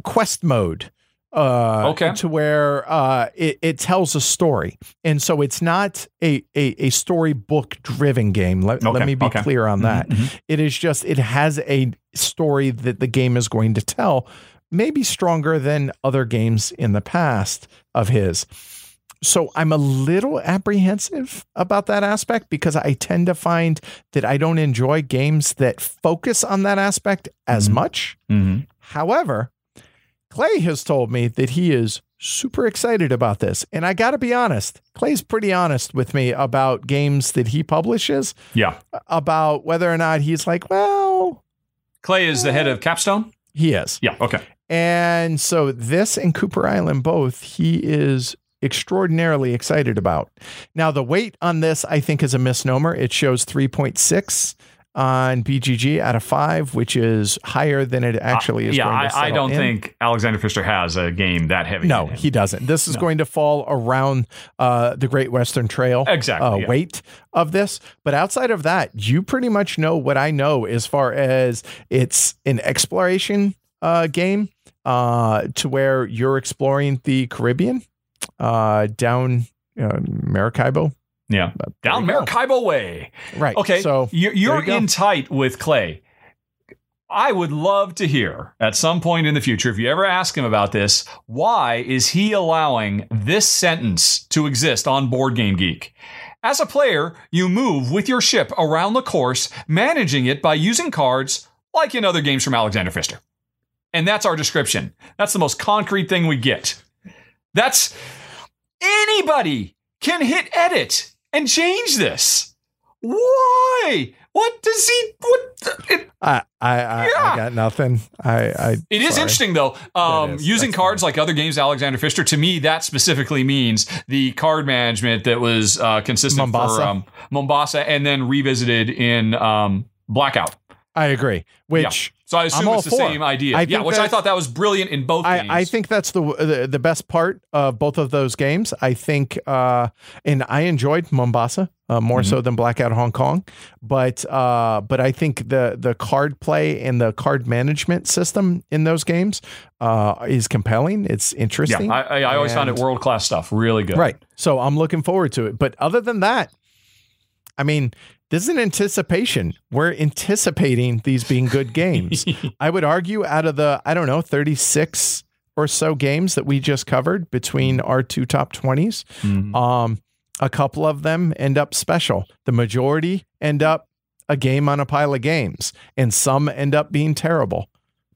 A: quest mode. Uh,
B: okay.
A: To where uh, it, it tells a story, and so it's not a a, a storybook driven game. Let, okay. let me be okay. clear on mm-hmm, that. Mm-hmm. It is just it has a story that the game is going to tell, maybe stronger than other games in the past of his. So I'm a little apprehensive about that aspect because I tend to find that I don't enjoy games that focus on that aspect as mm-hmm. much. Mm-hmm. However, Clay has told me that he is super excited about this. And I got to be honest, Clay's pretty honest with me about games that he publishes.
B: Yeah.
A: About whether or not he's like, well.
B: Clay is the head of eh, Capstone?
A: He is.
B: Yeah. Okay.
A: And so this and Cooper Island both, he is extraordinarily excited about. Now, the weight on this, I think, is a misnomer. It shows 3.6 on BGG out of five, which is higher than it actually is.
B: Uh, yeah,
A: I,
B: I, don't
A: in.
B: think Alexander Pfister has a game that heavy.
A: No, he doesn't. This is no. going to fall around uh, the Great Western Trail
B: exactly
A: uh,
B: yeah.
A: weight of this. But outside of that, you pretty much know what I know as far as it's an exploration uh, game uh, to where you're exploring the Caribbean uh, down uh, Maracaibo.
B: Yeah, down Maracaibo way.
A: Right.
B: Okay. So you're, you're you in tight with Clay. I would love to hear at some point in the future, if you ever ask him about this, why is he allowing this sentence to exist on Board Game Geek? As a player, you move with your ship around the course, managing it by using cards like in other games from Alexander Pfister. And that's our description. That's the most concrete thing we get. That's anybody can hit edit and change this. Why? What does he? What?
A: It, I I I, yeah. I, got nothing. I. I
B: it is interesting though. Um, using cards funny. like other games, Alexander Pfister. To me, that specifically means the card management that was uh, consistent Mombasa. for um, Mombasa, and then revisited in um, Blackout.
A: I agree. Which
B: yeah. So I assume it's the for. same idea. I yeah, which I thought that was brilliant in both.
A: I, I think that's the, the, the best part of both of those games. I think, uh, and I enjoyed Mombasa uh, more mm-hmm. so than Blackout Hong Kong, but uh, but I think the the card play and the card management system in those games uh, is compelling. It's interesting.
B: Yeah, I, I always and, found it world class stuff. Really good.
A: Right. So I'm looking forward to it. But other than that, I mean, this is an anticipation. We're anticipating these being good games. I would argue out of the, I don't know, 36 or so games that we just covered between our two top 20s, mm-hmm. um, a couple of them end up special. The majority end up a game on a pile of games, and some end up being terrible.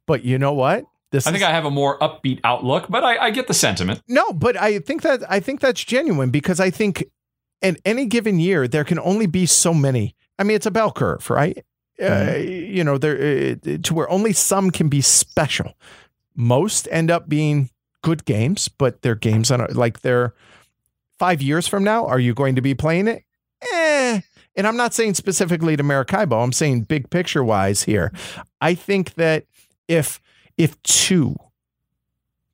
A: But you know what?
B: This I think is, I have a more upbeat outlook, but I, I get the sentiment.
A: No, but I think that I think that's genuine because I think in any given year, there can only be so many. I mean, it's a bell curve, right? Uh, mm-hmm. Uh, you know, there uh, to where only some can be special. Most end up being good games, but they're games on like they're five years from now. Are you going to be playing it? Eh. And I'm not saying specifically to Maracaibo. I'm saying big picture wise here. I think that if if two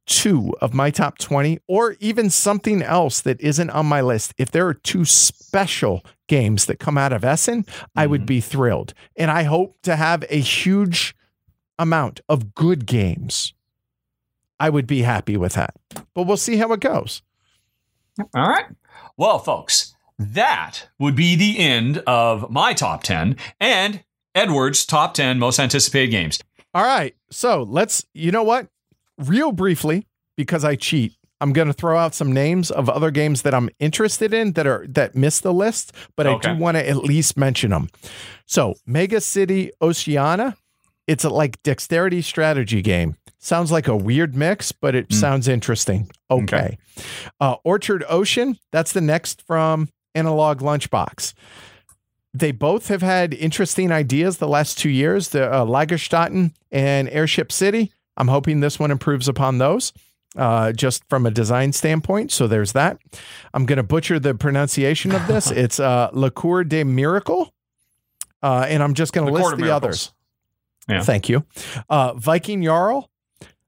A: two of my top 20 or even something else that isn't on my list, if there are two special games that come out of Essen, mm-hmm. I would mm-hmm. be thrilled. And I hope to have a huge amount of good games. I would be happy with that. But we'll see how it goes.
B: All right. Well, folks, that would be the end of my top 10 and Edward's top 10 most anticipated games.
A: All right. So let's, you know what? Real briefly, because I cheat, I'm going to throw out some names of other games that I'm interested in that are that miss the list, but okay. I do want to at least mention them. So, Mega City Oceania, it's a like dexterity strategy game. Sounds like a weird mix, but it mm. sounds interesting. Okay. okay. Uh, Orchard Ocean, that's the next from Analog Lunchbox. They both have had interesting ideas the last two years. The uh, Lagerstätten and Airship City I'm hoping this one improves upon those. Uh, just from a design standpoint. So there's that. I'm going to butcher the pronunciation of this. it's uh, La Cour de Miracle. Uh, and I'm just going to list the others. Yeah. Thank you. Uh, Viking Jarl,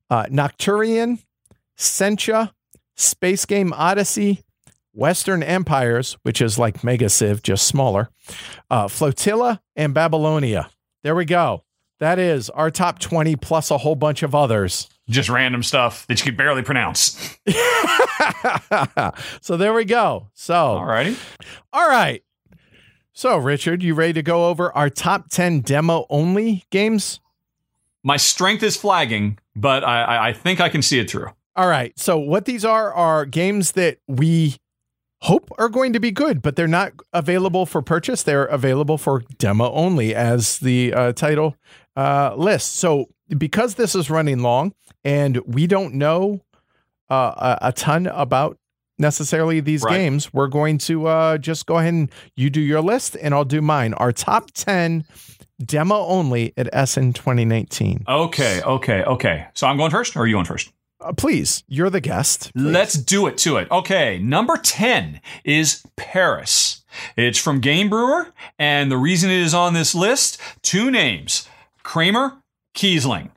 A: uh, Nocturian, Sencha, Space Game Odyssey, Western Empires, which is like Mega Civ, just smaller, uh, Flotilla, and Babylonia. There we go. That is our top 20 plus a whole bunch of others.
B: Just random stuff that you could barely pronounce.
A: so there we go. So,
B: all righty.
A: All right. So, Richard, you ready to go over our top 10 demo only games?
B: My strength is flagging, but I, I think I can see it through.
A: All right. So, what these are are games that we hope are going to be good, but they're not available for purchase. They're available for demo only, as the uh, title uh, list. So because this is running long and we don't know uh, a, a, ton about necessarily these right. games, we're going to uh, just go ahead and you do your list and I'll do mine. Our top 10 demo only at Essen 2019.
B: Okay, okay, okay. So I'm going first or are you going first?
A: Uh, please, you're the guest. Please.
B: Let's do it to it. Okay, number 10 is Paris. It's from Game Brewer, and the reason it is on this list two names Kramer, Kiesling.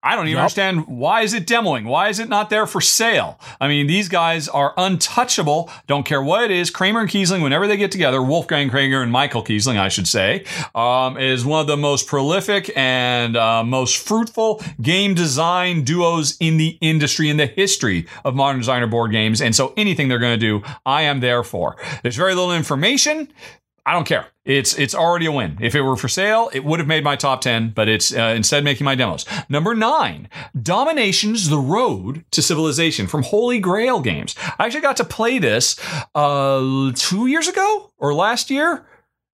B: I don't even yep. understand why is it demoing? Why is it not there for sale? I mean, these guys are untouchable. Don't care what it is. Kramer and Kiesling, whenever they get together, Wolfgang Kramer and Michael Kiesling, I should say, um, is one of the most prolific and uh, most fruitful game design duos in the industry, in the history of modern designer board games. And so anything they're going to do, I am there for. There's very little information. I don't care. It's it's already a win. If it were for sale, it would have made my top 10, but it's uh, instead making my demos. Number 9, Dominations: The Road to Civilization from Holy Grail Games. I actually got to play this uh 2 years ago or last year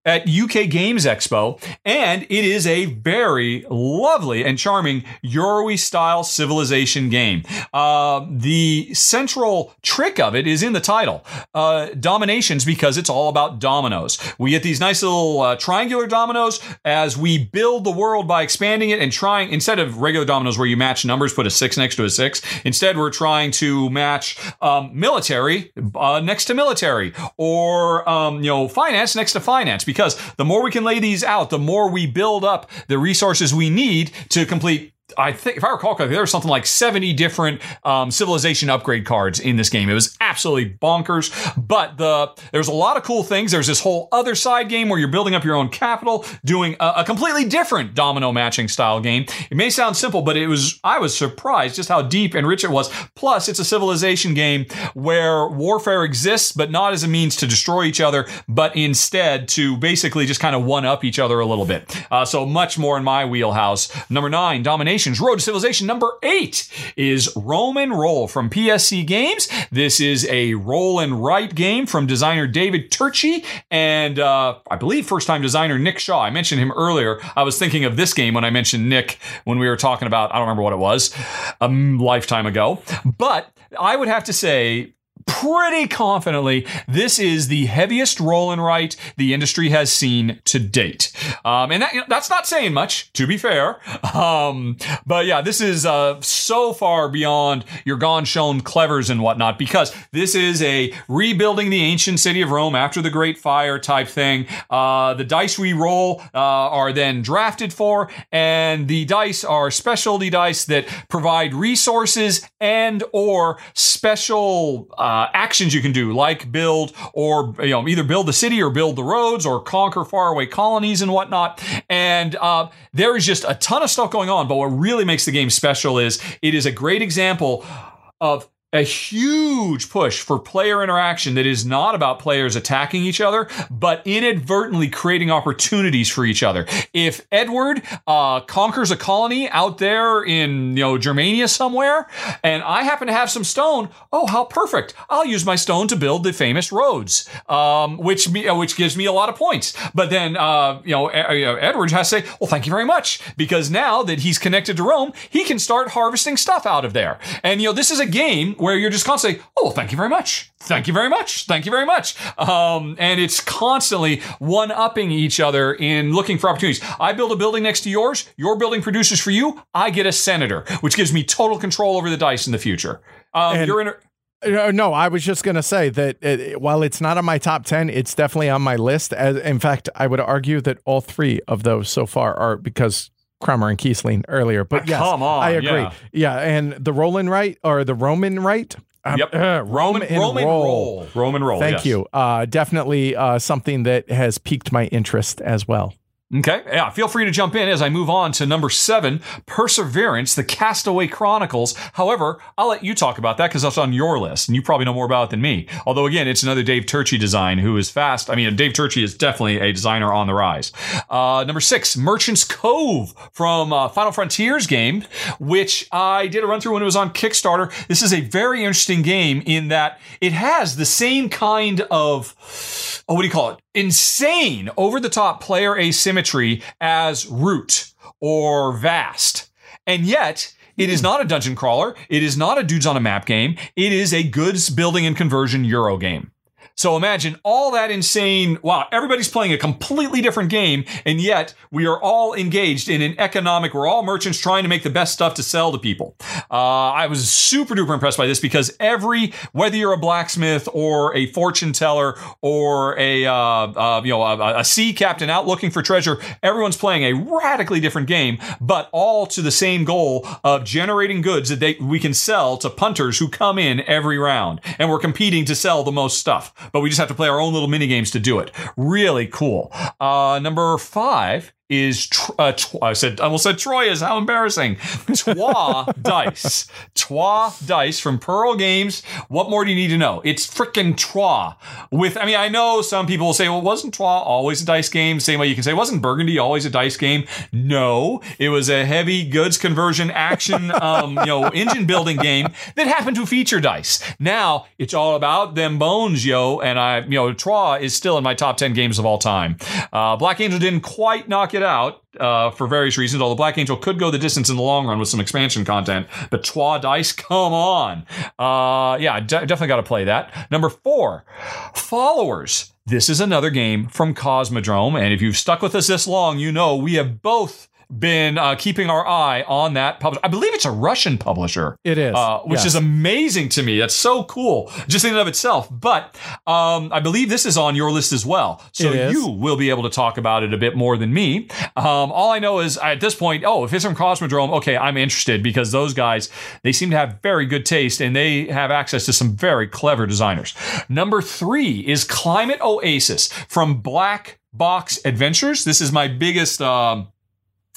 B: at UK Games Expo, and it is a very lovely and charming Euro style civilization game. Uh, the central trick of it is in the title uh, Dominations, because it's all about dominoes. We get these nice little uh, triangular dominoes as we build the world by expanding it and trying, instead of regular dominoes where you match numbers, put a six next to a six, instead we're trying to match um, military uh, next to military or, um, you know, finance next to finance because the more we can lay these out, the more we build up the resources we need to complete I think, if I recall correctly, there were something like 70 different um, civilization upgrade cards in this game. It was absolutely bonkers. But the there's a lot of cool things. There's this whole other side game where you're building up your own capital, doing a, a, completely different domino matching style game. It may sound simple, but it was I was surprised just how deep and rich it was. Plus, it's a civilization game where warfare exists, but not as a means to destroy each other, but instead to basically just kind of one up each other a little bit. Uh, so much more in my wheelhouse. Number nine, domination Road to Civilization number eight is Rome and Roll from PSC Games. This is a roll and write game from designer David Turczi and uh, I believe first time designer Nick Shaw. I mentioned him earlier. I was thinking of this game when I mentioned Nick when we were talking about, I don't remember what it was, a lifetime ago. But I would have to say pretty confidently this is the heaviest roll and write the industry has seen to date. Um, and that, you know, that's not saying much, to be fair. Um, but yeah, this is uh, so far beyond your Ganz Schön Clevers and whatnot because this is a rebuilding the ancient city of Rome after the Great Fire type thing. Uh, the dice we roll uh, are then drafted for, and the dice are specialty dice that provide resources and or special uh, uh, actions you can do, like build or you know either build the city or build the roads or conquer faraway colonies and whatnot. And uh, there is just a ton of stuff going on. But what really makes the game special is it is a great example of a huge push for player interaction that is not about players attacking each other, but inadvertently creating opportunities for each other. If Edward uh, conquers a colony out there in you know Germania somewhere, and I happen to have some stone, oh how perfect! I'll use my stone to build the famous roads, um, which me, uh, which gives me a lot of points. But then uh, you know Edward has to say, well, thank you very much, because now that he's connected to Rome, he can start harvesting stuff out of there. And you know this is a game where you're just constantly, oh, thank you very much. Thank you very much. Thank you very much. Um, and it's constantly one upping each other in looking for opportunities. I build a building next to yours. Your building produces for you. I get a senator, which gives me total control over the dice in the future. Um, you're in.
A: A- no, I was just going to say that it, while it's not on my top 10, it's definitely on my list. As, in fact, I would argue that all three of those so far are because Kramer and Kiesling earlier. But ah, yes,
B: Come on,
A: I agree.
B: Yeah.
A: yeah, and the Roland right or the Roman right.
B: Um, yep. Uh,
A: Roman, Roman roll. roll.
B: Roman roll.
A: Thank
B: yes.
A: you. Uh, definitely uh, something that has piqued my interest as well.
B: Okay, yeah, feel free to jump in as I move on to number seven, Perseverance, the Castaway Chronicles. However, I'll let you talk about that because that's on your list, and you probably know more about it than me. Although, again, it's another Dave Turczi design who is fast. I mean, Dave Turczi is definitely a designer on the rise. Uh, number six, Merchant's Cove from uh, Final Frontiers game, which I did a run through when it was on Kickstarter. This is a very interesting game in that it has the same kind of, oh, what do you call it? Insane over the top player asymmetry as Root or Vast. And yet, it is hmm. not a dungeon crawler. It is not a dudes on a map game. It is a goods building and conversion Euro game. So imagine all that insane. Wow, everybody's playing a completely different game, and yet we are all engaged in an economic. We're all merchants trying to make the best stuff to sell to people. Uh, I was super duper impressed by this because every, whether you're a blacksmith or a fortune teller or a uh, uh, you know a, a sea captain out looking for treasure, everyone's playing a radically different game, but all to the same goal of generating goods that they, we can sell to punters who come in every round, and we're competing to sell the most stuff but we just have to play our own little mini games to do it. Really cool. Uh, number five is uh, tw- I said I almost said Troyes. How embarrassing! Twa dice, Twa dice from Pearl Games. What more do you need to know? It's freaking Twa. With I mean, I know some people will say, "Well, wasn't Twa always a dice game?" Same way you can say, "Wasn't Burgundy always a dice game?" No, it was a heavy goods conversion action, um, you know, engine building game that happened to feature dice. Now it's all about them bones, yo. And I, you know, Twa is still in my top ten games of all time. Uh, Black Angel didn't quite knock it out uh, for various reasons. Although Black Angel could go the distance in the long run with some expansion content, but Twa Dice, come on, uh, yeah, definitely got to play that. Number four, Followers. This is another game from Cosmodrome, and if you've stuck with us this long, you know we have both been uh, keeping our eye on that publisher. I believe it's a Russian publisher.
A: It is,
B: uh, which yes. is amazing to me. That's so cool, just in and of itself. But um, I believe this is on your list as well, so you will be able to talk about it a bit more than me. Um, all I know is at this point, oh, if it's from Cosmodrome, okay, I'm interested because those guys they seem to have very good taste and they have access to some very clever designers. Number three is Climate Oasis from Black Box Adventures. This is my biggest. Um,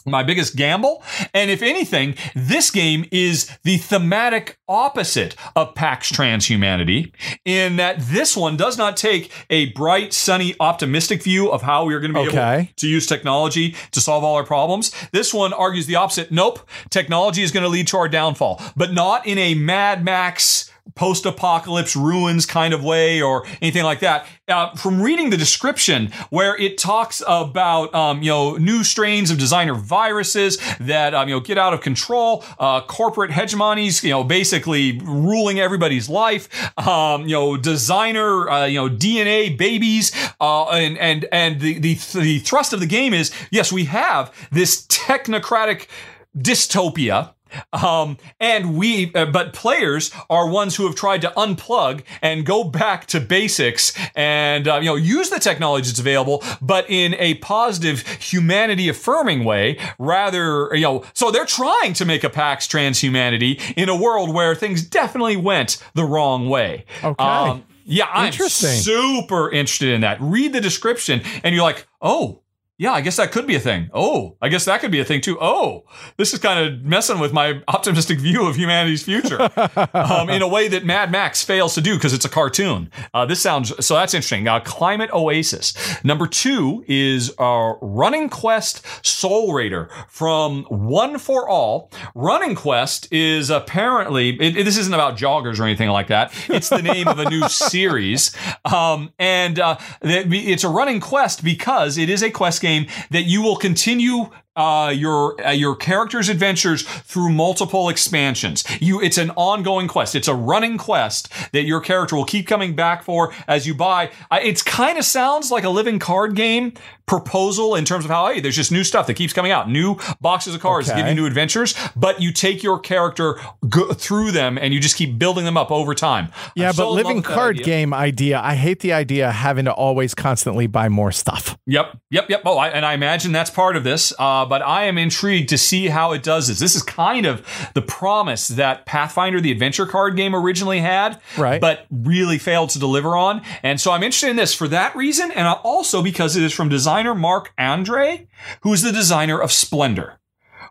B: my biggest gamble. And if anything, this game is the thematic opposite of PAX Transhumanity in that this one does not take a bright, sunny, optimistic view of how we're going to be okay. able to use technology to solve all our problems. This one argues the opposite. Nope. Technology is going to lead to our downfall, but not in a Mad Max post apocalypse ruins kind of way or anything like that. Uh, from reading the description, where it talks about um, you know new strains of designer viruses that um, you know get out of control, uh, corporate hegemonies, you know basically ruling everybody's life, um, you know designer uh, you know DNA babies, uh, and and and the, the the thrust of the game is yes we have this technocratic dystopia um, and we, uh, but players are ones who have tried to unplug and go back to basics and, uh, you know, use the technology that's available, but in a positive, humanity affirming way, rather, you know, so they're trying to make a PAX transhumanity in a world where things definitely went the wrong way.
A: Okay. Um,
B: yeah, I'm super interested in that. Read the description and you're like, oh, yeah, I guess that could be a thing. Oh, I guess that could be a thing too. Oh, this is kind of messing with my optimistic view of humanity's future um, in a way that Mad Max fails to do because it's a cartoon. Uh, this sounds so that's interesting. Uh, Climate Oasis. Number two is uh, Running Quest Soul Raider from One for All. Running Quest is apparently it, it, this isn't about joggers or anything like that. It's the name of a new series, um, and uh, it's a running quest because it is a quest game game that you will continue uh, your uh, your character's adventures through multiple expansions. You, it's an ongoing quest. It's a running quest that your character will keep coming back for as you buy. Uh, it's kind of sounds like a living card game proposal in terms of how hey, there's just new stuff that keeps coming out, new boxes of cards okay. that give you new adventures. But you take your character go through them and you just keep building them up over time.
A: Yeah, but living card idea. game idea. I hate the idea of having to always constantly buy more stuff.
B: Yep, yep, yep. Oh, I, and I imagine that's part of this. Uh, but I am intrigued to see how it does this. This is kind of the promise that Pathfinder, the adventure card game, originally had,
A: right?
B: But really failed to deliver on. And so I'm interested in this for that reason, and also because it is from designer Marc Andre, who is the designer of Splendor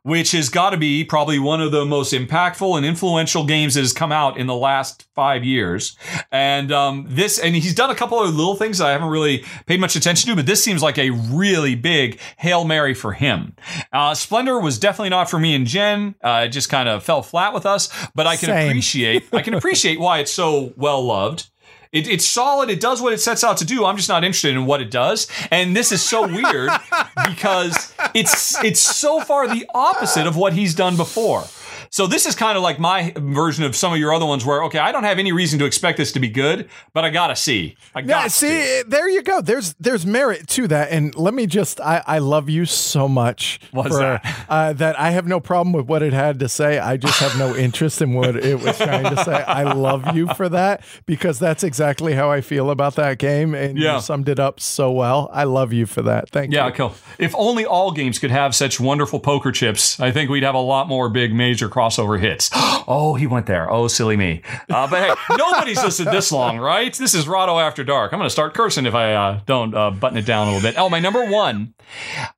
B: which has got to be probably one of the most impactful and influential games that has come out in the last five years. And um, this, and he's done a couple of little things that I haven't really paid much attention to, but this seems like a really big hail mary for him. Uh, Splendor was definitely not for me and Jen. Uh, it just kind of fell flat with us, but I can Same. appreciate I can appreciate why it's so well loved. It, it's solid. It does what it sets out to do. I'm just not interested in what it does. And this is so weird because it's it's so far the opposite of what he's done before. So this is kind of like my version of some of your other ones where, okay, I don't have any reason to expect this to be good, but I gotta see. I got
A: yeah, see, to. there you go. There's there's merit to that. And let me just I, I love you so much
B: What's for, that?
A: Uh, that I have no problem with what it had to say. I just have no interest in what it was trying to say. I love you for that because that's exactly how I feel about that game. And yeah. you summed it up so well. I love you for that. Thank
B: yeah,
A: you.
B: Yeah, cool. If only all games could have such wonderful poker chips, I think we'd have a lot more big major crossover hits. oh, he went there. Oh, silly me. Uh, but hey, nobody's listened this long, right? This is Rahdo After Dark. I'm going to start cursing if I uh, don't uh, button it down a little bit. Oh, my number one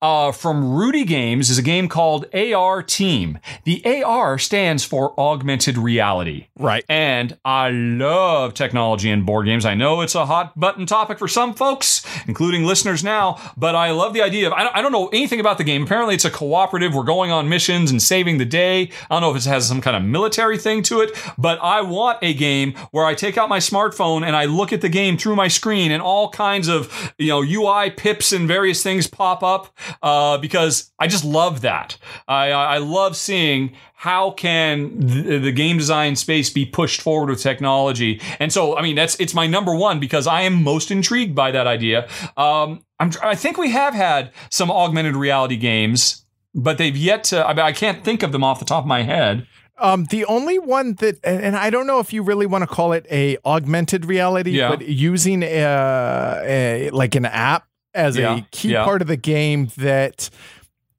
B: uh, from Rudy Games is a game called AR Team. The AR stands for augmented reality.
A: Right.
B: And I love technology in board games. I know it's a hot button topic for some folks, including listeners now, but I love the idea of, I don't, I don't know anything about the game. Apparently, it's a cooperative. We're going on missions and saving the day. I don't know if it has some kind of military thing to it, but I want a game where I take out my smartphone and I look at the game through my screen and all kinds of, you know, UI pips and various things pop up uh, because I just love that. I, I love seeing how can the, the, game design space be pushed forward with technology and so i mean that's it's my number one because i am most intrigued by that idea um, i think we have had some augmented reality games but they've yet to I, mean, I can't think of them off the top of my head
A: um, the only one that, and I don't know if you really want to call it a augmented reality, yeah. but using a, a, like an app as yeah. a key yeah. part of the game that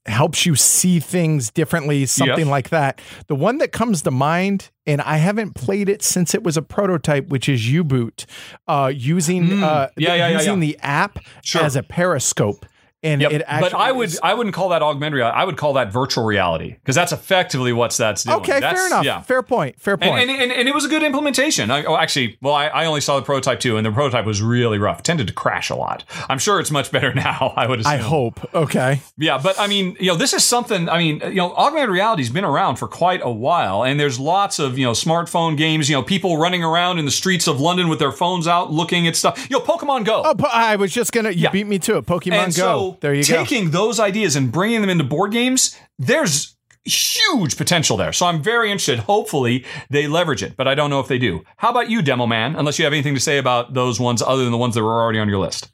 A: helps you see things differently, something like that. The one that comes to mind, and I haven't played it since it was a prototype, which is U-Boot, uh, using mm. uh, yeah, yeah, using yeah, the app sure. as a periscope. And yep. it actually
B: but I would is, I wouldn't call that augmented reality. I would call that virtual reality because that's effectively what that's doing.
A: Okay,
B: that's,
A: fair enough. Yeah. Fair point. Fair point.
B: And, and, and, and it was a good implementation. I, oh, actually, well, I, I, only saw the prototype too, and the prototype was really rough. It tended to crash a lot. I'm sure it's much better now. I would. Assume.
A: I hope. Okay.
B: Yeah, but I mean, you know, this is something. I mean, you know, augmented reality's been around for quite a while, and there's lots of you know smartphone games. You know, people running around in the streets of London with their phones out, looking at stuff. You know, Pokemon Go.
A: Oh, I was just gonna. You yeah. beat me to it. Pokemon and Go. So there you
B: taking go. Taking those ideas and bringing them into board games, there's huge potential there. So I'm very interested. Hopefully they leverage it, but I don't know if they do. How about you, Demo Man? Unless you have anything to say about those ones other than the ones that were already on your list.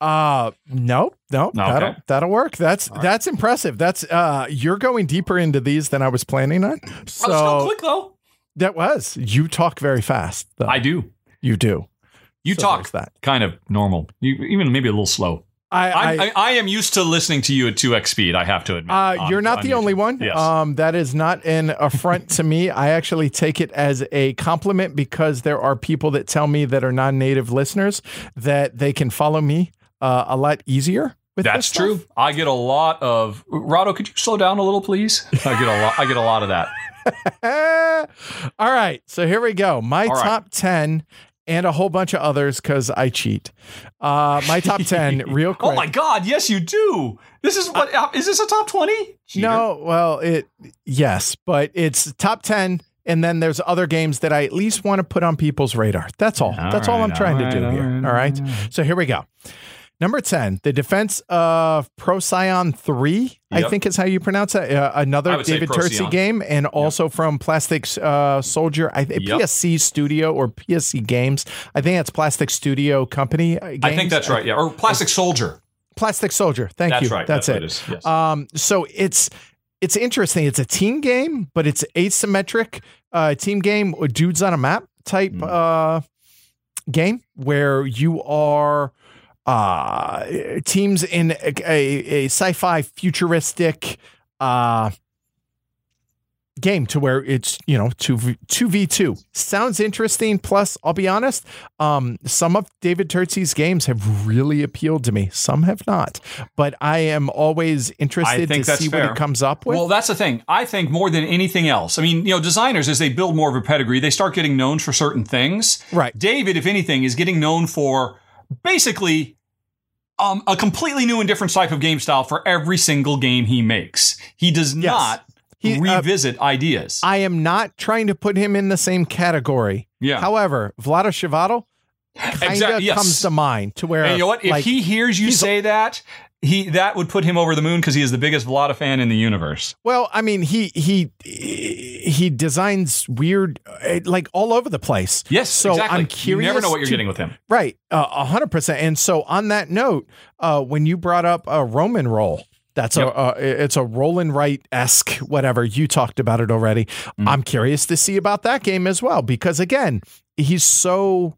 A: Uh no, no, okay. that'll that'll work. That's right. that's impressive. That's uh you're going deeper into these than I was planning on. So
B: oh, quick though.
A: That was. You talk very fast. Though.
B: I do.
A: You do.
B: You so talk that kind of normal. You even maybe a little slow. I, I, I, am used to listening to you at 2x speed, I have to admit.
A: Uh, on, you're not on the only one. Yes. Um, that is not an affront to me. I actually take it as a compliment because there are people that tell me that are non native listeners that they can follow me uh, a lot easier. With that.
B: That's true. I get a lot of Rahdo. Could you slow down a little, please? I get a lot. I get a lot of
A: that. All right, so here we go. My top ten and a whole bunch of others because I cheat. Uh, my top 10, real quick.
B: oh my God. Yes, you do. This is what uh, is this a top 20?
A: No, well, it, yes, but it's top 10. And then there's other games that I at least want to put on people's radar. That's all. all That's right, all I'm trying all right, to do all here. Right, all right. So here we go. Number 10, the defense of Procyon 3, yep. I think is how you pronounce it. Uh, another David Turczi game, and yep. also from Plastic uh, Soldier, I, yep. PSC Studio or PSC Games. I think that's Plastic Studio Company. Games. Uh,
B: I think that's right, yeah. Or Plastic Soldier.
A: Plastic Soldier. Thank you.
B: that's
A: you.
B: Right.
A: That's,
B: that's it. it is. Yes.
A: Um, so it's it's interesting. It's a team game, but it's asymmetric uh, team game, dudes on a map type mm. uh, game where you are uh, teams in a, a, a sci-fi futuristic uh, game to where it's you know two two v two sounds interesting. Plus, I'll be honest, um, some of David Turczi's games have really appealed to me. Some have not, but I am always interested to see fair. what he comes up with.
B: Well, that's the thing. I think more than anything else. I mean, you know, designers as they build more of a pedigree, they start getting known for certain things.
A: Right.
B: David, if anything, is getting known for basically um, a completely new and different type of game style for every single game he makes. He does yes. not he, uh, revisit uh, ideas.
A: I am not trying to put him in the same category.
B: Yeah.
A: However, Vlaada Chvátil kind of exactly, yes. comes to mind to where
B: and you know what? If like, he hears you say that, he that would put him over the moon because he is the biggest Vlaada fan in the universe.
A: Well, I mean, he he he designs weird, eh, like all over the place.
B: Yes,
A: so
B: exactly.
A: I'm curious.
B: You never know what you're
A: to-
B: getting with him.
A: Right, a hundred percent. And so, on that note, uh, when you brought up a Rome and Roll, that's
B: Yep.
A: a uh, it's a roll and write esque whatever. You talked about it already.
B: Mm.
A: I'm curious to see about that game as well because again, he's so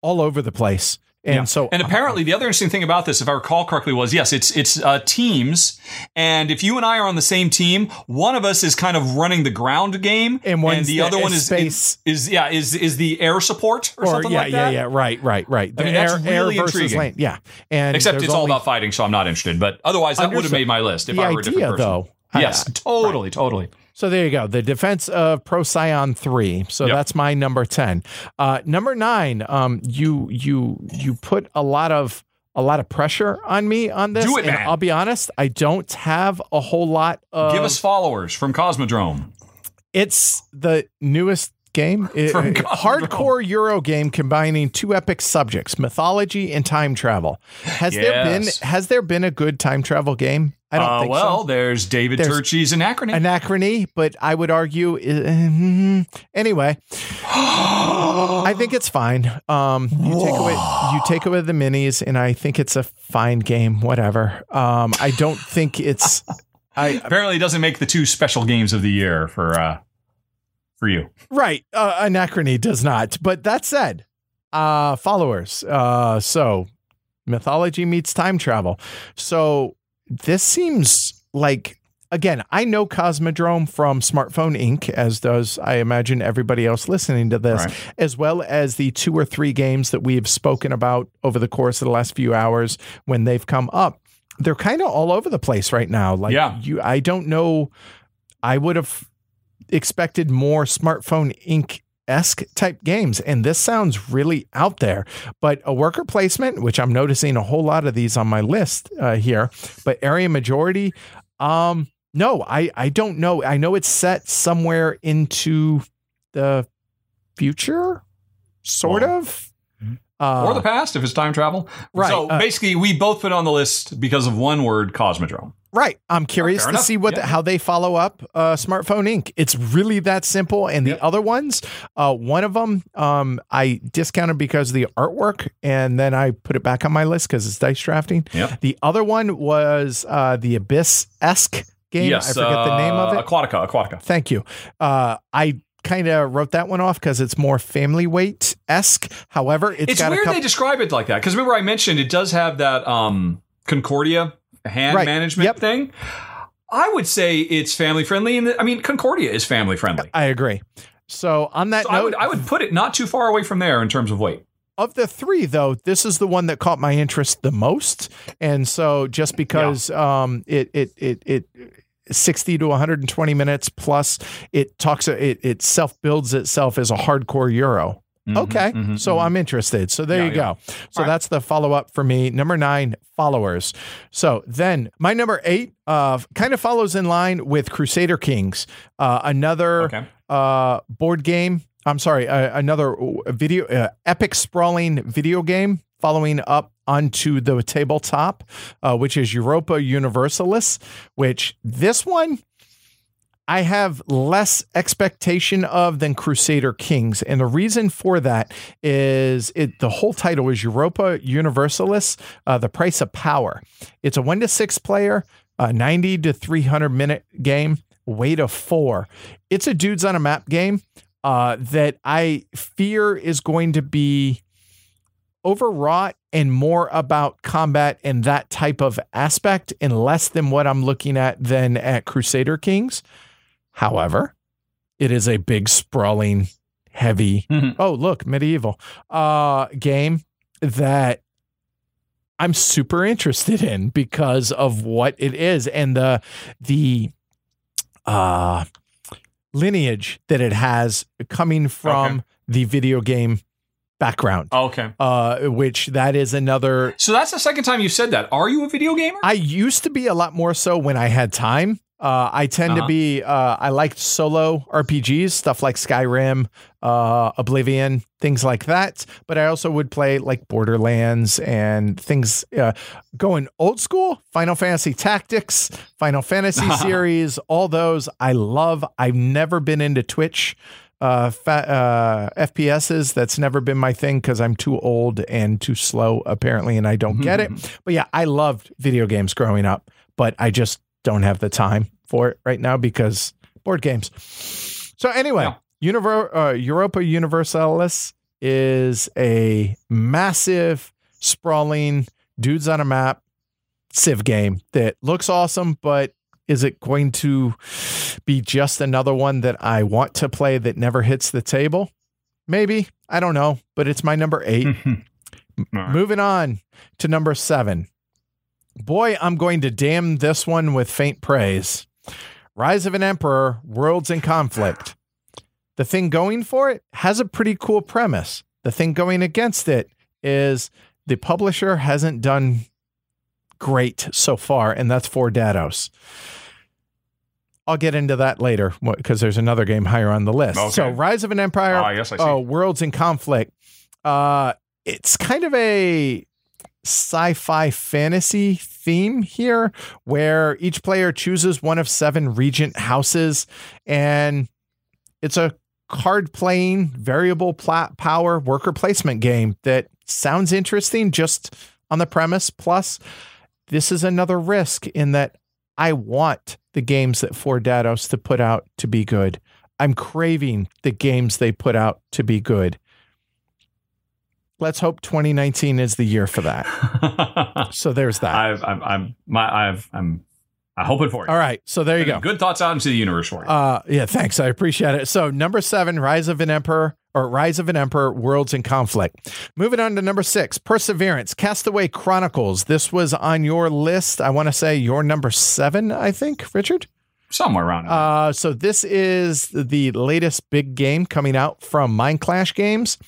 A: all over the place, and
B: Yeah.
A: so
B: And apparently, the other interesting thing about this, if I recall correctly, was yes, it's it's uh, teams, and if you and I are on the same team, one of us is kind of running the ground game,
A: And one's
B: the
A: the-
B: other one
A: is
B: is
A: space.
B: is yeah is is the air support or,
A: or
B: something
A: yeah,
B: like
A: yeah,
B: that.
A: yeah, right, right, right. The
B: I mean, that's
A: air, air
B: really
A: versus
B: intriguing.
A: lane, yeah. And
B: Except it's all about fighting, so I'm not interested. But otherwise, that would have made my list if I were a different person.
A: though. I-
B: Yes, totally, totally.
A: So there you go. The defense of Procyon three. So
B: Yep.
A: that's my number ten. Uh, number nine. Um, you you you put a lot of a lot of pressure on me on this.
B: Do it, man.
A: I'll be honest. I don't have a whole lot of.
B: Give us followers from Cosmodrome.
A: It's the newest game. It- hardcore Euro game combining two epic subjects, mythology and time travel. Has there been has there been a good time travel game? I don't
B: Uh,
A: think
B: well,
A: so.
B: there's David
A: There's-
B: Turczi's Anachrony.
A: Anachrony, but I would argue. uh, anyway, I think it's fine. Um, you take away you take away the minis, and I think it's a fine game. Whatever. Um, I don't think it's. I
B: Apparently, it doesn't make the two special games of the year for uh, for you.
A: right. Uh, Anachrony does not. But that said, uh, followers. Uh, so mythology meets time travel. So this seems like. Again, I know Cosmodrome from Smartphone Inc., as does, I imagine, everybody else listening to this.
B: Right.
A: as well as the two or three games that we have spoken about over the course of the last few hours when they've come up. They're kind of all over the place right now. Like
B: Yeah.
A: you I don't know I would have expected more smartphone Inc. esque type games. And this sounds really out there. But a worker placement, which I'm noticing a whole lot of these on my list uh, here, but area majority, um, no, I, I don't know. I know it's set somewhere into the future, sort
B: Well,
A: of. Uh,
B: or the past if it's time travel.
A: right,
B: So
A: uh,
B: basically, we both put on the list because of one word, Cosmodrome.
A: Right. I'm curious
B: fair
A: to
B: enough.
A: see what
B: Yeah.
A: how they follow up uh, Smartphone Inc. It's really that simple. And the
B: Yep.
A: other ones, uh, one of them, um, I discounted because of the artwork, and then I put it back on my list because it's dice drafting.
B: Yep.
A: The other one was uh, the Abyss esque game. Yes, I forget the name of
B: uh,
A: it.
B: Aquatica. Aquatica.
A: Thank you. Uh, I kind of wrote that one off because it's more family weight esque. However, it's
B: It's
A: got a
B: weird
A: couple.
B: they describe it like that because remember I mentioned it does have that um, Concordia hand
A: Right.
B: management
A: Yep.
B: thing. I would say it's family friendly, and I mean Concordia is family friendly.
A: I agree. So on that
B: So
A: note,
B: I would I would put it not too far away from there in terms of weight.
A: of the three though this is the one that caught my interest the most and so just because um it it it it 60 to 120 minutes plus it talks it it self builds itself as a hardcore euro
B: Mhm,
A: okay
B: mhm,
A: so
B: mhm.
A: i'm interested so there
B: Yeah,
A: you
B: yeah.
A: go so
B: All right.
A: that's the follow-up for me number nine followers so then my number eight uh kind of follows in line with crusader kings uh another
B: okay.
A: uh, board game. I'm sorry, uh, another video, uh, epic sprawling video game following up onto the tabletop, uh, which is Europa Universalis. Which this one I have less expectation of than Crusader Kings, and the reason for that is it. The whole title is Europa Universalis: uh, The Price of Power. It's a one to six player, uh, 90 to 300 minute game, weight of four. It's a dudes on a map game uh, that I fear is going to be overwrought and more about combat and that type of aspect and less than what I'm looking at than at Crusader Kings. However, it is a big sprawling heavy
B: Mhm.
A: oh look medieval uh game that I'm super interested in because of what it is and the the uh lineage that it has coming from
B: Okay.
A: the video game background
B: Okay.
A: uh which that is another
B: So that's the second time you said that. Are you a video gamer?
A: I used to be a lot more so when I had time Uh, I tend uh-huh. to be, uh, I like solo RPGs, stuff like Skyrim, uh, Oblivion, things like that. But I also would play like Borderlands and things uh, going old school, Final Fantasy Tactics, Final Fantasy series, all those I love. I've never been into Twitch uh, fa- uh, FPSs. That's never been my thing because I'm too old and too slow, apparently, and I don't get it. But yeah, I loved video games growing up, but I just don't have the time for it right now because board games. So anyway, yeah. Univer- uh, Europa Universalis is a massive, sprawling dudes on a map Civ game that looks awesome, but is it going to be just another one that I want to play that never hits the table? Maybe. I don't know, but it's my number eight. Moving on to number seven. Boy, I'm going to damn this one with faint praise. Rise of an Emperor, Worlds in Conflict. The thing going for it has a pretty cool premise. The thing going against it is the publisher hasn't done great so far, and that's 4Dados. I'll get into that later because there's another game higher on the list. Okay. So, Rise of an Empire.
B: Oh, yes, I see. Oh,
A: Worlds in Conflict. Uh, it's kind of a sci-fi fantasy theme here where each player chooses one of seven regent houses and it's a card playing variable plat power worker placement game that sounds interesting just on the premise plus this is another risk in that I want the games that 4Dados to put out to be good. I'm craving the games they put out to be good let's hope 2019 is the year for that. so there's that.
B: I've, I'm, I'm, my, I've, I'm, I'm hoping for it.
A: All right, so there you go.
B: Good thoughts out into the universe for you.
A: Uh, yeah, thanks. I appreciate it. So number seven, Rise of an Emperor or Rise of an Emperor, Worlds in Conflict. Moving on to number six, Perseverance, Castaway Chronicles. This was on your list. I want to say your number seven, I think, Richard
B: somewhere around.
A: Uh, so this is the latest big game coming out from Mind Clash Games.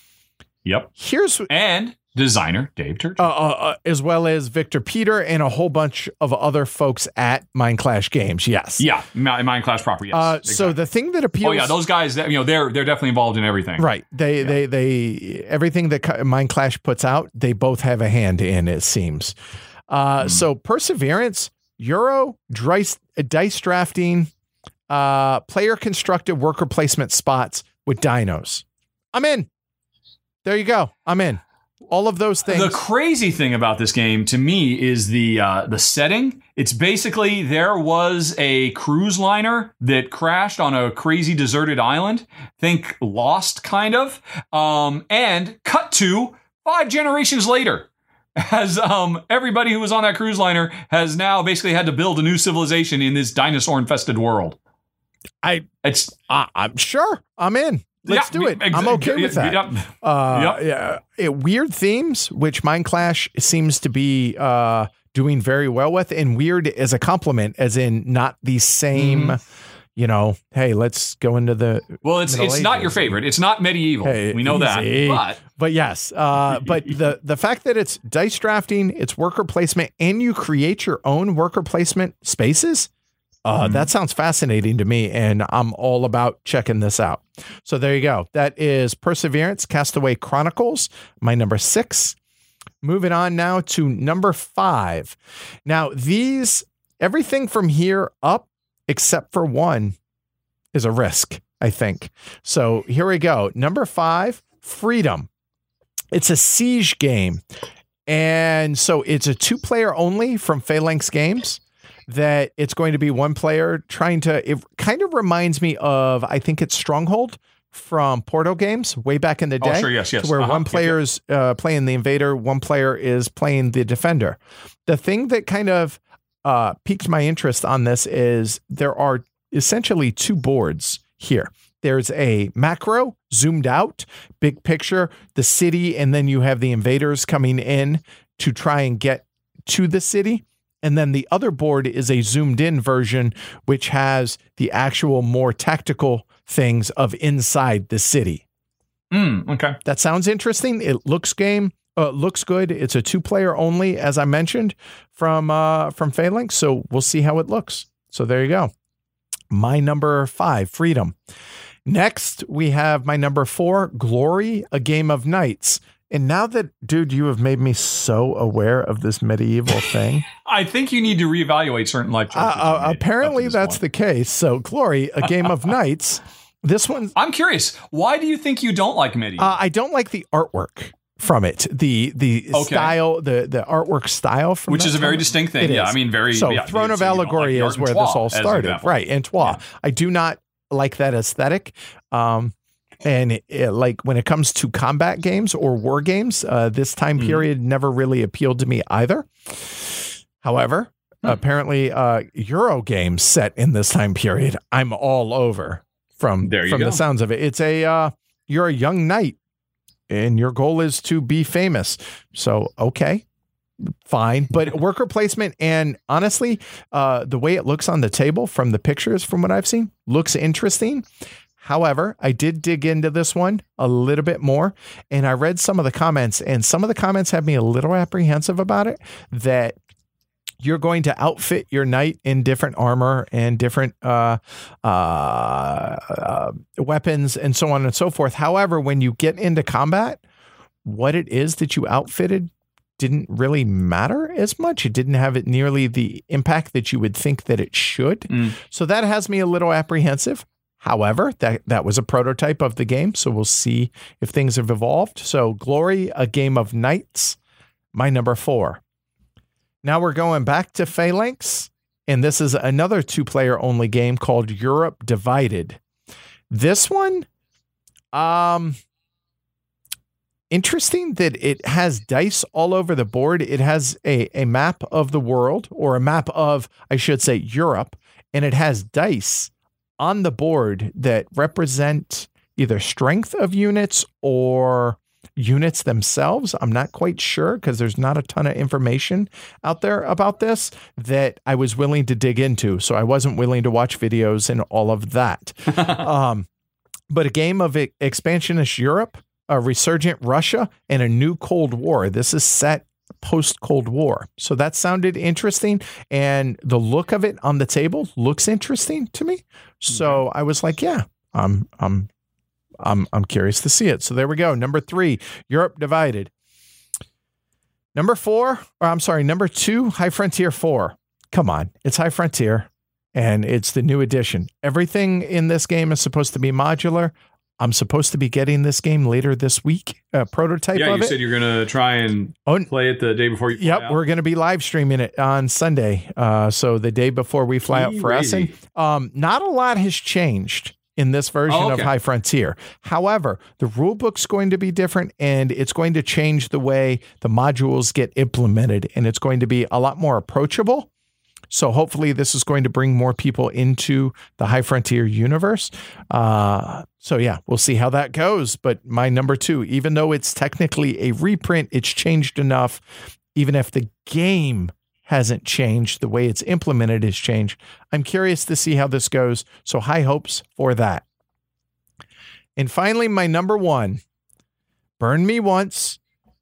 B: Yep.
A: Here's
B: and designer Dave Turchin.
A: Uh, uh, uh, as well as Victor Peter and a whole bunch of other folks at Mind Clash Games. Yes.
B: Yeah, Mind Clash proper. Yes.
A: Uh, exactly. So the thing that appeals.
B: Oh yeah, those guys. You know, they're they're definitely involved in everything.
A: Right. They yeah. they they everything that Mind Clash puts out, they both have a hand in. It seems. Uh, mm. So Perseverance, Euro, dice, dice drafting, uh, player constructed worker placement spots with dinos. I'm in. There you go. I'm in. All of those things.
B: The crazy thing about this game to me is the uh, the setting. It's basically there was a cruise liner that crashed on a crazy deserted island. Think Lost, kind of. Um, and cut to five generations later as um, everybody who was on that cruise liner has now basically had to build a new civilization in this dinosaur infested world.
A: I it's uh, I'm sure I'm in. Let's yeah, do it. I'm okay with that. Yep. Uh, yep. Yeah, it, weird themes, which Mind Clash seems to be uh, doing very well with, and weird as a compliment, as in not the same. Mm. You know, hey, let's go into the.
B: Well, it's it's not your favorite. It's not medieval. Hey, we know easy. that, but
A: but yes, uh, but the the fact that it's dice drafting, it's worker placement, and you create your own worker placement spaces uh, mm-hmm. That sounds fascinating to me, and I'm all about checking this out. So there you go. That is Perseverance Castaway Chronicles, my number six. Moving on now to number five. Now, these, everything from here up, except for one, is a risk, I think. So here we go. Number five, Freedom. It's a siege game. And so it's a two player only from Phalanx Games that it's going to be one player trying to. It kind of reminds me of I think it's Stronghold from Portal games way back in the oh, day.
B: Oh, sure, yes, yes.
A: Where uh-huh. one player is uh, playing the invader, one player is playing the defender. The thing that kind of uh, piqued my interest on this is there are essentially two boards here. There's a macro zoomed out, big picture, the city, and then you have the invaders coming in to try and get to the city. And then the other board is a zoomed in version, which has the actual more tactical things of inside the city.
B: Mm, okay.
A: That sounds interesting. It looks game. Uh, looks good. It's a two player only, as I mentioned from uh, from Phalanx. So we'll see how it looks. So there you go. My number five, Freedom. Next, we have my number four, Glory, a game of knights. And now that, dude, you have made me so aware of this medieval thing.
B: I think you need to reevaluate certain life choices. Uh,
A: uh, apparently, that's point. the case. So, Glory, a game of knights. This one.
B: I'm curious. Why do you think you don't like medieval?
A: Uh, I don't like the artwork from it. The the okay. style, the the artwork style, from
B: which is a very distinct thing. It yeah, is. I mean, very.
A: So,
B: yeah,
A: Throne of Allegory like is where this all started, right? And Yeah. I do not like that aesthetic. Um, and it, like when it comes to combat games or war games, uh, this time mm period never really appealed to me either. However, hmm. apparently, uh, Euro games set in this time period, I'm all over. From from go. the sounds of it, it's a uh, you're a young knight, and your goal is to be famous. So okay, fine. But worker placement and honestly, uh, the way it looks on the table from the pictures from what I've seen looks interesting. However, I did dig into this one a little bit more and I read some of the comments, and some of the comments have me a little apprehensive about it that you're going to outfit your knight in different armor and different uh, uh, uh, weapons and so on and so forth. However, when you get into combat, what it is that you outfitted didn't really matter as much. It didn't have it nearly the impact that you would think that it should. Mm. So that has me a little apprehensive. However, that, that was a prototype of the game, so we'll see if things have evolved. So, Glory, a game of knights, my number four. Now we're going back to Phalanx, and this is another two player only game called Europe Divided. This one, um, interesting that it has dice all over the board. It has a, a map of the world, or a map of, I should say, Europe, and it has dice on the board that represent either strength of units or units themselves. I'm not quite sure because there's not a ton of information out there about this that I was willing to dig into. So I wasn't willing to watch videos and all of that. um, but a game of expansionist Europe, a resurgent Russia, and a new Cold War. This is set post Cold War. So that sounded interesting. And the look of it on the table looks interesting to me. So mm-hmm. I was like, yeah, I'm, I'm, I'm, I'm curious to see it. So there we go. Number three, Europe divided. Number four, or I'm sorry, number two, High Frontier 4. Come on, it's High Frontier and it's the new edition. Everything in this game is supposed to be modular. I'm supposed to be getting this game later this week. A prototype.
B: Yeah,
A: you
B: said you're going to try and oh, play it the day before you.
A: yep, we're going to be live streaming it on Sunday. Uh, so the day before we fly out for Essen. Um, not a lot has changed in this version oh, okay. of High Frontier. However, the rule book's going to be different and it's going to change the way the modules get implemented and it's going to be a lot more approachable. So hopefully, this is going to bring more people into the High Frontier universe. Uh, so yeah, we'll see how that goes. But my number two, even though it's technically a reprint, it's changed enough. Even if the game hasn't changed, the way it's implemented has changed. I'm curious to see how this goes. So high hopes for that. And finally, my number one burn me once,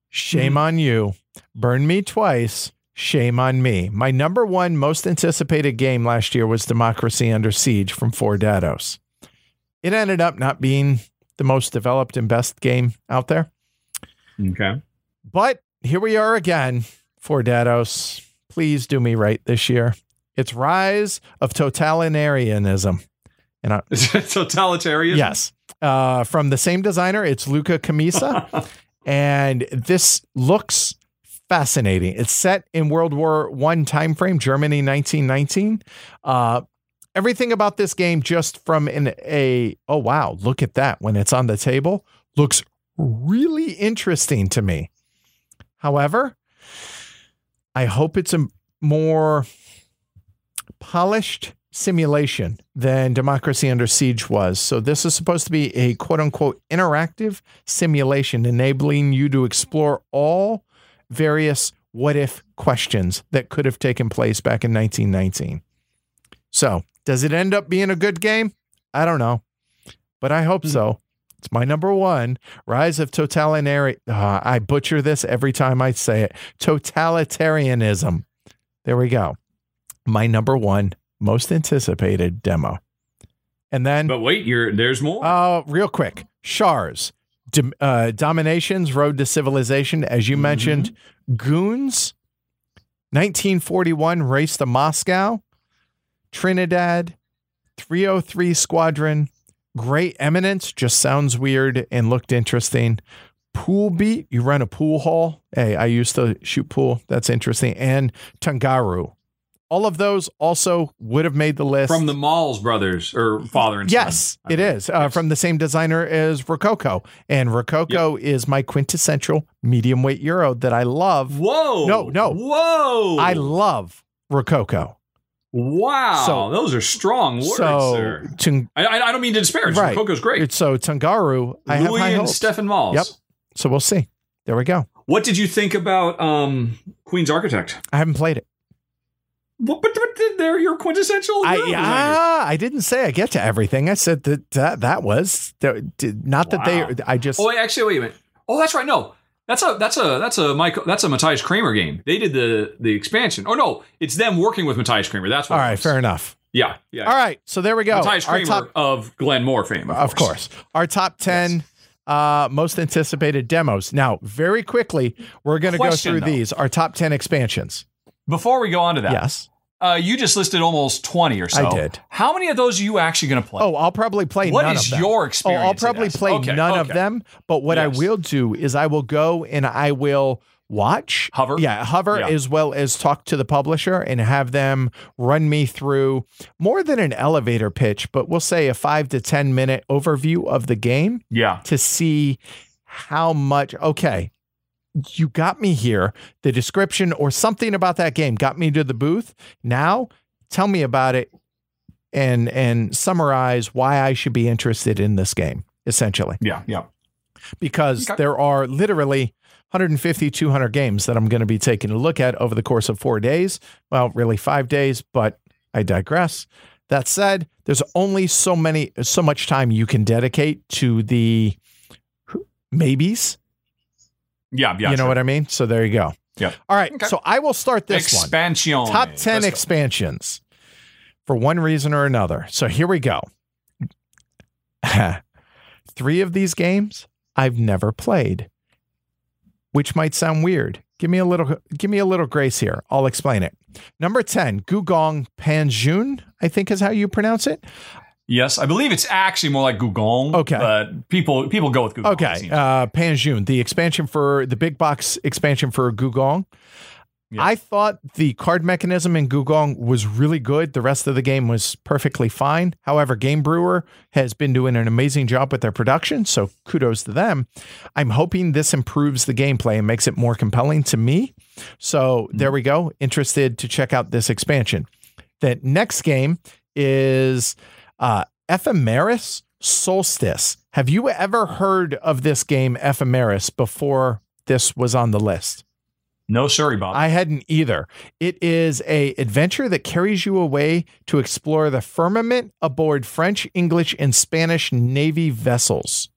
A: shame mm-hmm. on you. Burn me twice, Shame on me. My number one most anticipated game last year was Democracy Under Siege from 4Dados. It ended up not being the most developed and best game out there.
B: Okay.
A: But here we are again, 4Dados. Please do me right this year. It's Rise of Totalitarianism.
B: And I, totalitarian?
A: Yes. Uh, from the same designer, it's Luca Camisa. and this looks fascinating. It's set in World War One time frame, Germany, 1919. Uh, everything about this game, just from an a oh wow, look at that when it's on the table, looks really interesting to me. However, I hope it's a more polished simulation than Democracy Under Siege was. So, this is supposed to be a quote unquote interactive simulation, enabling you to explore all various what if questions that could have taken place back in 1919. So, does it end up being a good game? I don't know, but I hope so. It's my number one Rise of Totalitarian. Uh, I butcher this every time I say it. Totalitarianism. There we go. My number one most anticipated demo. And then,
B: but wait, you're there's more.
A: Oh, uh, real quick, Shars, uh, Dominations, Road to Civilization, as you mm-hmm. mentioned, Goons, 1941, Race to Moscow, Trinidad, 303 Squadron, Great Eminence, just sounds weird and looked interesting. Pool Beat, you run a pool hall. Hey, I used to shoot pool. That's interesting. And Tangaru, all of those also would have made the list
B: from the Malz brothers or father and
A: yes,
B: son.
A: Yes, it is uh, from the same designer as Rococo, and Rococo yep. is my quintessential medium weight euro that I love.
B: Whoa!
A: No, no,
B: whoa!
A: I love Rococo.
B: Wow, so, those are strong words, so, sir. Tung- I, I, don't mean to disparage. Right. Rococo's great.
A: So Tangaru, I
B: Louis
A: have high
B: and. Stefan Malz.
A: Yep. So we'll see. There we go.
B: What did you think about um, Queen's Architect?
A: I haven't played it.
B: But, but, but they're your quintessential.
A: I, yeah, I didn't say I get to everything. I said that that, that was not that wow. they. I just.
B: Oh, wait, actually, wait a minute. Oh, that's right. No, that's a that's a that's a Michael that's a Matthias Cramer game. They did the the expansion. Oh no, it's them working with Matthias Cramer. That's what
A: all right. Fair enough.
B: Yeah, yeah.
A: All right, so there we go.
B: Matthias Cramer top, of Glen More fame, of,
A: of course. course. Our top ten. Yes. Uh, most anticipated demos. Now, very quickly, we're going to go through though. these. Our top ten expansions.
B: Before we go on to that,
A: yes,
B: uh, you just listed almost 20 or so.
A: I did.
B: How many of those are you actually going to play?
A: Oh, I'll probably play
B: what
A: none of them.
B: What is your experience?
A: Oh, I'll probably play okay, none okay. of them. But what yes. I will do is I will go and I will watch
B: hover
A: yeah hover yeah. as well as talk to the publisher and have them run me through more than an elevator pitch but we'll say a five to ten minute overview of the game
B: yeah
A: to see how much okay you got me here. The description or something about that game got me to the booth. Now, tell me about it and and summarize why I should be interested in this game essentially.
B: Yeah, yeah.
A: Because okay. there are literally 150 200 games that I'm going to be taking a look at over the course of 4 days. Well, really 5 days, but I digress. That said, there's only so many so much time you can dedicate to the maybes
B: yeah, yeah.
A: You know
B: sure.
A: what I mean? So there you go.
B: Yeah.
A: All right. Okay. So I will start this
B: Expansion.
A: one. Top 10 Let's expansions go. for one reason or another. So here we go. Three of these games I've never played, which might sound weird. Give me a little give me a little grace here. I'll explain it. Number 10, Gugong Panjun, I think is how you pronounce it.
B: Yes, I believe it's actually more like Gugong.
A: Okay,
B: but people people go with Gugong.
A: Okay, uh, Panjun, the expansion for the big box expansion for Gugong. Yeah. I thought the card mechanism in Gugong was really good. The rest of the game was perfectly fine. However, Game Brewer has been doing an amazing job with their production, so kudos to them. I'm hoping this improves the gameplay and makes it more compelling to me. So mm-hmm. there we go. Interested to check out this expansion. The next game is uh, Ephemeris Solstice. Have you ever heard of this game, Ephemeris, before this was on the list?
B: No, sorry, Bob.
A: I hadn't either. It is a adventure that carries you away to explore the firmament aboard French, English, and Spanish Navy vessels.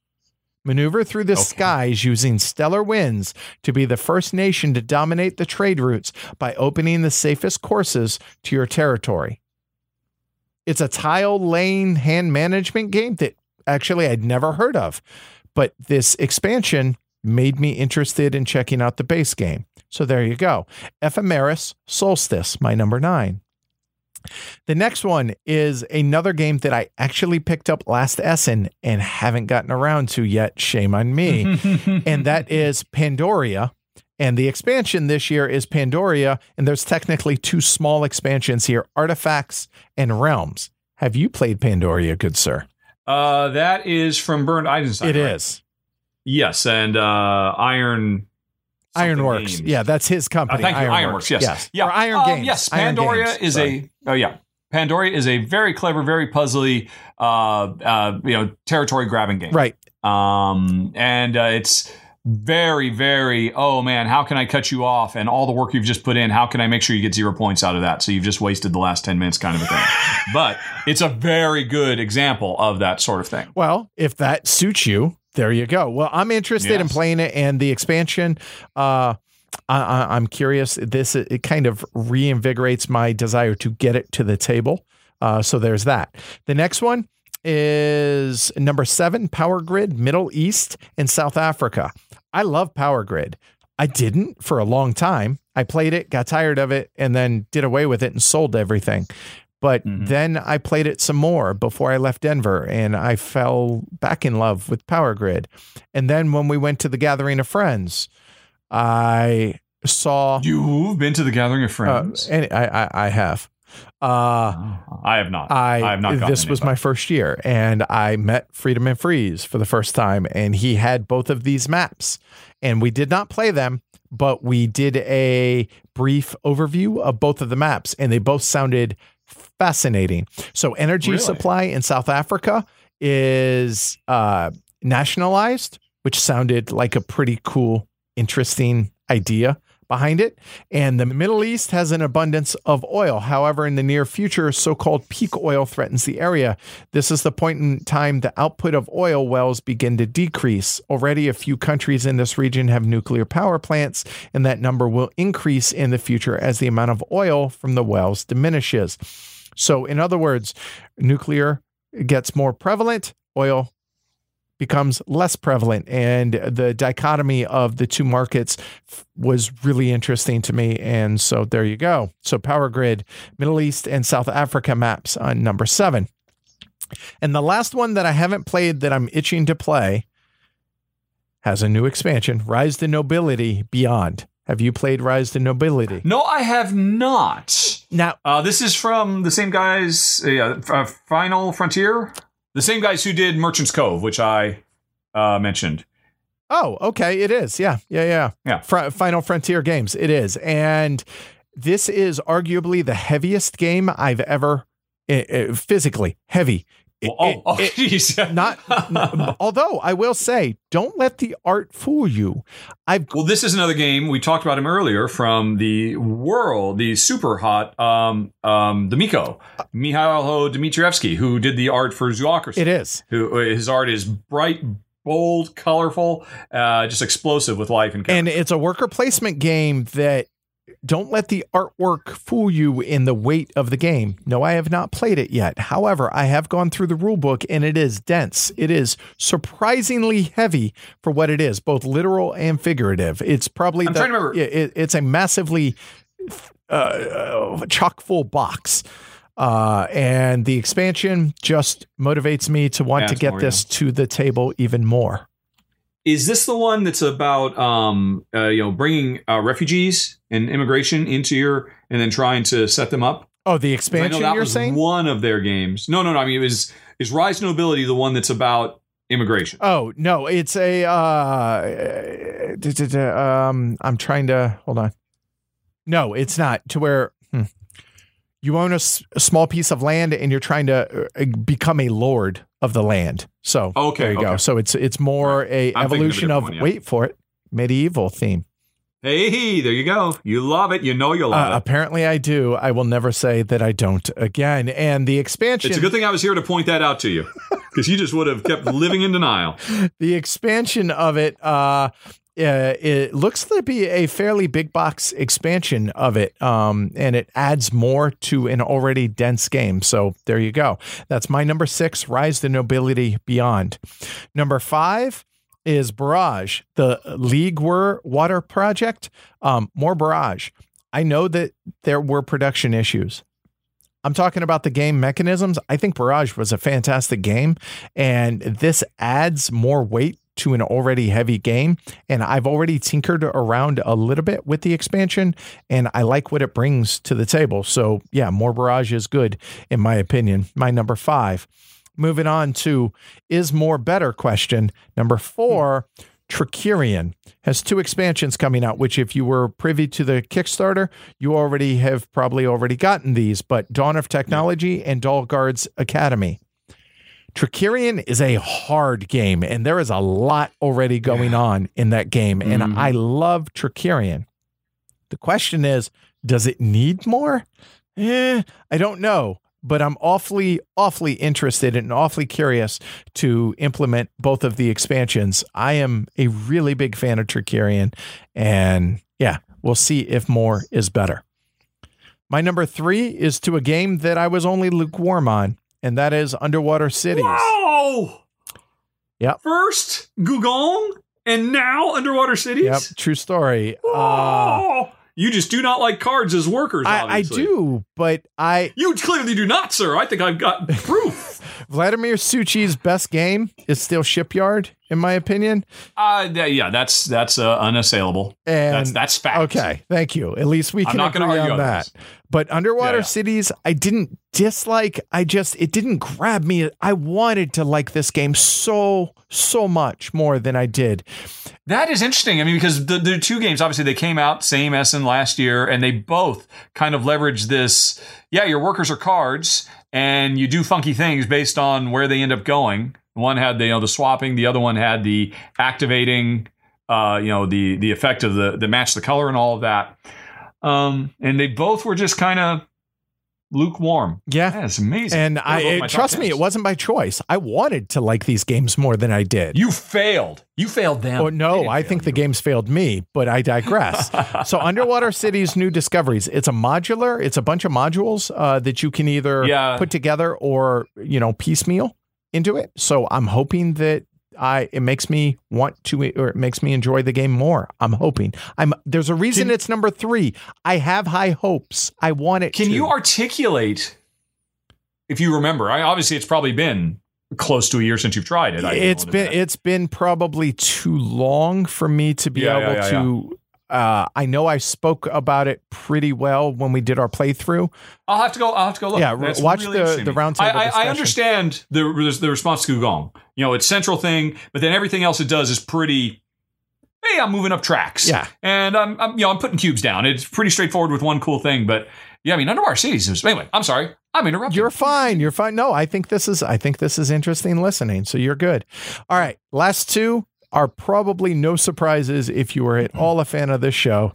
A: Maneuver through the okay. skies using stellar winds to be the first nation to dominate the trade routes by opening the safest courses to your territory. It's a tile laying hand management game that actually I'd never heard of. But this expansion made me interested in checking out the base game. So there you go. Ephemeris Solstice, my number nine. The next one is another game that I actually picked up last Essen and haven't gotten around to yet. Shame on me. and that is Pandoria and the expansion this year is Pandoria, and there's technically two small expansions here Artifacts and Realms. Have you played Pandoria, good sir?
B: Uh, that is from Bernd Eisenstein.
A: It
B: right?
A: is.
B: Yes, and uh, Iron.
A: Ironworks. Games. Yeah, that's his company.
B: Uh, thank you, Ironworks. Yes.
A: yes.
B: Yeah.
A: Or Iron um, Games.
B: Yes, Pandoria
A: Games.
B: is Sorry. a. Oh yeah, Pandoria is a very clever, very puzzly, uh, uh, you know, territory grabbing game.
A: Right.
B: Um, and uh, it's very, very, oh man, how can I cut you off? And all the work you've just put in, how can I make sure you get zero points out of that? So you've just wasted the last 10 minutes kind of a thing. but it's a very good example of that sort of thing.
A: Well, if that suits you, there you go. Well, I'm interested yes. in playing it and the expansion. Uh, I, am curious. This it kind of reinvigorates my desire to get it to the table. Uh, so there's that. The next one is number seven, Power Grid, Middle East and South Africa. I love Power Grid. I didn't for a long time. I played it, got tired of it, and then did away with it and sold everything. But mm-hmm. then I played it some more before I left Denver and I fell back in love with Power Grid. And then when we went to the Gathering of Friends, I saw.
B: You've been to the Gathering of uh, Friends?
A: Uh, and I, I, I have. Uh,
B: I have not.
A: I,
B: I
A: have not. This was my first year, and I met Friedemann Friese for the first time, and he had both of these maps, and we did not play them, but we did a brief overview of both of the maps, and they both sounded fascinating. So, energy really? supply in South Africa is uh, nationalized, which sounded like a pretty cool, interesting idea behind it. And the Middle East has an abundance of oil. However, in the near future, so called peak oil threatens the area. This is the point in time the output of oil wells begin to decrease. Already, a few countries in this region have nuclear power plants, and that number will increase in the future as the amount of oil from the wells diminishes. So, in other words, nuclear gets more prevalent, oil becomes less prevalent. And the dichotomy of the two markets was really interesting to me. And so there you go. So, Power Grid, Middle East and South Africa maps on number seven. And the last one that I haven't played that I'm itching to play has a new expansion Rise to Nobility Beyond. Have you played Rise to Nobility?
B: No, I have not.
A: Now,
B: uh, this is from the same guys, uh, uh, Final Frontier, the same guys who did Merchant's Cove, which I uh, mentioned.
A: Oh, okay, it is. Yeah, yeah, yeah.
B: Yeah.
A: Fr- Final Frontier games. It is, and this is arguably the heaviest game I've ever uh, physically heavy
B: it, oh, oh,
A: it, not, although I will say, don't let the art fool you.
B: I've well, this is another game we talked about him earlier from the world, the super hot, um, um, the Miko, Mihajlo Dimitrievski, who did the art for Zoocracy.
A: It is
B: who his art is bright, bold, colorful, uh, just explosive with life and.
A: Character. And it's a worker placement game that don't let the artwork fool you in the weight of the game. No, I have not played it yet. However, I have gone through the rulebook and it is dense. It is surprisingly heavy for what it is, both literal and figurative. It's probably
B: I'm the, trying to remember.
A: It, it's a massively uh, chock full box. Uh, and the expansion just motivates me to want yeah, to get this to the table even more.
B: Is this the one that's about um, uh, you know bringing uh, refugees and immigration into your and then trying to set them up?
A: Oh, the expansion you're saying?
B: One of their games. No, no, no. I mean, it was is Rise to Nobility the one that's about immigration?
A: Oh no, it's a. Uh, um, I'm trying to hold on. No, it's not. To where hmm, you own a, a, small piece of land and you're trying to uh, become a lord of the land. So
B: okay,
A: there you
B: okay.
A: go. So it's it's more right. a I'm evolution of, of one, yeah. wait for it medieval theme.
B: Hey, there you go. You love it. You know you love uh,
A: it. Apparently, I do. I will never say that I don't again. And the expansion.
B: It's a good thing I was here to point that out to you because you just would have kept living in denial.
A: The expansion of it uh, uh, it looks to be a fairly big box expansion of it, um, and it adds more to an already dense game. So there you go. That's my number six, Rise to Nobility Beyond. Number five is Barrage, the Leeghwater project. Um, more Barrage. I know that there were production issues. I'm talking about the game mechanisms. I think Barrage was a fantastic game, and this adds more weight to an already heavy game. And I've already tinkered around a little bit with the expansion, and I like what it brings to the table. So, yeah, more Barrage is good, in my opinion. My number five. Moving on to is more better question. Number four. Trickerion has two expansions coming out, which, if you were privy to the Kickstarter, you already have probably already gotten these. But Dawn of Technology and Dahlgaard's Academy. Trickerion is a hard game, and there is a lot already going on in that game. And mm-hmm. I love Trickerion. The question is, does it need more? Eh, I don't know, but I'm awfully, awfully interested and awfully curious to implement both of the expansions. I am a really big fan of Trickerion, and yeah, we'll see if more is better. My number three is to a game that I was only lukewarm on and that is Underwater Cities.
B: Wow!
A: Yep.
B: First Gugong, and now Underwater Cities.
A: Yep. True story.
B: Oh! Uh, you just do not like cards as workers.
A: I, I, do, but I.
B: You clearly do not, sir. I think I've got proof.
A: Vladimir Suchý's best game is still Shipyard, in my opinion.
B: Uh, yeah, that's that's uh, unassailable. And that's that's fact.
A: Okay, thank you. At least we can agree on that. But Underwater yeah, yeah. Cities, I didn't dislike. I just it didn't grab me. I wanted to like this game so so much more than I did.
B: That is interesting. I mean, because the, the two games obviously they came out same as in last year, and they both kind of leverage this. Yeah, your workers are cards, and you do funky things based on where they end up going. One had the you know the swapping, the other one had the activating. Uh, you know the the effect of the the match the color and all of that. Um, and they both were just kind of lukewarm.
A: Yeah,
B: that's amazing.
A: And I it, trust me, it wasn't by choice. I wanted to like these games more than I did.
B: You failed. You failed them.
A: Oh no, I think you. the games failed me, but I digress. so, Underwater Cities New Discoveries. It's a modular. It's a bunch of modules uh, that you can either yeah. put together or you know piecemeal into it. So I'm hoping that I it makes me want to or it makes me enjoy the game more. I'm hoping. I'm there's a reason can, it's number 3. I have high hopes. I want it
B: Can
A: to.
B: you articulate if you remember? I obviously it's probably been close to a year since you've tried it. I
A: it's been it's been probably too long for me to be yeah, able yeah, yeah, to uh, I know I spoke about it pretty well when we did our playthrough.
B: I'll have to go. I'll have to go look.
A: Yeah, That's watch really the the roundtable.
B: I, I, I, understand the the response to Gugong. You know, it's central thing, but then everything else it does is pretty. Hey, I'm moving up tracks.
A: Yeah,
B: and I'm, I'm you know I'm putting cubes down. It's pretty straightforward with one cool thing, but yeah, I mean Underwater Cities is anyway. I'm sorry. I'm interrupting.
A: You're fine. You're fine. No, I think this is I think this is interesting listening. So you're good. All right, last two are probably no surprises if you are at all a fan of this show.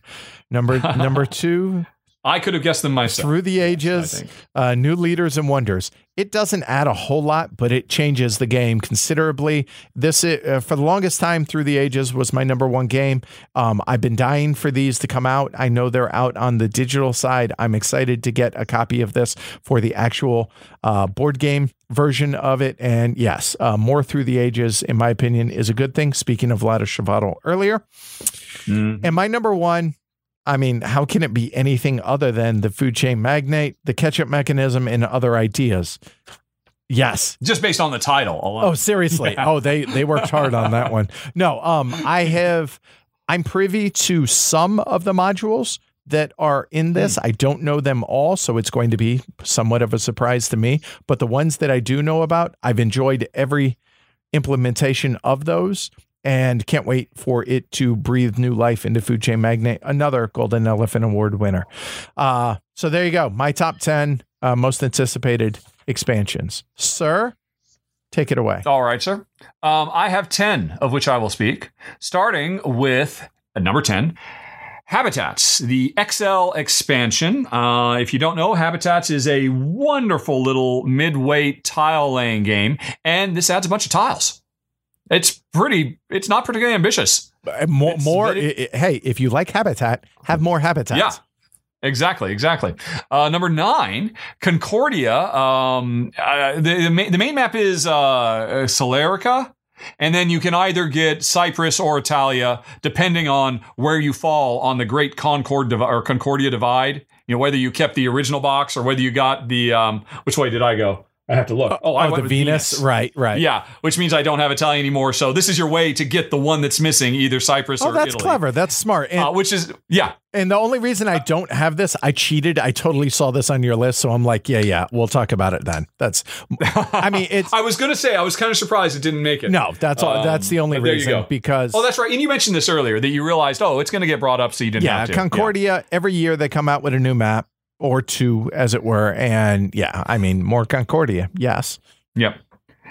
A: Number number two,
B: I could have guessed them myself.
A: Through the ages, yes, uh, new leaders and wonders. It doesn't add a whole lot, but it changes the game considerably. This, uh, for the longest time, through the ages was my number one game. Um, I've been dying for these to come out. I know they're out on the digital side. I'm excited to get a copy of this for the actual uh, board game version of it. And yes, uh, more through the ages, in my opinion, is a good thing. Speaking of Vlaada Chvátil earlier. Mm. And my number one I mean, how can it be anything other than the food chain magnate, the catch-up mechanism, and other ideas? Yes,
B: just based on the title alone.
A: Oh, seriously. Yeah. Oh, they they worked hard on that one. No, um, I have. I'm privy to some of the modules that are in this. I don't know them all, so it's going to be somewhat of a surprise to me. But the ones that I do know about, I've enjoyed every implementation of those and can't wait for it to breathe new life into Food Chain Magnate, another Golden Elephant Award winner. Uh, so there you go. My top 10 uh, most anticipated expansions. Sir, take it away.
B: All right, sir. Um, I have 10 of which I will speak, starting with uh, number 10. Habitats, the XL expansion. Uh, if you don't know, Habitats is a wonderful little mid-weight tile laying game, and this adds a bunch of tiles. It's pretty. It's not particularly ambitious.
A: Uh, more, more. Very, it, it, hey, if you like Habitat, have more Habitat.
B: Yeah. Exactly, exactly. Uh, number nine, Concordia. Um, uh, the, the, main, the main map is uh, Balearica, and then you can either get Cyprus or Italia, depending on where you fall on the Great Concord Div- or Concordia Divide. You know whether you kept the original box or whether you got the. Um, which way did I go? I have to look.
A: Oh, I oh, the Venus. Venus. Right, right.
B: Yeah, which means I don't have Italian anymore. So this is your way to get the one that's missing, either Cyprus
A: oh,
B: or
A: that's
B: Italy.
A: clever. That's smart.
B: And, uh, which is yeah.
A: And the only reason I don't have this, I cheated. I totally saw this on your list, so I'm like, yeah, yeah, we'll talk about it then. That's, I mean, it's.
B: I was gonna say I was kind of surprised it didn't make it.
A: No, that's all. Um, that's the only reason you go because.
B: Oh, that's right. And you mentioned this earlier that you realized, oh, it's gonna get brought up, so you didn't.
A: Yeah, Concordia. Yeah. Every year they come out with a new map or two, as it were, and yeah, I mean, more Concordia. Yes.
B: Yep.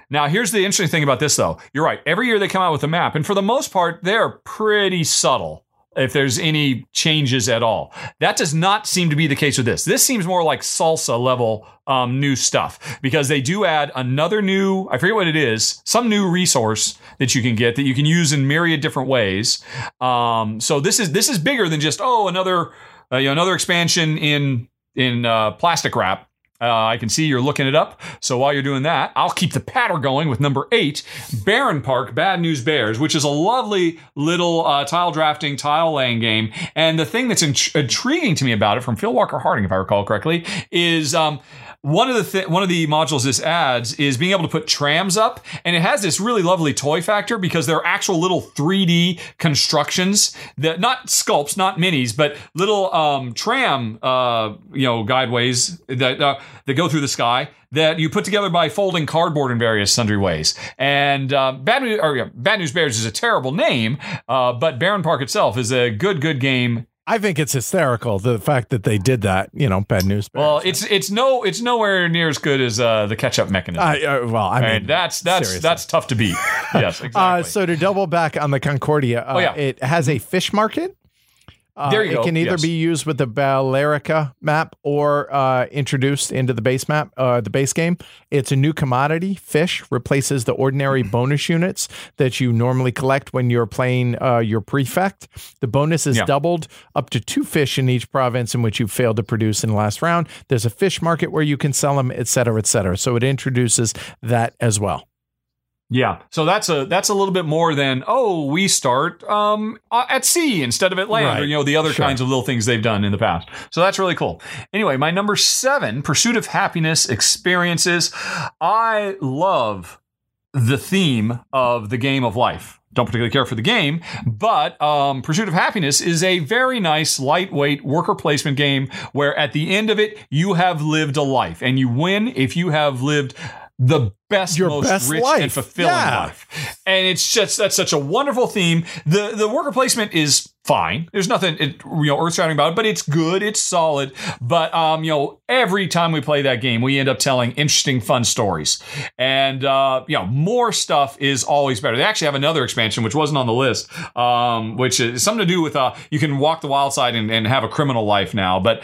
B: Now, here's the interesting thing about this, though. You're right. Every year they come out with a map, and for the most part, they're pretty subtle if there's any changes at all. That does not seem to be the case with this. This seems more like salsa level um, new stuff because they do add another new, I forget what it is, some new resource that you can get that you can use in myriad different ways. Um, so this is this is bigger than just oh another uh, you know another expansion in in uh, plastic wrap Uh, I can see you're looking it up. So while you're doing that, I'll keep the patter going with number eight, Bärenpark Bad News Bears, which is a lovely little uh, tile drafting, tile laying game. And the thing that's int- intriguing to me about it, from Phil Walker Harding, if I recall correctly, is um, one of the th- one of the modules this adds is being able to put trams up, and it has this really lovely toy factor because they're actual little 3D constructions that not sculpts, not minis, but little um, tram, uh, you know, guideways that uh, that go through the sky that you put together by folding cardboard in various sundry ways. And uh, Bad News, or, yeah, Bad News Bears is a terrible name, uh, but Bärenpark itself is a good, good game
A: I think it's hysterical the fact that they did that. You know, bad news.
B: Well, it's it's no it's nowhere near as good as uh, the catch up mechanism.
A: Uh, uh, well, I mean,
B: and that's that's seriously. that's tough to beat. yes, exactly.
A: Uh, so to double back on the Concordia, uh, oh, yeah. it has a fish market uh, there you it go. can either yes. be used with the Balearica map or uh, introduced into the base map, uh, the base game. It's a new commodity. Fish replaces the ordinary bonus units that you normally collect when you're playing uh, your prefect. The bonus is yeah. doubled up to two fish in each province in which you failed to produce in the last round. There's a fish market where you can sell them, et cetera, et cetera. So it introduces that as well.
B: Yeah, so that's a that's a little bit more than oh we start um, at sea instead of at land right. or you know the other sure. kinds of little things they've done in the past. So that's really cool. Anyway, my number seven, pursuit of happiness experiences. I love the theme of the game of life. Don't particularly care for the game, but um, Pursuit of Happiness is a very nice, lightweight worker placement game where at the end of it, you have lived a life and you win if you have lived the best, Your most best rich life. and fulfilling yeah. life. And it's just that's such a wonderful theme. The the worker placement is fine. There's nothing you know earth shattering about it, but it's good. It's solid. But um, you know, every time we play that game, we end up telling interesting, fun stories, and uh, you know, more stuff is always better. They actually have another expansion which wasn't on the list, um, which is something to do with uh, you can walk the wild side and, and have a criminal life now. But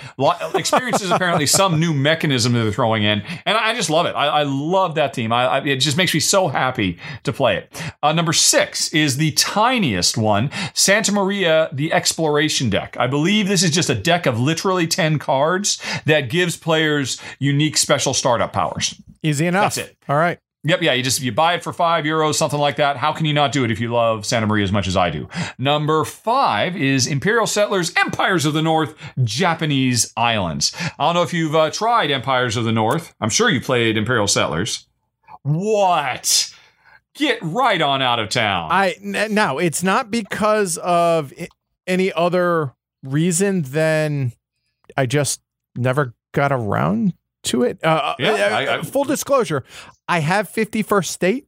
B: experiences apparently some new mechanism that they're throwing in, and I just love it. I, I love that team. I, I, it just makes me so happy to play it. Uh, number six is the tiniest one, Santa Maria the exploration deck. I believe this is just a deck of literally 10 cards that gives players unique special startup powers.
A: Easy enough.
B: That's it.
A: All right.
B: Yep, yeah, you just you buy it for five euros, something like that. How can you not do it if you love Santa Maria as much as I do? Number five is Imperial Settlers, Empires of the North, Japanese Islands. I don't know if you've uh, tried Empires of the North. I'm sure you played Imperial Settlers. What? Get right on out of town.
A: I now it's not because of any other reason than I just never got around to it. Uh, yeah, uh, I, I, full disclosure, I have 51st State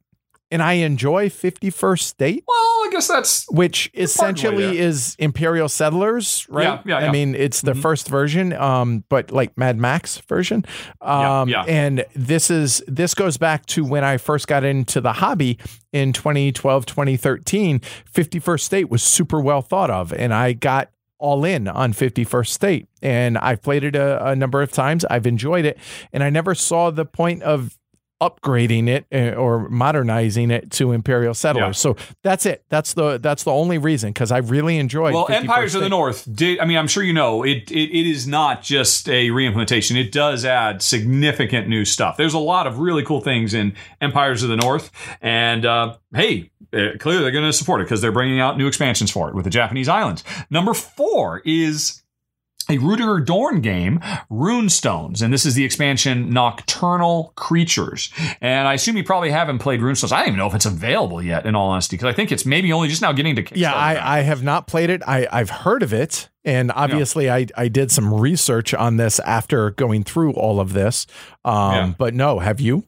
A: and I enjoy 51st State.
B: Well, I guess that's
A: which essentially way, yeah. is Imperial Settlers, right? Yeah, yeah, yeah. I mean, it's the mm-hmm. first version, um, but like Mad Max version. Um, yeah, yeah. And this is this goes back to when I first got into the hobby in 2012, 2013. 51st State was super well thought of, and I got all in on 51st State. And I've played it a, a, number of times. I've enjoyed it. And I never saw the point of upgrading it uh, or modernizing it to imperial settlers. Yeah. So that's it. That's the that's the only reason because I really enjoyed.
B: Well, Empires of the North did. I mean, I'm sure you know it, it. It is not just a reimplementation. It does add significant new stuff. There's a lot of really cool things in Empires of the North, and uh, hey, uh, clearly they're going to support it because they're bringing out new expansions for it with the Japanese islands. Number four is a Rudiger Dorn game, Runestones, and this is the expansion Nocturnal Creatures. And I assume you probably haven't played Runestones. I don't even know if it's available yet, in all honesty, because I think it's maybe only just now getting to.
A: Yeah, I, I, have not played it. I, I've heard of it, and obviously yeah. I, I did some research on this after going through all of this. Um, yeah. But no, have you?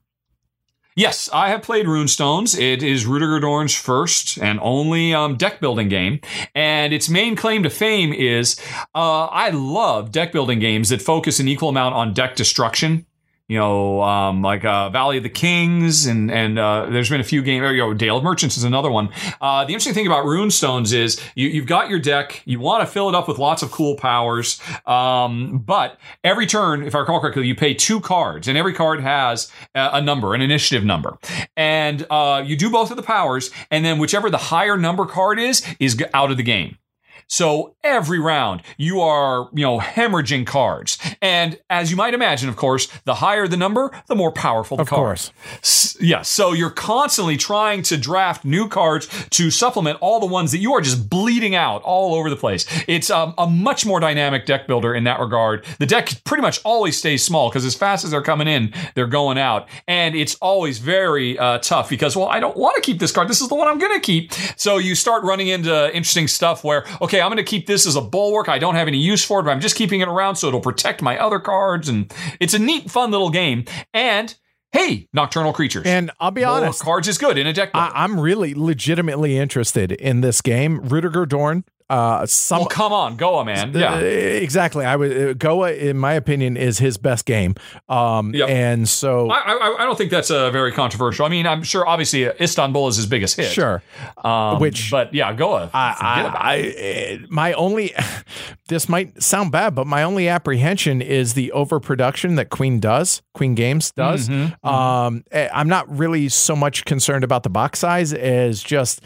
B: Yes, I have played Runestones. It is Rudiger Dorn's first and only um, deck building game, and its main claim to fame is uh, I love deck building games that focus an equal amount on deck destruction you know, um, like uh, Valley of the Kings, and and uh, there's been a few games. You know, Dale of Merchants is another one. Uh, the interesting thing about Runestones is you, have got your deck. You want to fill it up with lots of cool powers, um, but every turn, if I recall correctly, you pay two cards, and every card has a, a number, an initiative number, and uh, you do both of the powers, and then whichever the higher number card is is out of the game. So every round you are, you know, hemorrhaging cards. And as you might imagine, of course, the higher the number, the more powerful the cards.
A: of
B: card.
A: course.
B: S- yeah. So you're constantly trying to draft new cards to supplement all the ones that you are just bleeding out all over the place. It's um, a much more dynamic deck builder in that regard. The deck pretty much always stays small because as fast as they're coming in, they're going out. And it's always very uh, tough because, well, I don't want to keep this card. This is the one I'm going to keep. So you start running into interesting stuff where, okay, I'm going to keep this as a bulwark. I don't have any use for it, but I'm just keeping it around so it'll protect my other cards. And it's a neat, fun little game. And hey, nocturnal creatures.
A: And I'll be
B: More
A: honest,
B: cards is good in a deck.
A: I, I'm really legitimately interested in this game. Rudiger Dorn. Uh, some
B: oh, come on, Goa, man. Yeah.
A: Uh, exactly. I would uh, Goa, in my opinion, is his best game. Um,
B: Yep.
A: and so
B: I, I, I don't think that's uh, very controversial. I mean, I'm sure, obviously, uh, Istanbul is his biggest hit.
A: sure.
B: Um,
A: Which-
B: but yeah, Goa.
A: I, I. I, my only, this might sound bad, but my only apprehension is the overproduction that Queen does, Queen Games does.
B: Mhm,
A: Um, eh, I'm not really so much concerned about the box size as just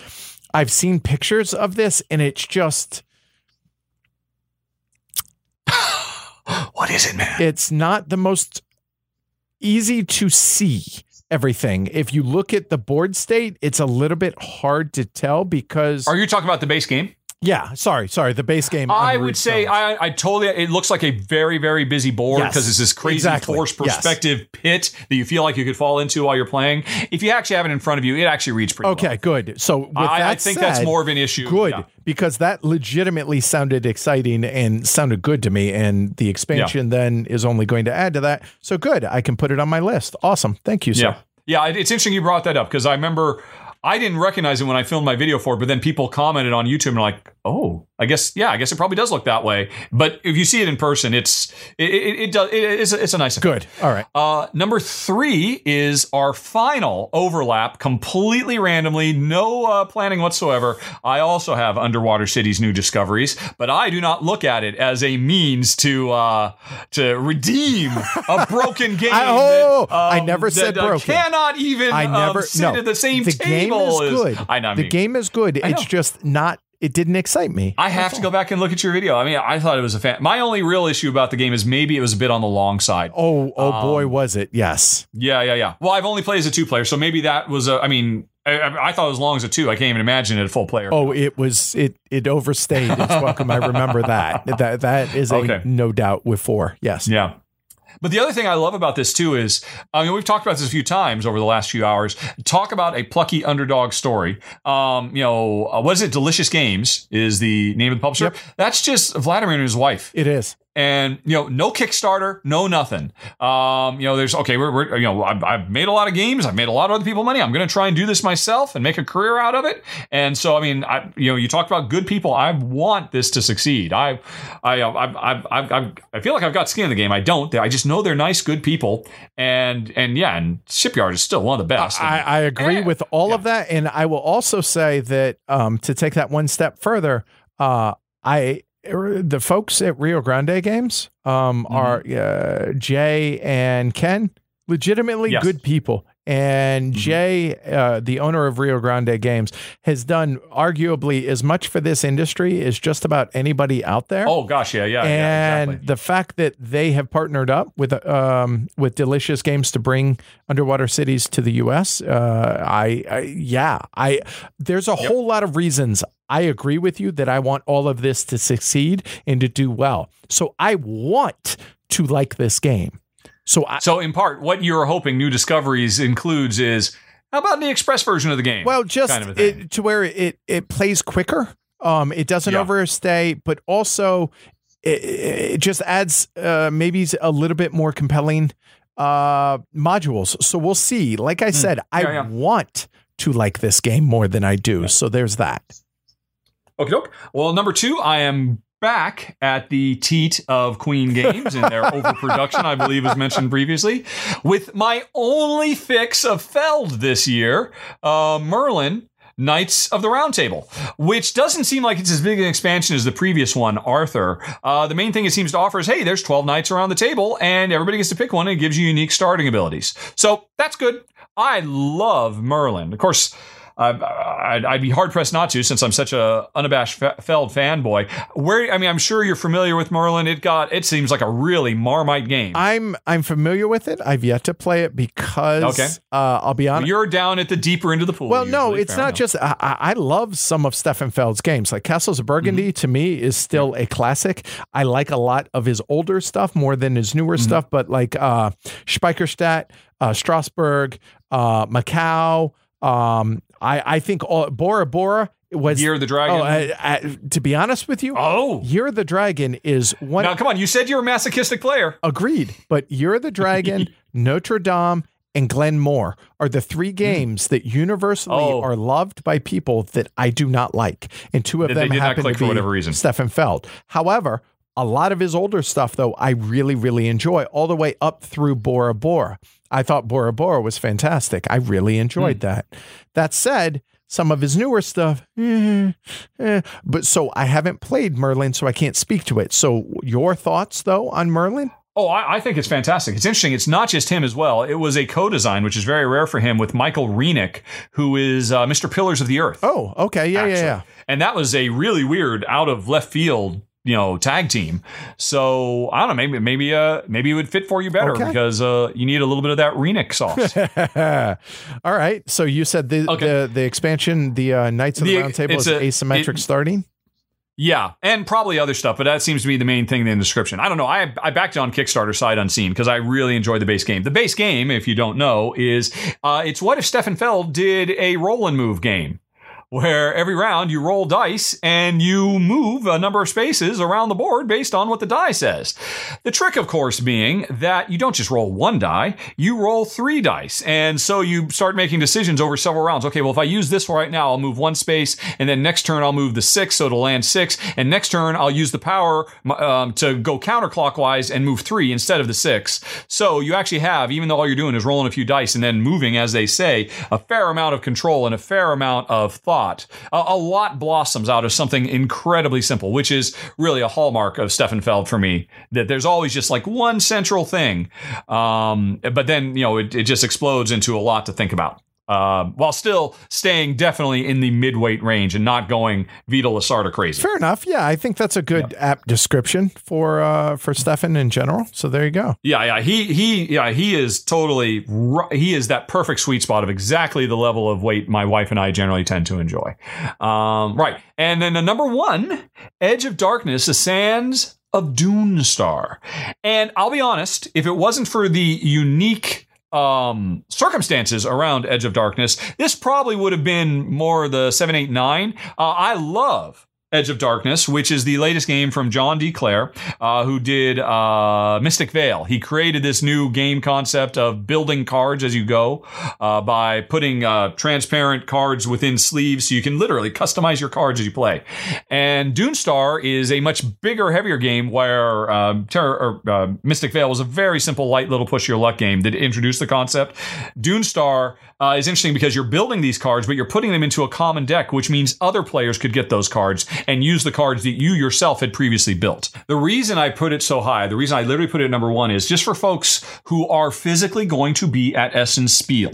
A: I've seen pictures of this and it's just
B: what is it, man?
A: it's not the most easy to see everything. If you look at the board state, it's a little bit hard to tell because
B: Are you talking about the base game?
A: Yeah, sorry, sorry, the base game.
B: I would say. I, I totally. It looks like a very very busy board
A: Yes,
B: because it's this crazy
A: exactly,
B: forced
A: yes.
B: perspective pit that you feel like you could fall into while you're playing. If you actually have it in front of you, it actually reads pretty.
A: okay,
B: well.
A: good. So with
B: I,
A: that
B: I think
A: said,
B: that's more of an issue.
A: good
B: Yeah.
A: because that legitimately sounded exciting and sounded good to me and the expansion then is only going to add to that so good i can put it on my list awesome thank you sir
B: Yeah. Yeah, it's interesting you brought that up because I remember I didn't recognize it when I filmed my video for it, but then people commented on YouTube and like, oh, I guess, yeah, I guess it probably does look that way. But if you see it in person, it's it, it, it does it, it's, a, it's a nice effect.
A: good all right
B: Uh, number three is our final overlap, completely randomly, no uh, planning whatsoever. I also have Underwater Cities New Discoveries, but I do not look at it as a means to uh, to redeem a broken game.
A: I- oh,
B: that, um,
A: I never said
B: that, uh,
A: broken.
B: cannot even
A: i never
B: um, sit
A: no
B: at the same
A: the game
B: table.
A: is good
B: I know. I
A: the game is good it's just not it didn't excite me
B: I have to go back and look at your video. I mean, I thought it was a fan. My only real issue about the game is maybe it was a bit on the long side.
A: oh oh boy
B: Um,
A: was it yes
B: Yeah, yeah, yeah. Well, I've only played as a two player, so maybe that was a. I mean, I, I I thought it was long as a two. I can't even imagine it a full player.
A: oh it was it it overstayed its welcome i remember that that that is a
B: Okay.
A: no doubt with four yes
B: Yeah. But the other thing I love about this too is, I mean, we've talked about this a few times over the last few hours. Talk about a plucky underdog story. Um, you know, uh, what is it? Delicious Games is the name of the publisher.
A: Yep.
B: That's just Vladimir and his wife.
A: it is
B: and you know no kickstarter no nothing. Um you know there's okay we're, we're you know I've, I've made a lot of games. I've made a lot of other people money. I'm going to try and do this myself and make a career out of it. And so i mean i you know you talked about good people. I want this to succeed. I i i i i, I, I feel like i've got skin in the game. I don't. I just know they're nice good people. And and yeah and shipyard is still one of the best.
A: I, I agree
B: Eh,
A: with all
B: yeah.
A: of that, and I will also say that um, to take that one step further, uh, I the folks at Rio Grande Games um,
B: Mm-hmm.
A: are uh, Jay and Ken, legitimately
B: Yes.
A: good people. And
B: Mhm.
A: Jay, uh, the owner of Rio Grande Games, has done arguably as much for this industry as just about anybody out there
B: oh gosh yeah yeah, yeah
A: and
B: exactly.
A: the fact that they have partnered up with um, with Delicious Games to bring Underwater Cities to the U.S. Uh, I, I yeah, I there's a whole lot of reasons I agree with you that I want all of this to succeed and to do well. So I want to like this game. So I,
B: so in part what you're hoping new discoveries includes is how about the express version of the game
A: well, just
B: kind of
A: it, to where it it plays quicker. Um, it doesn't
B: Yeah.
A: overstay, but also it, it just adds uh, maybe a little bit more compelling uh, modules. So we'll see. Like I said, I
B: Hmm. Yeah, yeah.
A: want to like this game more than I do. So there's that.
B: Okay, doke. Well, number two, I am back at the teat of Queen Games in their overproduction, I believe was mentioned previously, with my only fix of Feld this year, uh, Merlin. Knights of the Round Table, which doesn't seem like it's as big an expansion as the previous one, Arthur. Uh, the main thing it seems to offer is, hey, there's 12 knights around the table, and everybody gets to pick one, and it gives you unique starting abilities. So that's good. I love Merlin. Of course, I'd, I'd, be hard pressed not to, since I'm such a unabashed Feld fanboy. Where I mean, I'm sure you're familiar with Merlin. It got it seems like a really Marmite game.
A: I'm I'm familiar with it. I've yet to play it because okay. Uh, I'll be honest.
B: Well, you're down at the deeper end of the pool.
A: Well, usually. no, it's not enough. just. I, I, love some of Stefan Feld's games. Like Castles of Burgundy, mm-hmm. to me, is still a classic. I like a lot of his older stuff more than his newer mm-hmm. stuff. But like uh, Speicherstadt, uh, Strasbourg, uh, Macau. Um, I, I think all, Bora Bora was
B: Year of the Dragon. Oh,
A: uh, uh, to be honest with you,
B: oh,
A: Year of the Dragon is one.
B: Now, come on, you said you're a masochistic player.
A: Agreed, but Year of the Dragon, Notre Dame, and Glen More are the three hmm. games mm. that universally oh. are loved by people that I do not like, and two of them happen to be for whatever reason. Stefan Feld. However, a lot of his older stuff, though, I really, really enjoy, all the way up through Bora Bora. I thought Bora Bora was fantastic. I really enjoyed mm. that. That said, some of his newer stuff, eh, eh. but so I haven't played Merlin, so I can't speak to it. So, your thoughts, though, on Merlin?
B: Oh, I, I, think it's fantastic. It's interesting. It's not just him as well. It was a co-design, which is very rare for him, with Michael Rieneck, who is uh, Mr. Pillars of the Earth.
A: Oh, okay, yeah, actually. yeah, yeah.
B: And that was a really weird, out of left field you know tag team. So I don't know, maybe maybe uh maybe it would fit for you better okay. because uh you need a little bit of that Rieneck sauce.
A: All right. So you said the okay. the, the expansion, the uh, Knights of the, the Round Table is a, asymmetric it, starting.
B: Yeah, and probably other stuff, but that seems to be the main thing in the description. I don't know. I I backed on Kickstarter side unseen because I really enjoyed the base game. The base game, if you don't know, is uh, it's what if Stefan Feld did a roll and move game where every round you roll dice and you move a number of spaces around the board based on what the die says. The trick, of course, being that you don't just roll one die, you roll three dice. And so you start making decisions over several rounds. Okay, well, if I use this right now, I'll move one space, and then next turn I'll move the six, so it'll land six, and next turn I'll use the power um, to go counterclockwise and move three instead of the six. So you actually have, even though all you're doing is rolling a few dice and then moving, as they say, a fair amount of control and a fair amount of thought thought. A, a, lot blossoms out of something incredibly simple, which is really a hallmark of Stefan Feld for me. That there's always just like one central thing, um, but then you know it, it just explodes into a lot to think about uh, while still staying definitely in the midweight range and not going Vital Lacerda crazy.
A: Fair enough. Yeah, I think that's a good yep. app description for uh, for Stefan in general. So there you go.
B: Yeah, yeah. He he yeah he is totally he is that perfect sweet spot of exactly the level of weight my wife and I generally tend to enjoy. Um, right, and then the number one, Edge of Darkness, the Sands of Dunestar. And I'll be honest, if it wasn't for the unique um, circumstances around Edge of Darkness, this probably would have been more the 789. Uh, I love Edge of Darkness, which is the latest game from John D. Clair, uh, who did uh, Mystic Vale. He created this new game concept of building cards as you go uh, by putting uh, transparent cards within sleeves so you can literally customize your cards as you play. And Dune Star is a much bigger, heavier game where um, Terror, or, uh, Mystic Vale was a very simple, light little push your luck game that introduced the concept. Dune Star uh, is interesting because you're building these cards, but you're putting them into a common deck, which means other players could get those cards and use the cards that you yourself had previously built. The reason I put it so high, the reason I literally put it number one is just for folks who are physically going to be at Essen Spiel.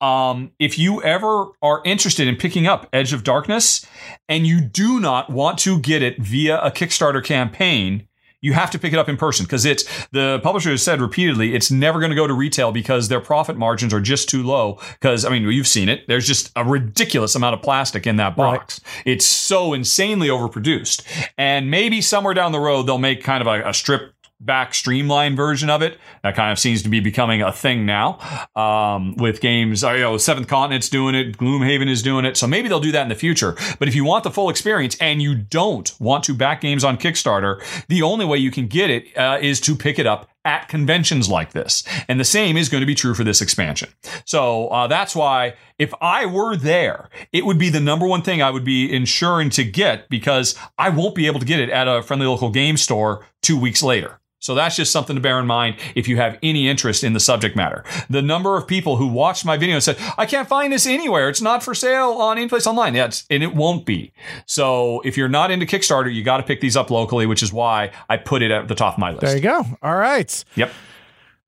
B: Um, if you ever are interested in picking up Edge of Darkness and you do not want to get it via a Kickstarter campaign, you have to pick it up in person because it's the publisher has said repeatedly it's never going to go to retail because their profit margins are just too low. Because I mean, you've seen it. There's just a ridiculous amount of plastic in that box. Right. It's so insanely overproduced. And maybe somewhere down the road they'll make kind of a, a strip back streamlined version of it. That kind of seems to be becoming a thing now um, with games. Uh, you know, Seventh Continent's doing it, Gloomhaven is doing it. So maybe they'll do that in the future. But if you want the full experience and you don't want to back games on Kickstarter, the only way you can get it uh, is to pick it up at conventions like this. And the same is going to be true for this expansion. So uh, that's why if I were there, it would be the number one thing I would be ensuring to get because I won't be able to get it at a friendly local game store two weeks later. So that's just something to bear in mind if you have any interest in the subject matter. The number of people who watched my video and said, I can't find this anywhere. It's not for sale on any place Online. Yeah, and it won't be. So if you're not into Kickstarter, you got to pick these up locally, which is why I put it at the top of my list.
A: There you go. All right.
B: Yep.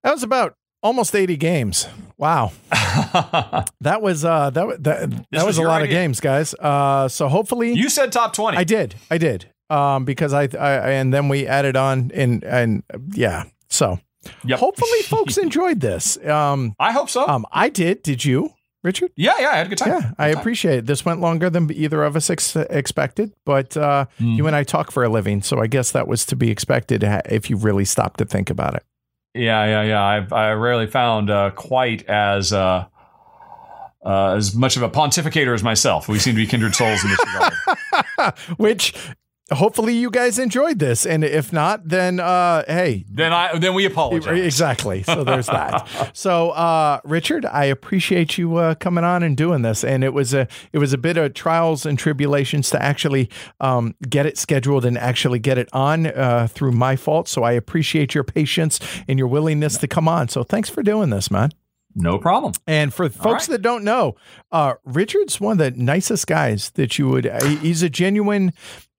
A: That was about almost 80 games. Wow. that was uh that that, that was, was a lot idea. of games, guys. Uh so hopefully
B: You said top 20.
A: I did. I did. Um because I, I and then we added on and and yeah. So yep. hopefully folks enjoyed this. Um
B: I hope so.
A: Um I did. Did you? Richard?
B: Yeah, yeah, I had a good time.
A: Yeah, I
B: time.
A: appreciate it. This went longer than either of us ex- expected, but uh, mm. you and I talk for a living, so I guess that was to be expected if you really stopped to think about it.
B: Yeah, yeah, yeah. I've I rarely found uh, quite as uh, uh, as much of a pontificator as myself. We seem to be kindred souls in this regard.
A: Which hopefully you guys enjoyed this. And if not then uh hey.
B: Then i then we apologize.
A: Exactly. So there's that. So uh richard i appreciate you uh coming on and doing this. And it was a it was a bit of trials and tribulations to actually um get it scheduled and actually get it on uh through my fault. So i appreciate your patience and your willingness to come on. So thanks for doing this man.
B: No problem.
A: And for folks right. that don't know, uh, Richard's one of the nicest guys that you would. He's a genuine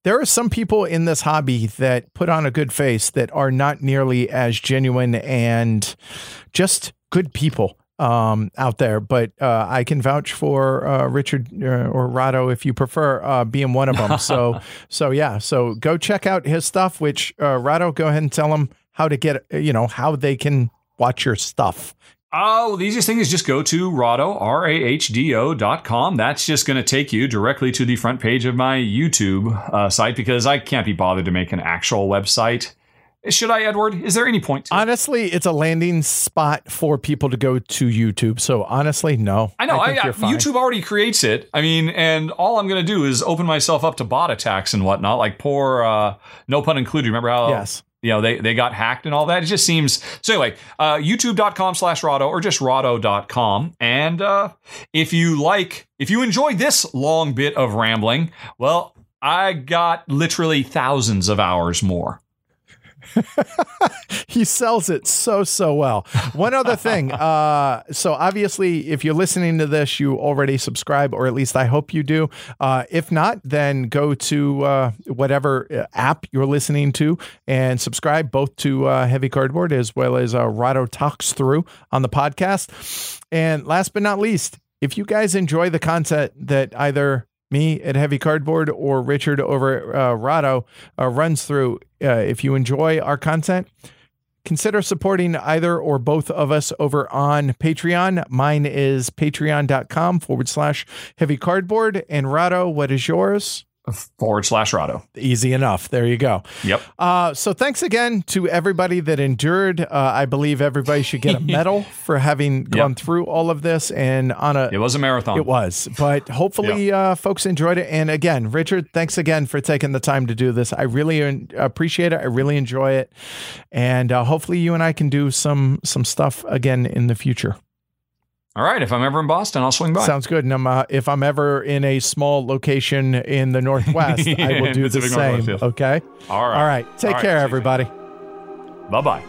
A: there are some people in this hobby that put on a good face that are not nearly as genuine and just good people um, out there. But uh, I can vouch for uh, Richard uh, or Rahdo if you prefer uh, being one of them. So so yeah. So go check out his stuff. Which uh, Rahdo, go ahead and tell them how to get you know how they can watch your stuff
B: Oh, the easiest thing is just go to Rahdo, R A H D O dot com. That's just going to take you directly to the front page of my YouTube uh, site because I can't be bothered to make an actual website. Should I, Edward? Is there any point?
A: honestly, it's a landing spot for people to go to YouTube. So honestly, no.
B: I know. I I, YouTube already creates it. I mean, and all I'm going to do is open myself up to bot attacks and whatnot. Like poor, uh, no pun included. Remember how
A: yes
B: you know they, they got hacked and all that. It just seems so anyway uh, youtube.com slash rahdo or just rahdo.com and uh, if you like if you enjoy this long bit of rambling well i got literally thousands of hours more
A: he sells it so so well. One other thing, uh, so obviously, if you're listening to this, you already subscribe, or at least I hope you do. Uh, if not, then go to uh, whatever uh, app you're listening to and subscribe both to uh, Heavy Cardboard as well as uh, Rahdo Talks Through on the podcast. And last but not least, if you guys enjoy the content that either me at Heavy Cardboard or Richard over uh, Rahdo uh, runs through. Uh, if you enjoy our content, consider supporting either or both of us over on Patreon. Mine is patreon.com forward slash heavy cardboard. And Rahdo, what is yours?
B: Forward slash Rahdo.
A: Easy enough. There you go.
B: Yep.
A: Uh, so thanks again to everybody that endured. Uh, I believe everybody should get a medal for having gone yep. through all of this and on a.
B: It was a marathon.
A: It was, but hopefully yep. uh, folks enjoyed it. And again, Richard, thanks again for taking the time to do this. I really appreciate it. I really enjoy it, and uh, hopefully you and I can do some some stuff again in the future.
B: All right. If I'm ever in Boston, I'll swing by.
A: Sounds good. And I'm, uh, if I'm ever in a small location in the Northwest, I will do the same. Okay.
B: All right.
A: All right. Take All care, right. everybody.
B: Bye bye.